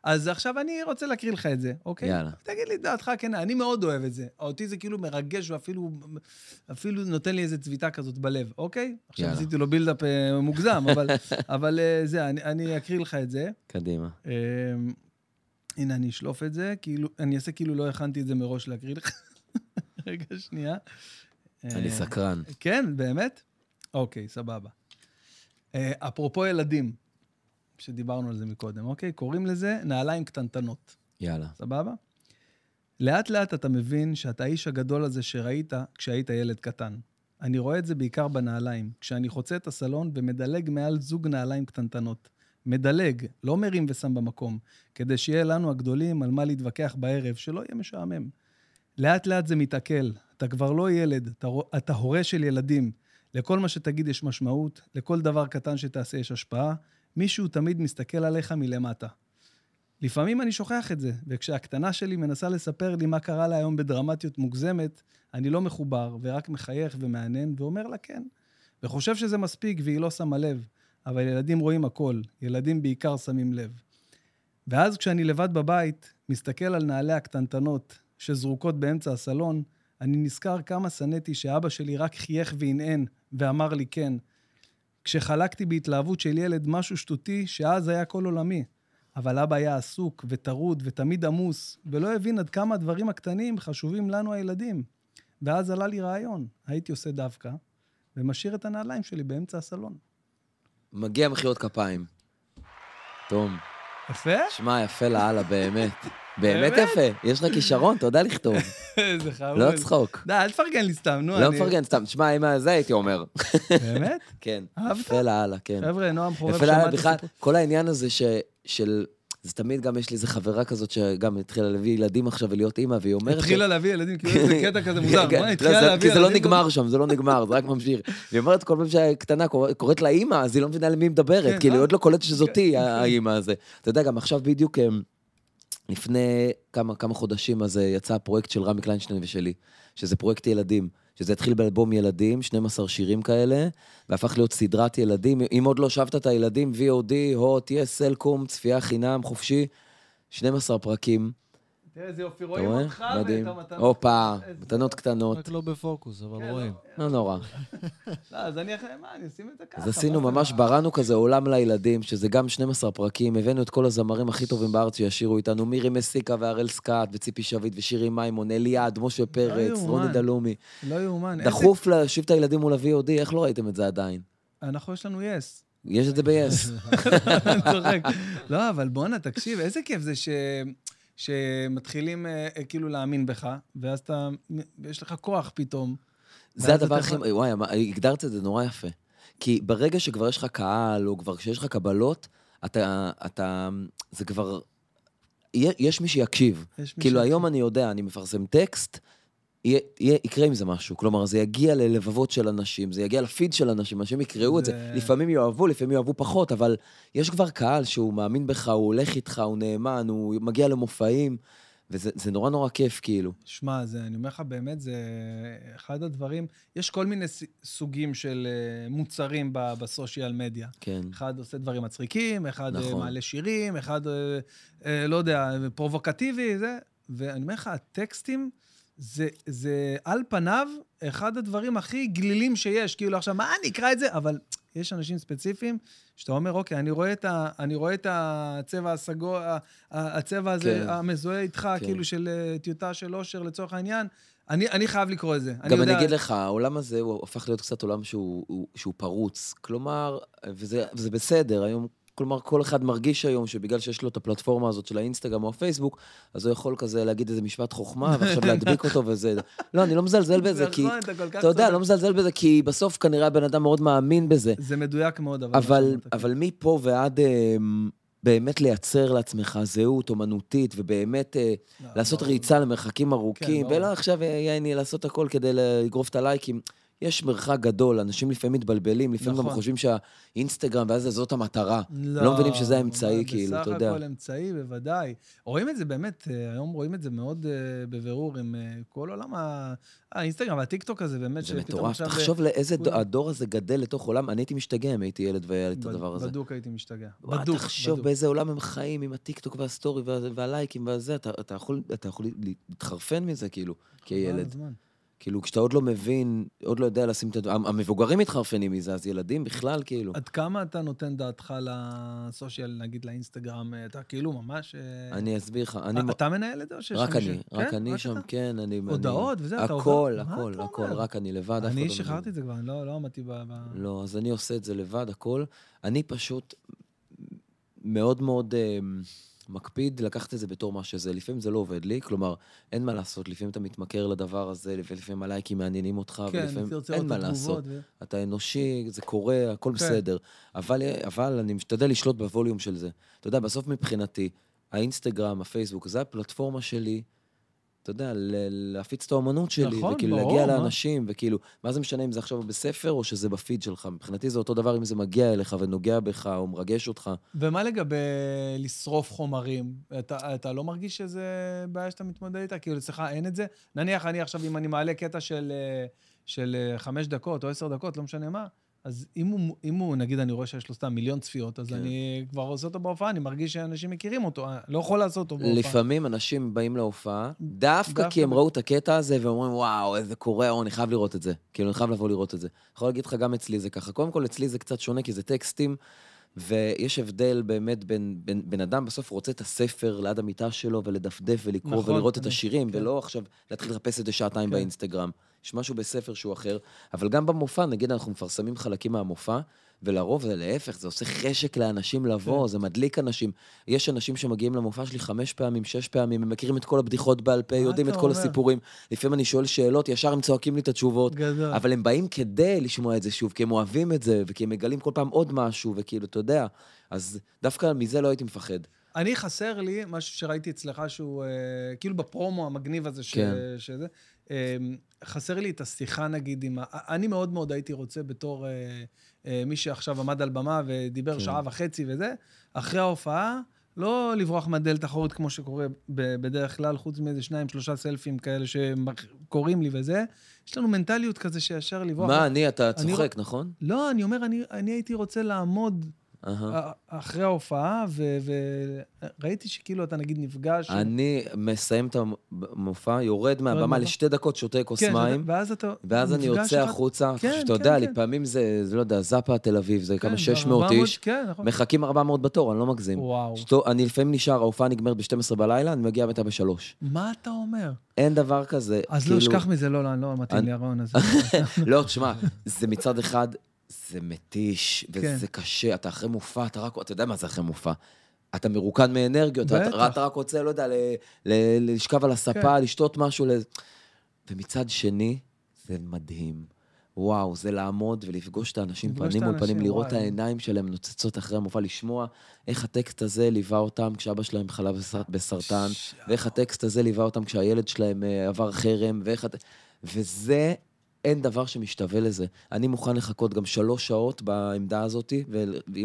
אז עכשיו אני רוצה להקריא לך את זה, אוקיי? יאללה. תגיד לי דעתך כנה, אני מאוד אוהב את זה. אותי זה כאילו מרגש ואפילו אפילו נותן לי איזו צביטה כזאת בלב, אוקיי? עכשיו. עשיתי לו בילדאפ אה, מוגזם, אבל, אבל אה, זה, אני, אני אקריא לך את זה. קדימה. אה, הנה, אני אשלוף את זה, כאילו, אני אעשה כאילו לא הכנתי את זה מראש להקריא לך. רגע, שנייה. אני אה, סקרן. כן, באמת? אוקיי, סבבה. אה, אפרופו ילדים, שדיברנו על זה מקודם, אוקיי? קוראים לזה נעליים קטנטנות, יאללה. סבבה? לאט לאט אתה מבין שאתה האיש הגדול הזה שראית כשהיית ילד קטן. אני רואה את זה בעיקר בנעליים, כשאני חוצה את הסלון ומדלג מעל זוג נעליים קטנטנות. מדלג, לא מרים ושם במקום, כדי שיהיה לנו הגדולים על מה להתווכח בערב, שלא יהיה משעמם. לאט לאט זה מתעכל, אתה כבר לא ילד, אתה, אתה הורה של ילדים. לכל מה שתגיד יש משמעות, לכל דבר קטן שתעשה יש השפעה, מישהו תמיד מסתכל עליך מלמטה. לפעמים אני שוכח את זה, וכשהקטנה שלי מנסה לספר לי מה קרה לה היום בדרמטיות מוגזמת, אני לא מחובר, ורק מחייך ומענן, ואומר לה כן. וחושב שזה מספיק והיא לא שמה לב, אבל ילדים רואים הכל, ילדים בעיקר שמים לב. ואז כשאני לבד בבית, מסתכל על נעלי הקטנטנות שזרוקות באמצע הסלון, אני נזכר כמה שנאתי שאבא שלי רק חייך והנהן ואמר לי כן. כשחלקתי בהתלהבות של ילד משהו שטותי שאז היה כל עולמי. אבל אבא היה עסוק וטרוד ותמיד עמוס, ולא הבין עד כמה הדברים הקטנים חשובים לנו הילדים. ואז עלה לי רעיון, הייתי עושה דווקא, ומשאיר את הנעליים שלי באמצע הסלון. מגיע מחיאות כפיים. תום, יפה? שמע, יפה לאללה, באמת. באמת? יפה. יש לך כישרון, אתה יודע לכתוב. איזה חמוד. לא צחוק. די, אל תפרגן לי סתם, נו. לא מפרגן, סתם, תשמע, אם זה הייתי אומר. באמת? כן. אהבת? יפה לאללה, כן. חבר'ה, נועם חורב יפה לאללה, שמע את בכלל, הסיפור. כל העניין הזה של... זה תמיד גם, יש לי איזה חברה כזאת שגם התחילה להביא ילדים עכשיו ולהיות אימא, והיא אומרת... התחילה להביא ילדים, כאילו זה קטע כזה מוזר. כן, מה, לא, התחילה זה- להביא כי זה לא? נגמר שם, זה לא נגמר, זה רק ממשיך. היא אומרת, כל פעם שהקטנה קורא- קוראת לה אימא, אז היא לא מבינה למי היא מדברת, כן, כאילו, היא אה? עוד לא קולטת שזאתי כן, כן. האימא הזה. אתה יודע, גם עכשיו בדיוק, אמ, לפני כמה כמה חודשים, אז אה, יצא הפרויקט של רמי קליינשטיין ושלי, שזה פרויקט ילדים. שזה התחיל באלבום ילדים, 12 שירים כאלה, והפך להיות סדרת ילדים. אם עוד לא שבת את הילדים, VOD, הוט, יס, סלקום, צפייה חינם, חופשי, 12 פרקים. תראה איזה יופי, רואים? אותך. ואת המתנות. הופה, מתנות קטנות. רק לא בפוקוס, אבל כן, רואים. לא, לא נורא. לא, אז אני אחרי, מה, אני אשים את זה ככה. אז עשינו ממש? בראנו כזה עולם לילדים, שזה גם 12 פרקים, הבאנו את כל הזמרים הכי טובים בארץ שישירו איתנו, מירי מסיקה והראל סקאט, וציפי שביט ושירי מימון, אליעד, משה פרץ, יאומן. רוני דלומי. לא יאומן. דחוף להושיב את הילדים מול ה-VOD, איך לא ראיתם את זה עדיין? אנחנו, יש לנו יס. יש את זה ב-yes. צוחק. לא, אבל בואנה, תקשיב, איזה כיף זה ש... שמתחילים אה, אה, כאילו להאמין בך, ואז אתה, יש לך כוח פתאום. זה הדבר אתה הכי... יכול- וואי, אמר- הגדרת את זה נורא יפה. כי ברגע שכבר יש לך קהל, או כבר כשיש לך קבלות, אתה... אתה... זה כבר... יש מי שיקשיב. יש מי כאילו ש- היום אני יודע, אני מפרסם טקסט, יהיה, יהיה, יקרה עם זה משהו. כלומר, זה יגיע ללבבות של אנשים, זה יגיע לפיד של אנשים, אנשים יקראו את זה. זה- לפעמים יאהבו, לפעמים יאהבו פחות, אבל יש כבר קהל שהוא מאמין בך, הוא הולך איתך, הוא נאמן, הוא מגיע למופעים, וזה זה נורא נורא כיף, כאילו. שמע, זה, אני אומר לך, באמת, זה אחד הדברים... יש כל מיני סוגים של אה, מוצרים בסושיאל מדיה. כן. אחד עושה דברים מצחיקים, אחד נכון. נכון. מעלה שירים, אחד, אה, אה, לא יודע, פרובוקטיבי, זה. ואני אומר לך, הטקסטים, זה, זה על פניו אחד הדברים הכי גלילים שיש. כאילו, עכשיו, מה, אני אקרא את זה? אבל יש אנשים ספציפיים שאתה אומר, אוקיי, אני רואה את, ה, אני רואה את הצבע הסגול, ה- ה- הצבע הזה, כן. המזוהה איתך, כן. כאילו של אה, טיוטה של אושר לצורך העניין. אני, אני חייב לקרוא את זה. גם אני יודע- אגיד לך, העולם הזה הוא הפך להיות קצת עולם שהוא, הוא, שהוא פרוץ. כלומר, וזה, וזה בסדר, היום, כלומר, כל אחד מרגיש היום שבגלל שיש לו את הפלטפורמה הזאת של האינסטגרם או הפייסבוק, אז הוא יכול כזה להגיד איזה משפט חוכמה, ועכשיו להדביק אותו וזה... לא, אני לא מזלזל בזה, כי... אתה יודע. לא מזלזל בזה, כי בסוף כנראה הבן אדם מאוד מאמין בזה. זה מדויק מאוד, אבל... אבל, מפה ועד אה, באמת לייצר לעצמך זהות אומנותית, ובאמת אה, לא, לעשות. ריצה למרחקים ארוכים, ברור. ולא עכשיו, אה, יעני, לעשות הכל כדי לגרוף את הלייקים. יש מרחק גדול, אנשים לפעמים מתבלבלים, לפעמים גם נכון. חושבים שהאינסטגרם ואז זאת המטרה. לא, לא מבינים שזה האמצעי, כאילו, אתה יודע. בסך הכל אמצעי, בוודאי. רואים את זה באמת, אה, היום רואים את זה מאוד אה, בבירור עם אה, כל עולם ה- האינסטגרם והטיקטוק הזה, באמת, זה מטורף. תחשוב לאיזה כולם- הדור הזה גדל לתוך עולם, אני הייתי משתגע אם הייתי ילד והיה לי את הדבר הזה. בדוק הייתי משתגע. וואי, בדוק, תחשוב בדוק. באיזה עולם הם חיים עם הטיקטוק וה story וה- והלייקים והזה, אתה, אתה, יכול, אתה יכול להתחרפן מזה, כאילו, כילד. כאילו, כשאתה עוד לא מבין, עוד לא יודע לשים את הדברים, המבוגרים מתחרפנים מזה, אז ילדים בכלל, כאילו. עד כמה אתה נותן דעתך ל social, נגיד לאינסטגרם? אה, אתה כאילו ממש... אה, אני אסביר לך, אני... אתה מנהל את זה או שיש רק? אני, רק כן? אני שם, אתה? כן, אני... הודעות אני- וזה, אתה הכל, עובר? מה הכל, אתה הכל, אומר? רק אני לבד, אני לא שחררתי. את זה כבר, אני לא לא עמדתי ב... ב- לא, אז אני עושה את זה לבד, הכל. אני פשוט מאוד מאוד אה, מקפיד לקחת את זה בתור מה שזה. לפעמים זה לא עובד לי, כלומר, אין מה לעשות, לפעמים אתה מתמכר לדבר הזה, ולפעמים הלייקים מעניינים אותך, כן, ולפעמים אין מה לעשות. ו- אתה אנושי, זה קורה, הכל כן. בסדר. אבל, אבל אני משתדל לשלוט בווליום של זה. אתה יודע, בסוף מבחינתי, האינסטגרם, הפייסבוק, זה הפלטפורמה שלי, אתה יודע, להפיץ את האומנות שלי, נכון, וכאילו ברור, להגיע מה? לאנשים, וכאילו, מה זה משנה אם זה עכשיו בספר או שזה בפיד שלך? מבחינתי זה אותו דבר אם זה מגיע אליך ונוגע בך או מרגש אותך. ומה לגבי לשרוף חומרים? אתה, אתה לא מרגיש שזה בעיה שאתה מתמודד איתה? כאילו, אצלך אין את זה? נניח, אני עכשיו, אם אני מעלה קטע של, אה, של אה, חמש דקות או עשר דקות, לא משנה מה, אז אם הוא, אם הוא, נגיד, אני רואה שיש לו סתם מיליון צפיות, אז כן. אני כבר עושה אותו בהופעה, אני מרגיש שאנשים מכירים אותו, אני לא יכול לעשות אותו בהופעה. לפעמים אנשים באים להופעה, דווקא דווקא כי הם ראו את הקטע הזה ואומרים, וואו, איזה קורע, אני חייב לראות את זה. כאילו, אני חייב לבוא לראות את זה. יכול להגיד לך, גם אצלי זה ככה. קודם כל, אצלי זה קצת שונה, כי זה טקסטים, ויש הבדל באמת בין, בין בן אדם בסוף רוצה את הספר ליד המיטה שלו ולדפדף ולקרוא נכון, ולראות את אני- השירים, כן. ולא עכשיו להתחיל לחפש את זה שעתיים כן. באינסטגרם. יש משהו בספר שהוא אחר, אבל גם במופע, נגיד אנחנו מפרסמים חלקים מהמופע, ולרוב זה להפך, זה עושה חשק לאנשים לבוא, כן. זה מדליק אנשים. יש אנשים שמגיעים למופע שלי חמש פעמים, שש פעמים, הם מכירים את כל הבדיחות בעל פה, יודעים את כל אומר? הסיפורים. לפעמים אני שואל שאלות, ישר הם צועקים לי את התשובות. גדול. אבל הם באים כדי לשמוע את זה שוב, כי הם אוהבים את זה, וכי הם מגלים כל פעם עוד משהו, וכאילו, אתה יודע. אז דווקא מזה לא הייתי מפחד. אני חסר לי משהו שראיתי אצלך שהוא, אה, כאילו בפרומו המגניב הזה, ש, כן. שזה, חסר לי את השיחה נגיד עם ה... אני מאוד מאוד הייתי רוצה בתור אה, אה, מי שעכשיו עמד על במה ודיבר כן. שעה וחצי וזה, אחרי ההופעה, לא לברוח מהדלת האחורית כמו שקורה בדרך כלל, חוץ מאיזה שניים, שלושה סלפים כאלה שקוראים לי וזה. יש לנו מנטליות כזה שישר לברוח. מה, אני, אתה אני צוחק, נכון? לא, אני אומר, אני, אני הייתי רוצה לעמוד. אחרי ההופעה, וראיתי שכאילו אתה נגיד נפגש... אני מסיים את המופע, יורד מהבמה. לשתי דקות, שותה כוס כן, מים, ואז אתה... ואז אני יוצא החוצה. כן, שאתה כן, יודע, כן. לפעמים זה, זה לא יודע, זאפה תל אביב, זה כמה כן, 600 400, איש, כן, נכון. מחכים 400 בתור, אני לא מגזים. וואו. שתו, אני לפעמים נשאר, ההופעה נגמרת ב-12 בלילה, אני מגיע הביתה ב-3. מה אתה אומר? אין דבר כזה. אז כאילו- לא, אשכח מזה, לא, לא, לא מתאים לי הרעיון הזה. לא, תשמע, זה מצד אחד, זה מתיש, כן. וזה קשה, אתה אחרי מופע, אתה רק, אתה יודע מה זה אחרי מופע. אתה מרוקן מאנרגיות, אתה. אתה רק רוצה, לא יודע, ל, ל, לשכב על הספה, כן. לשתות משהו. ל... ומצד שני, זה מדהים. וואו, זה לעמוד ולפגוש את האנשים פנים את מול פנים, האנשים, לראות את וואי. העיניים שלהם נוצצות אחרי המופע, לשמוע איך הטקסט הזה ליווה אותם כשאבא שלהם חלה בסר- בסרטן, ואיך הטקסט הזה ליווה אותם כשהילד שלהם אה, עבר חרם, ואיך... וזה, אין דבר שמשתווה לזה. אני מוכן לחכות גם שלוש שעות בעמדה הזאת,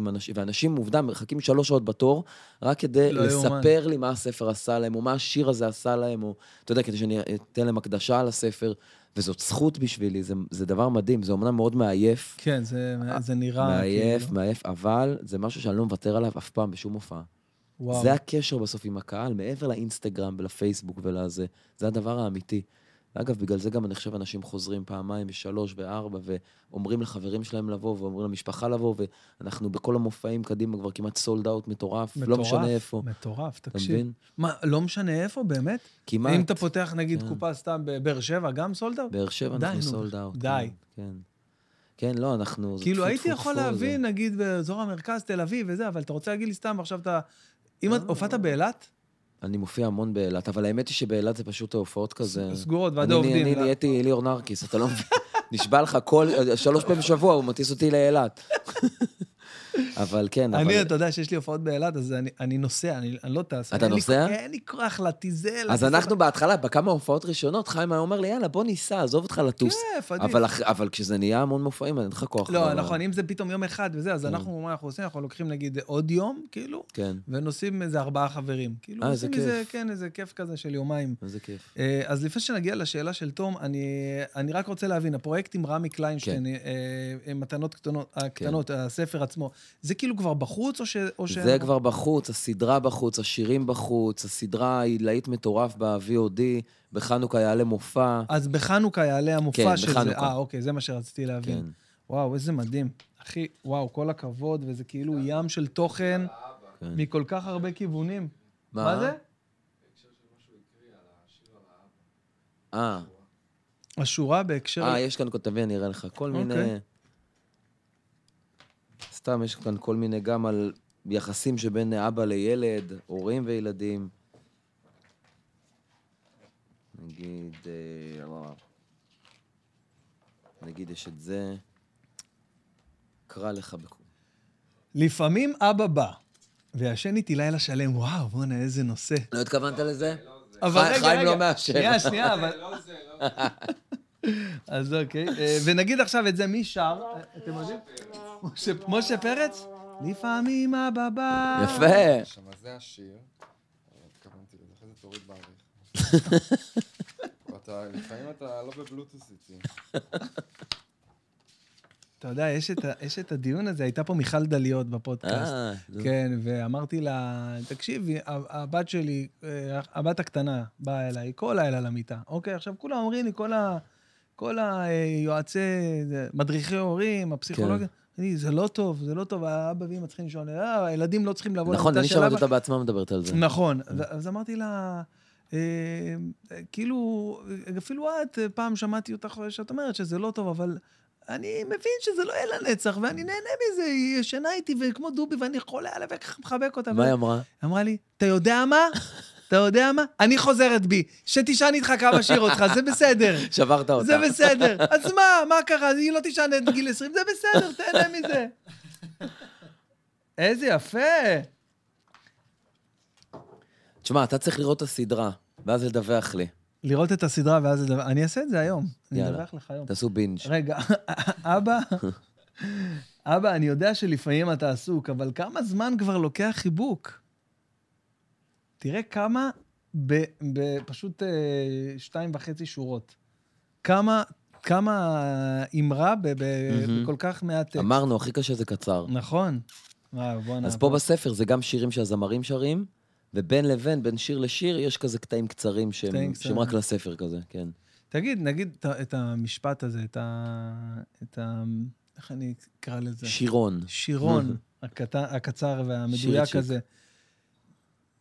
אנשים, ואנשים, עובדה, מחכים שלוש שעות בתור, רק כדי לא. לספר לי מה הספר עשה להם, או מה השיר הזה עשה להם, או, אתה יודע, כדי שאני אתן להם הקדשה על הספר. וזאת זכות בשבילי, זה, זה דבר מדהים, זה אומנם מאוד מעייף, כן, זה, זה נראה מעייף, כאילו... מעייף, אבל זה משהו שאני לא מוותר עליו אף פעם בשום הופעה. וואו. זה הקשר בסוף עם הקהל, מעבר לאינסטגרם ולפייסבוק ולזה. זה הדבר האמיתי. ואגב, בגלל זה גם אני חושב אנשים חוזרים פעמיים ושלוש וארבע, ואומרים לחברים שלהם לבוא, ואומרים למשפחה לבוא, ואנחנו בכל המופעים קדימה כבר כמעט sold out מטורף, לא משנה איפה. מטורף, אתה תקשיב. מבין? מה, לא משנה איפה, באמת? כמעט. אם אתה פותח נגיד כן. קופה סתם בבאר שבע, גם sold out? באר שבע די, אנחנו נו, sold out. די. כן, כן. כן, לא, אנחנו... כאילו, טפו, הייתי טפו, יכול טפו, זה- להבין, נגיד, באזור המרכז, תל אביב וזה, אבל אתה רוצה להגיד לי סתם, עכשיו אתה... אם לא. הופעת באילת? אני מופיע המון באילת, אבל האמת היא שבאילת זה פשוט ההופעות כזה... סגורות, ועדי אני- עובדים. אני? נהייתי ליאור נרקיס, אתה לא מבין? נשבע לך כל... שלוש פעמים בשבוע הוא מטיס אותי לאילת. אבל כן, אבל... אני, אתה יודע שיש לי הופעות באילת, אז אני- אני נוסע, אני אני לא טס. אתה לי- נוסע? אין לי כוח לטיזל. אז אנחנו בהתחלה, בכמה הופעות ראשונות, חיים היה אומר לי, יאללה, בוא ניסע, עזוב אותך לטוס. כיף, עדיף. אבל כשזה נהיה המון מופעים, אין לך כוח. לא. נכון, אם זה פתאום יום אחד וזה, אז כן. אנחנו, מה אנחנו עושים? אנחנו לוקחים נגיד עוד יום, כאילו, כן, ונוסעים איזה ארבעה חברים. כאילו, אה, עושים איזה כיף. כן, איזה כיף כזה של יומיים. איזה כיף. אה, אז לפני שנגיע לשאלה של תום, אני, רק רוצה להבין, הפרויקט עם רמי קליינשטיין, כן. אה, אה, מתנות קטנות, הספר עצמו, זה כאילו כבר בחוץ, או ש... או ש... זה כבר בחוץ, הסדרה בחוץ, השירים בחוץ, הסדרה היא להיט מטורף ב-VOD, בחנוכה יעלה מופע. אז בחנוכה יעלה המופע כן, של זה. בחנוכה. אה, אוקיי, זה מה שרציתי להבין. כן. וואו, איזה מדהים. אחי, וואו, כל הכבוד, וזה כאילו ים של תוכן כן. מכל כך הרבה כיוונים. מה זה? אה, השורה בהקשר... אה, יש כאן, תביא, אני אראה לך. כל מיני... אוקיי. סתם, יש כאן כל מיני גם על יחסים שבין אבא לילד, הורים וילדים. נגיד, אה, לא. נגיד, יש את זה. אקרא לך בקול. לפעמים אבא בא, וישן איתי לילה שלם, וואו, בואנה, איזה נושא. לא התכוונת לזה? אבל חי- רגע, חיים רגע. לא מאשר. שנייה, שנייה, אבל... לא זה, לא אז אוקיי. אה, ונגיד עכשיו את זה, מי שר? אתם יודעים? משה- פרץ? לפעמים אבא בא. יפה. אז זה השיר. אה, התכוונתי לזה, אחרי זה תוריד בעריך. לפעמים אתה לא בבלוטוס איתי. אתה יודע, יש את יש את הדיון הזה, הייתה פה מיכל דליות בפודקאסט. אה. כן, ואמרתי לה, תקשיבי, הבת שלי, אה, הבת הקטנה, באה אליי כל לילה למיטה. אוקיי, עכשיו כולם אומרים לי, כל ה... כל היועצי, מדריכי הורים, הפסיכולוגיה, אני, זה לא טוב, זה לא טוב, האבא ואמא צריכים לישון, אה, הילדים לא צריכים לבוא נכון, אני שמעתי. אותה בעצמה מדברת על זה. נכון, ו- אז אמרתי לה, אה, כאילו, אפילו את, אה, פעם שמעתי אותך שאת אומרת שזה לא טוב, אבל אני מבין שזה לא יהיה לנצח, ואני נהנה מזה, היא ישנה איתי וכמו דובי, ואני חולה עליה וככה מחבק אותה. מה היא אמרה? אמרה לי, אתה יודע מה? אתה יודע מה? אני חוזרת בי. שתישן איתך כמה שיר אותך, זה בסדר. שברת אותה. זה בסדר. אז מה, מה קרה? היא לא תישן עד גיל 20, זה בסדר, תהנה מזה. איזה יפה. תשמע, אתה צריך לראות את הסדרה, ואז לדווח לי. לראות את הסדרה ואז לדבר. אני אעשה את זה היום. אני. אדווח לך היום. תעשו בינג'. רגע, אבא, אבא, אני יודע שלפעמים אתה עסוק, אבל כמה זמן כבר לוקח חיבוק? תראה כמה, ב, ב, פשוט אה, שתיים וחצי שורות. כמה, כמה אמרה ב, ב, מהמם. בכל כך מעט טקסט. אמרנו, הכי קשה זה קצר. נכון. וואו, בוא אז נעבור. פה בספר זה גם שירים שהזמרים שרים, ובין לבין, בין שיר לשיר, יש כזה קטעים קצרים שהם קטעים שהם. רק לספר כזה, כן. תגיד, נגיד את את המשפט הזה, את ה... את ה... איך אני אקרא לזה? שירון. שירון, הקט... הקצר והמדויק. הזה. מ-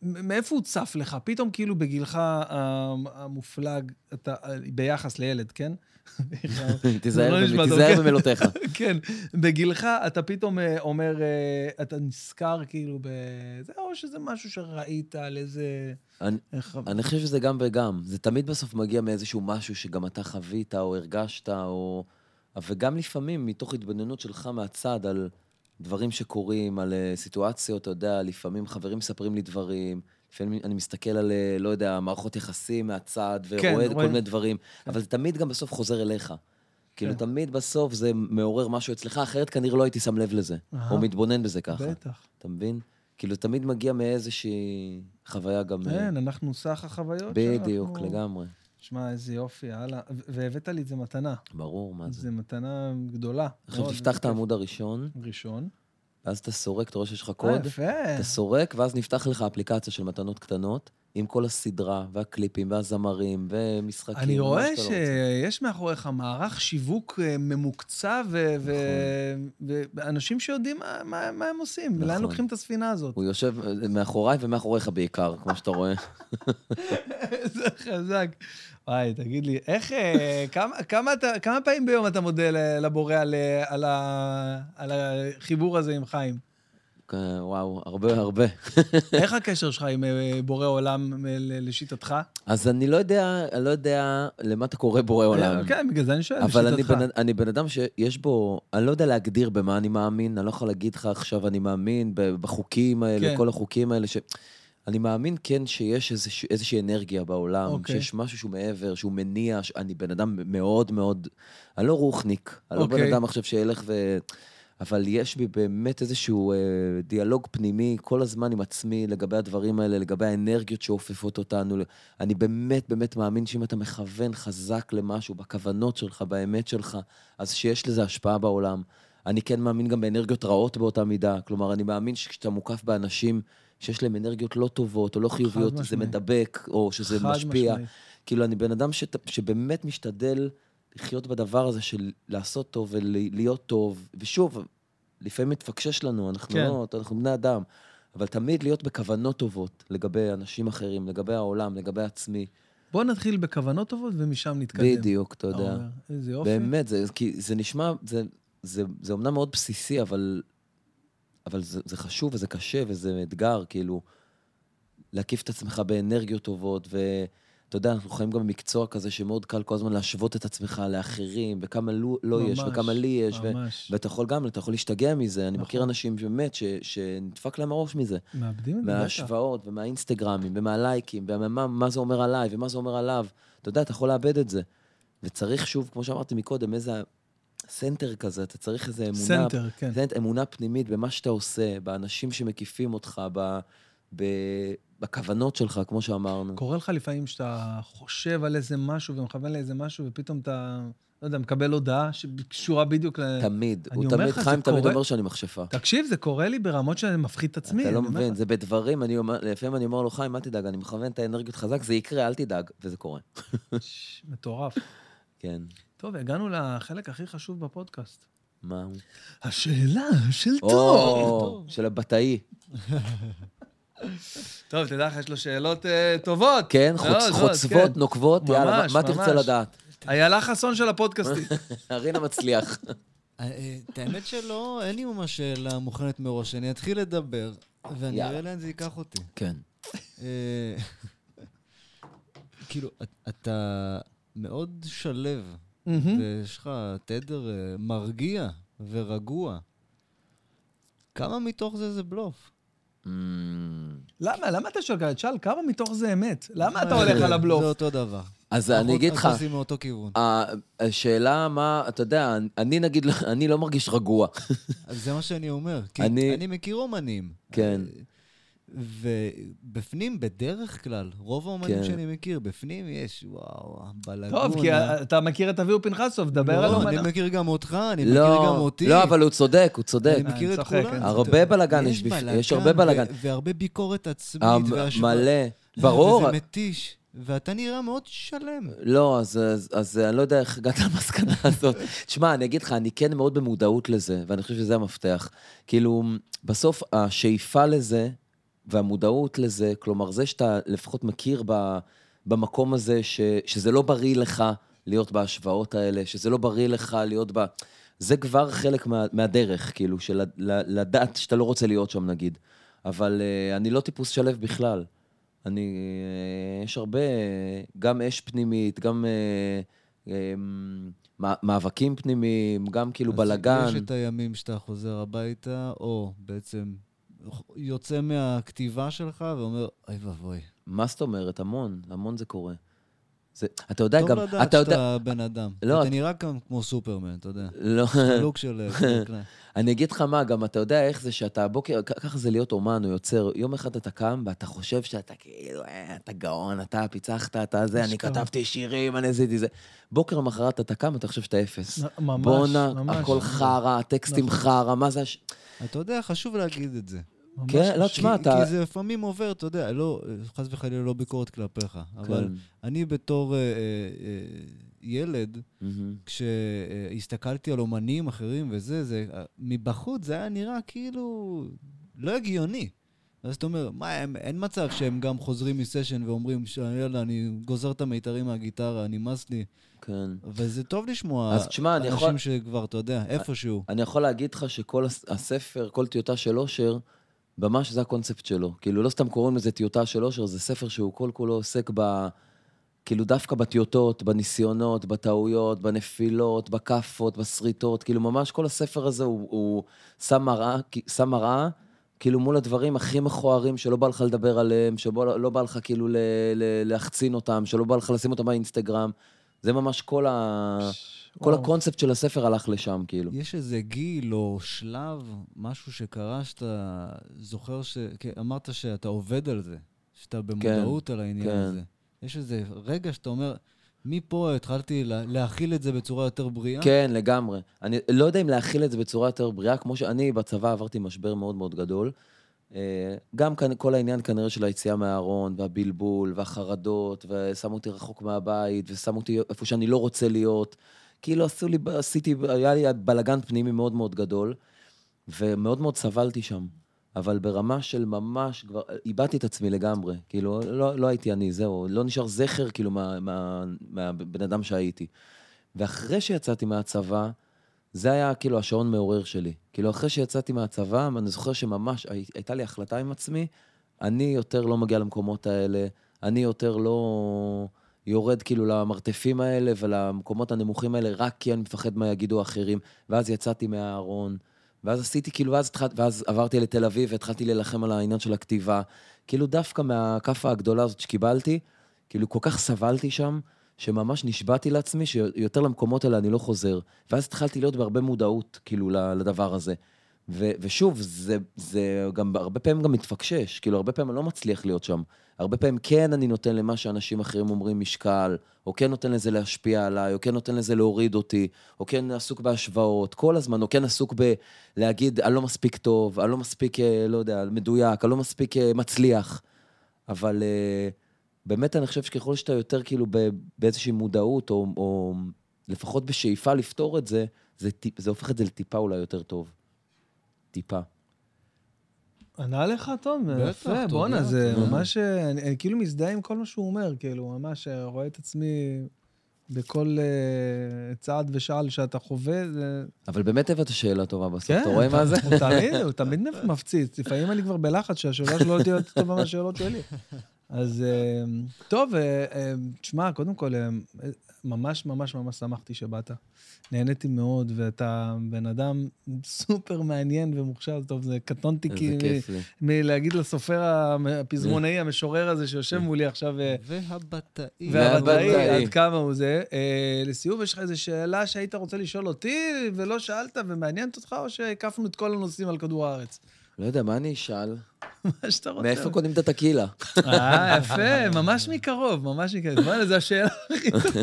מאיפה הוא צף לך? פתאום כאילו בגילך המופלג, אתה, ביחס לילד, כן? תיזהר לא כן. במילותיך. כן, בגילך אתה פתאום אה, אומר, אה, אתה נזכר כאילו בזה, או שזה משהו שראית על איזה... אני חושב שזה גם וגם. זה תמיד בסוף מגיע מאיזשהו משהו שגם אתה חווית, או הרגשת, או... וגם לפעמים מתוך התבוננות שלך מהצד על דברים שקורים, על אה, סיטואציות, אתה יודע, לפעמים חברים מספרים לי דברים, לפעמים אני מסתכל על, אה, לא יודע, מערכות יחסים מהצד, כן, ורואה כל רואים. מיני דברים, אבל זה תמיד גם בסוף חוזר אליך. כאילו, כן. תמיד בסוף זה מעורר משהו אצלך, אחרת כנראה לא הייתי שם לב לזה, אהה. או מתבונן בזה ככה. בטח. אתה מבין? כאילו, תמיד מגיע מאיזושהי חוויה גם... אה, כן, אנחנו סך החוויות בדיוק, שאנחנו- לגמרי. שמע, איזה יופי. ו- והבאת לי את זה מתנה. ברור, מה זה. זה מתנה גדולה. עכשיו תפתח את. העמוד הראשון, ראשון. ואז אתה סורק, אתה רואה שיש לך אה, קוד, יפה. אתה סורק, ואז נפתח לך אפליקציה של מתנות קטנות, עם כל הסדרה, והקליפים, והזמרים, ומשחקים. אני רואה לא. שיש מאחוריך מערך שיווק אה, ממוקצע, ו- ואנשים שיודעים מה הם עושים, לאן נכון. לוקחים את הספינה הזאת. הוא יושב אה, מאחוריי ומאחוריך בעיקר, כמו שאתה רואה. זה חזק. וואי, תגיד לי, איך, אה, כמה, כמה, אתה- כמה פעמים ביום אתה מודה לבורא על, אה, על, ה- על החיבור הזה עם חיים? וואו, הרבה הרבה. איך הקשר שלך עם אה, בורא עולם לשיטתך? אז אני לא יודע, אני לא יודע למה אתה קורא בורא עולם. כן, בגלל זה אני שואל, אבל אני לשיטתך. בן, אני בן אדם שיש בו, אני לא יודע להגדיר במה אני מאמין, אני לא יכול להגיד לך עכשיו אני מאמין בחוקים האלה, כן. כל החוקים האלה, ש... אני מאמין כן שיש איזוש, איזושהי אנרגיה בעולם, אוקיי. שיש משהו שהוא מעבר, שהוא מניע. אני בן אדם מאוד מאוד, אני לא רוחניק, אני לא בן אוקיי. אדם עכשיו שילך ו... אבל יש בי באמת איזשהו אה, דיאלוג פנימי כל הזמן עם עצמי לגבי הדברים האלה, לגבי האנרגיות שאופפות אותנו. אני באמת באמת מאמין שאם אתה מכוון חזק למשהו, בכוונות שלך, באמת שלך, אז שיש לזה השפעה בעולם. אני כן מאמין גם באנרגיות רעות באותה מידה. כלומר, אני מאמין שכשאתה מוקף באנשים שיש להם אנרגיות לא טובות או לא חיוביות, זה משמעית. מדבק, או שזה משפיע. משמעית. כאילו, אני בן אדם שת, שבאמת משתדל לחיות בדבר הזה של לעשות טוב ולהיות טוב. ושוב, לפעמים מתפקשש לנו, אנחנו כן. לא, אנחנו בני אדם. אבל תמיד להיות בכוונות טובות לגבי אנשים אחרים, לגבי העולם, לגבי עצמי. בוא נתחיל בכוונות טובות ומשם נתקדם. בדיוק, אתה יודע. איזה יופי. באמת, זה, כי זה נשמע, זה, זה, זה אומנם מאוד בסיסי, אבל, אבל זה, זה חשוב וזה קשה וזה אתגר, כאילו, להקיף את עצמך באנרגיות טובות, ואתה יודע, אנחנו חיים גם במקצוע כזה שמאוד קל כל הזמן להשוות את עצמך לאחרים, וכמה לא, לא יש, ממש, וכמה לי יש, ו. ואתה יכול גם, אתה יכול להשתגע מזה. אני נכון. מכיר אנשים באמת ש, שנדפק להם הראש מזה. מאבדים את זה. מההשוואות ומהאינסטגרמים ומהלייקים ומה מה זה אומר עליי ומה זה אומר עליו. אתה יודע, אתה יכול לאבד את זה. וצריך שוב, כמו שאמרתי מקודם, איזה center כזה, אתה צריך איזה אמונה... center, כן. סנט, אמונה פנימית במה שאתה עושה, באנשים שמקיפים אותך, ב, ב, בכוונות שלך, כמו שאמרנו. קורה לך לפעמים שאתה חושב על איזה משהו ומכוון לאיזה משהו, ופתאום אתה, לא יודע, מקבל הודעה שקשורה בדיוק ל... תמיד. אני הוא אומר תמיד, חיים תמיד קורה- אומר שאני מכשפה. תקשיב, זה קורה לי ברמות שאני מפחיד את עצמי. אתה לא מבין, לך. זה בדברים, אני אומר, לפעמים אני אומר לו, חיים, אל תדאג, אני מכוון את האנרגיות חזק, זה יקרה, אל תדאג, וזה קורה. מטורף. כן. טוב, הגענו לחלק הכי חשוב בפודקאסט. מה הוא? השאלה של תום. או, של הבטאי. טוב, תדע לך, יש לו שאלות אה, טובות. כן, חוצ- מאוד, חוצבות, כן. נוקבות, יאללה, מה- ממש, מה תרצה. לדעת? איילה חסון של הפודקאסטים. רינה מצליח. אה, אה, את האמת שלא, אין לי ממש שאלה מוכנת מראש. אני אתחיל לדבר, ואני. אראה לאן זה ייקח אותי. כן. כאילו, את- אתה מאוד שלב, מהמם. ויש לך תדר אה, מרגיע ורגוע. כמה מתוך זה זה בלוף? Mm, למה? למה אתה שואל ככה? תשאל, כמה מתוך זה אמת? למה אתה הולך על הבלוף? זה אותו דבר. אז אני אגיד לך, השאלה מה, אתה יודע, אני נגיד, לא- אני לא מרגיש רגוע. אז זה מה שאני אומר. כי אני- אני מכיר אומנים. כן. ובפנים, בדרך כלל, רוב האומנים כן. שאני מכיר, בפנים יש, וואו, בלגונה. טוב, כי אתה מכיר את אביהו פנחסוב, דבר על לא, אומנה. אני מכיר גם אותך, אני מכיר לא, גם אותי. לא, אבל הוא צודק, הוא צודק. אני מכיר אני את צוחק, כולם. הרבה בלאגן יש בפ- יש הרבה בלאגן. ו- והרבה ביקורת עצמית. המ- והשוואה. מלא. ברור. וזה מתיש. ואתה נראה מאוד שלם. לא, אז, אז, אז אני לא יודע איך הגעת למסקנה הזאת. תשמע, אני אגיד לך, אני כן מאוד במודעות לזה, ואני חושב שזה המפתח. כאילו, בסוף השאיפה לזה והמודעות לזה, כלומר, זה שאתה לפחות מכיר ב, במקום הזה, ש, שזה לא בריא לך להיות בהשוואות האלה, שזה לא בריא לך להיות ב... זה כבר חלק מה, מהדרך, כאילו, של לדעת שאתה לא רוצה להיות שם, נגיד. אבל uh, אני לא טיפוס שלב בכלל. אני, אה, יש הרבה, גם אש פנימית, גם אה, מא- מאבקים פנימיים, גם כאילו אז בלאגן. יש את הימים שאתה חוזר הביתה, או בעצם יוצא מהכתיבה שלך ואומר, אוי ואבוי. מה זאת אומרת? המון, המון זה קורה. זה, אתה יודע, טוב גם, לדעת אתה יודע, שאתה בן אדם. לא, אתה את- נראה גם כמו סופרמן, אתה יודע. לא, לוק של אה. אני אגיד לך מה, גם אתה יודע איך זה שאתה בוקר, כ- ככה זה להיות אומן או יוצר. יום אחד אתה קם ואתה חושב שאתה כאילו, אה, אתה גאון, אתה פיצחת, אתה זה, אני. כתבתי שירים, אני עשיתי זה. בוקר למחרת אתה קם, אתה חושב שאתה אפס. נ- ממש, בואנה, ממש. הכל חרא, הטקסטים נכון. חרא, מה זה הש... אתה יודע, חשוב להגיד את זה. כן, לא. תשמע, אתה... כי זה לפעמים עובר, אתה יודע, לא, חס וחלילה לא ביקורת כלפיך, אבל כן. אני בתור אה, אה, אה, ילד, מהמם. כשהסתכלתי על אומנים אחרים וזה, זה, מבחוץ זה היה נראה כאילו לא הגיוני. אז אתה אומר, מה, הם, אין מצב שהם גם חוזרים מסשן ואומרים, יאללה, אני גוזר את המיתרים מהגיטרה, נמאס לי. כן. וזה טוב לשמוע אז תשמע, אני אנשים יכול- שכבר, אתה יודע, איפשהו. אני יכול להגיד לך שכל הס- הספר, כל טיוטה של אושר, ממש זה הקונספט שלו. כאילו, לא סתם קוראים לזה טיוטה של אושר, זה ספר שהוא כל כולו עוסק ב... כאילו, דווקא בטיוטות, בניסיונות, בטעויות, בנפילות, בכאפות, בשריטות. כאילו, ממש כל הספר הזה הוא, הוא שם מראה, שם מראה, כאילו, מול הדברים הכי מכוערים שלא בא לך לדבר עליהם, שלא לא בא לך כאילו ל, ל, להחצין אותם, שלא בא לך לשים אותם באינסטגרם. זה ממש כל ה... כל. הקונספט של הספר הלך לשם, כאילו. יש איזה גיל או שלב, משהו שקרה שאתה זוכר ש... כן, אמרת שאתה עובד על זה, שאתה במודעות על העניין כן. הזה. יש איזה רגע שאתה אומר, מפה התחלתי לה- להכיל את זה בצורה יותר בריאה? כן, לגמרי. אני לא יודע אם להכיל את זה בצורה יותר בריאה, כמו שאני בצבא עברתי משבר מאוד מאוד גדול. אה, גם כאן, כל העניין כנראה של היציאה מהארון, והבלבול, והחרדות, ושמו אותי רחוק מהבית, ושמו אותי איפה שאני לא רוצה להיות. כאילו עשו לי, עשיתי, היה לי בלאגן פנימי מאוד מאוד גדול, ומאוד מאוד סבלתי שם. אבל ברמה של ממש, כבר איבדתי את עצמי לגמרי. כאילו, לא, לא הייתי אני, זהו. לא נשאר זכר, כאילו, מה- מה- מהבן אדם שהייתי. ואחרי שיצאתי מהצבא, זה היה כאילו השעון מעורר שלי. כאילו, אחרי שיצאתי מהצבא, אני זוכר שממש הי- הייתה לי החלטה עם עצמי, אני יותר לא מגיע למקומות האלה, אני יותר לא יורד כאילו למרתפים האלה ולמקומות הנמוכים האלה, רק כי אני מפחד מה יגידו האחרים. ואז יצאתי מהארון, ואז עשיתי כאילו, ואז, התחל, ואז עברתי לתל אביב והתחלתי להילחם על העניין של הכתיבה. כאילו, דווקא מהכאפה הגדולה הזאת שקיבלתי, כאילו, כל כך סבלתי שם, שממש נשבעתי לעצמי שיותר למקומות האלה אני לא חוזר. ואז התחלתי להיות בהרבה מודעות, כאילו, לדבר הזה. ו- ושוב, זה, זה גם, הרבה פעמים גם מתפקשש, כאילו, הרבה פעמים אני לא מצליח להיות שם. הרבה פעמים כן אני נותן למה שאנשים אחרים אומרים משקל, או כן נותן לזה להשפיע עליי, או כן נותן לזה להוריד אותי, או כן עסוק בהשוואות, כל הזמן, או כן עסוק בלהגיד, אני לא מספיק טוב, אני לא מספיק, אה, לא יודע, מדויק, אני לא מספיק אה, מצליח. אבל אה, באמת אני חושב שככל שאתה יותר כאילו באיזושהי מודעות, או, או לפחות בשאיפה לפתור את זה, זה, זה הופך את זה לטיפה אולי יותר טוב. טיפה. ענה לך, תום? יפה, בואנה, זה. ממש... אני אני כאילו מזדהה עם כל מה שהוא אומר, כאילו, ממש אה, רואה את עצמי בכל אה, צעד ושעל שאתה חווה, זה... אבל באמת הבאת שאלה טובה בסוף, כן, אתה רואה מה זה? הוא תמיד, הוא תמיד מפציץ. לפעמים אני כבר בלחץ שהשאלה שלו לא תהיה יותר טובה מהשאלות שלי. אז אה, טוב, אה, אה, תשמע, קודם כל, אה, ממש ממש ממש שמחתי שבאת. נהניתי מאוד, ואתה בן אדם סופר מעניין ומוכשר, טוב, זה קטונתי כי... מלהגיד לסופר הפזמונאי, המשורר הזה שיושב מולי עכשיו, אה, והבטאי. והבטאי, והבטאי. עד כמה הוא זה. אה, לסיום, יש לך איזו שאלה שהיית רוצה לשאול אותי ולא שאלת ומעניינת אותך, או שהקפנו את כל הנושאים על כדור הארץ? לא יודע, מה אני אשאל? מה שאתה רוצה. מאיפה קונים את הטקילה? אה, יפה, ממש מקרוב, ממש מקרוב. וואלה, זו השאלה הכי טובה.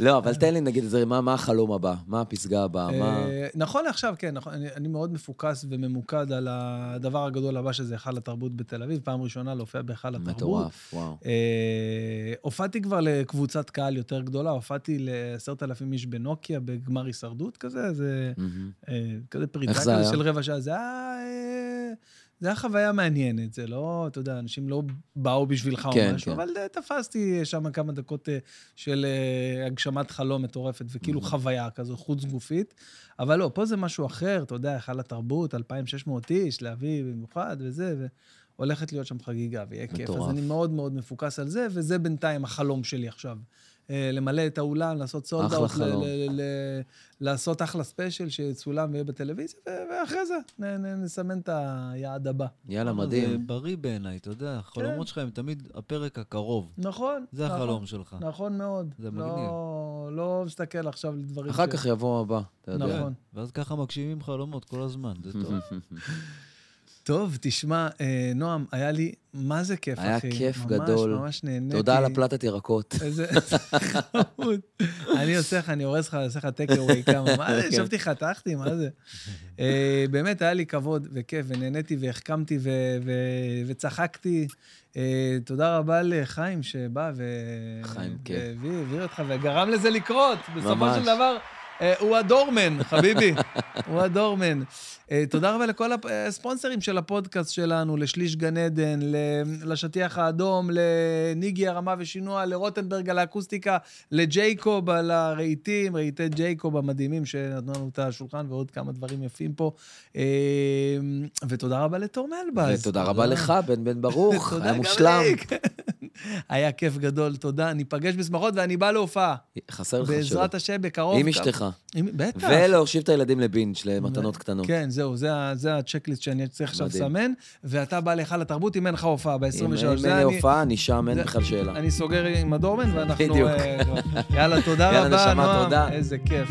לא, אבל תן לי נגיד, מה, החלום הבא? מה הפסגה הבאה? אה, נכון לעכשיו, כן, נכון, אני, מאוד מפוקס וממוקד על הדבר הגדול הבא, שזה היכל התרבות בתל אביב, פעם ראשונה להופיע בהיכל התרבות. מטורף, וואו. אה, הופעתי כבר לקבוצת קהל יותר גדולה, הופעתי לעשרת אלפים איש בנוקיה, בגמר הישרדות כזה, זה. אה, כזה פריטה איך כזה? של רבע שעה. זה היה... זה היה חוויה מעניינת, זה לא, אתה יודע, אנשים לא באו בשבילך כן, או משהו, כן. אבל אה, תפסתי שם כמה דקות אה, של אה, הגשמת חלום מטורפת, וכאילו חוויה כזו חוץ גופית. אבל לא, פה זה משהו אחר, אתה יודע, היכל התרבות, 2,600 איש, להביא במיוחד וזה, והולכת להיות שם חגיגה, ויהיה כיף. אז. אני מאוד מאוד מפוקס על זה, וזה בינתיים החלום שלי עכשיו. אה, למלא את האולם, לעשות sold אחלה out, חלום. לעשות אחלה special שיצולם ויהיה בטלוויזיה, ואחרי זה נסמן את היעד הבא. יאללה, אבל זה מדהים. בריא בעיניי, אתה יודע, החלומות שלך הם תמיד הפרק הקרוב. נכון. זה נכון, החלום שלך. נכון מאוד. זה לא- מגניב. לא מסתכל עכשיו לדברים אחר ש- כך יבוא הבא, אתה יודע. נכון. ואז ככה מגשימים חלומות כל הזמן, זה טוב. טוב, תשמע, אה, נועם, היה לי, מה זה כיף, היה אחי. כיף ממש, גדול. ממש נהניתי. תודה על הפלטת ירקות. איזה חמוד. אני עושה לך, אני הורס לך, עושה לך טק אווי כמה. מה זה, כן. ישבתי, חתכתי, מה זה? אה, באמת, היה לי כבוד וכיף, ונהניתי והחכמתי ו- ו- וצחקתי. אה, תודה רבה לחיים שבא ו... חיים, כן. והביא, הביא אותך וגרם לזה לקרות. בסופו ממש. של דבר, הוא הדורמן, חביבי. הוא הדורמן. אה, תודה רבה לכל הספונסרים של הפודקאסט שלנו, לשליש גן עדן, לשטיח האדום, לניגי הרמה ושינוע, לרוטנברג על האקוסטיקה, לג'ייקוב על הרהיטים, רהיטי ג'ייקוב המדהימים שנתנו לנו את השולחן ועוד כמה דברים יפים פה. אה, ותודה רבה לתום אלבז. ותודה רבה לך, בן בן ברוך, היה מושלם. היה כיף גדול, תודה. ניפגש בשמחות ואני בא להופעה. חסר לך שלא. בעזרת השם, בקרוב. עם אשתך. עם- בטח. ולהושיב את הילדים לבינג' למתנות קטנות. כן, זהו, זה, זה הצ'קליסט שאני צריך עכשיו. לסמן, ואתה בא להיכל התרבות אם אין לך הופעה ב-23. אם אין לי הופעה, אני שם, אין בכלל שאלה. אני סוגר עם הדורמן, ואנחנו... בדיוק. אה, יאללה, תודה יאללה, רבה, נשמה, נועם. תודה. איזה כיף.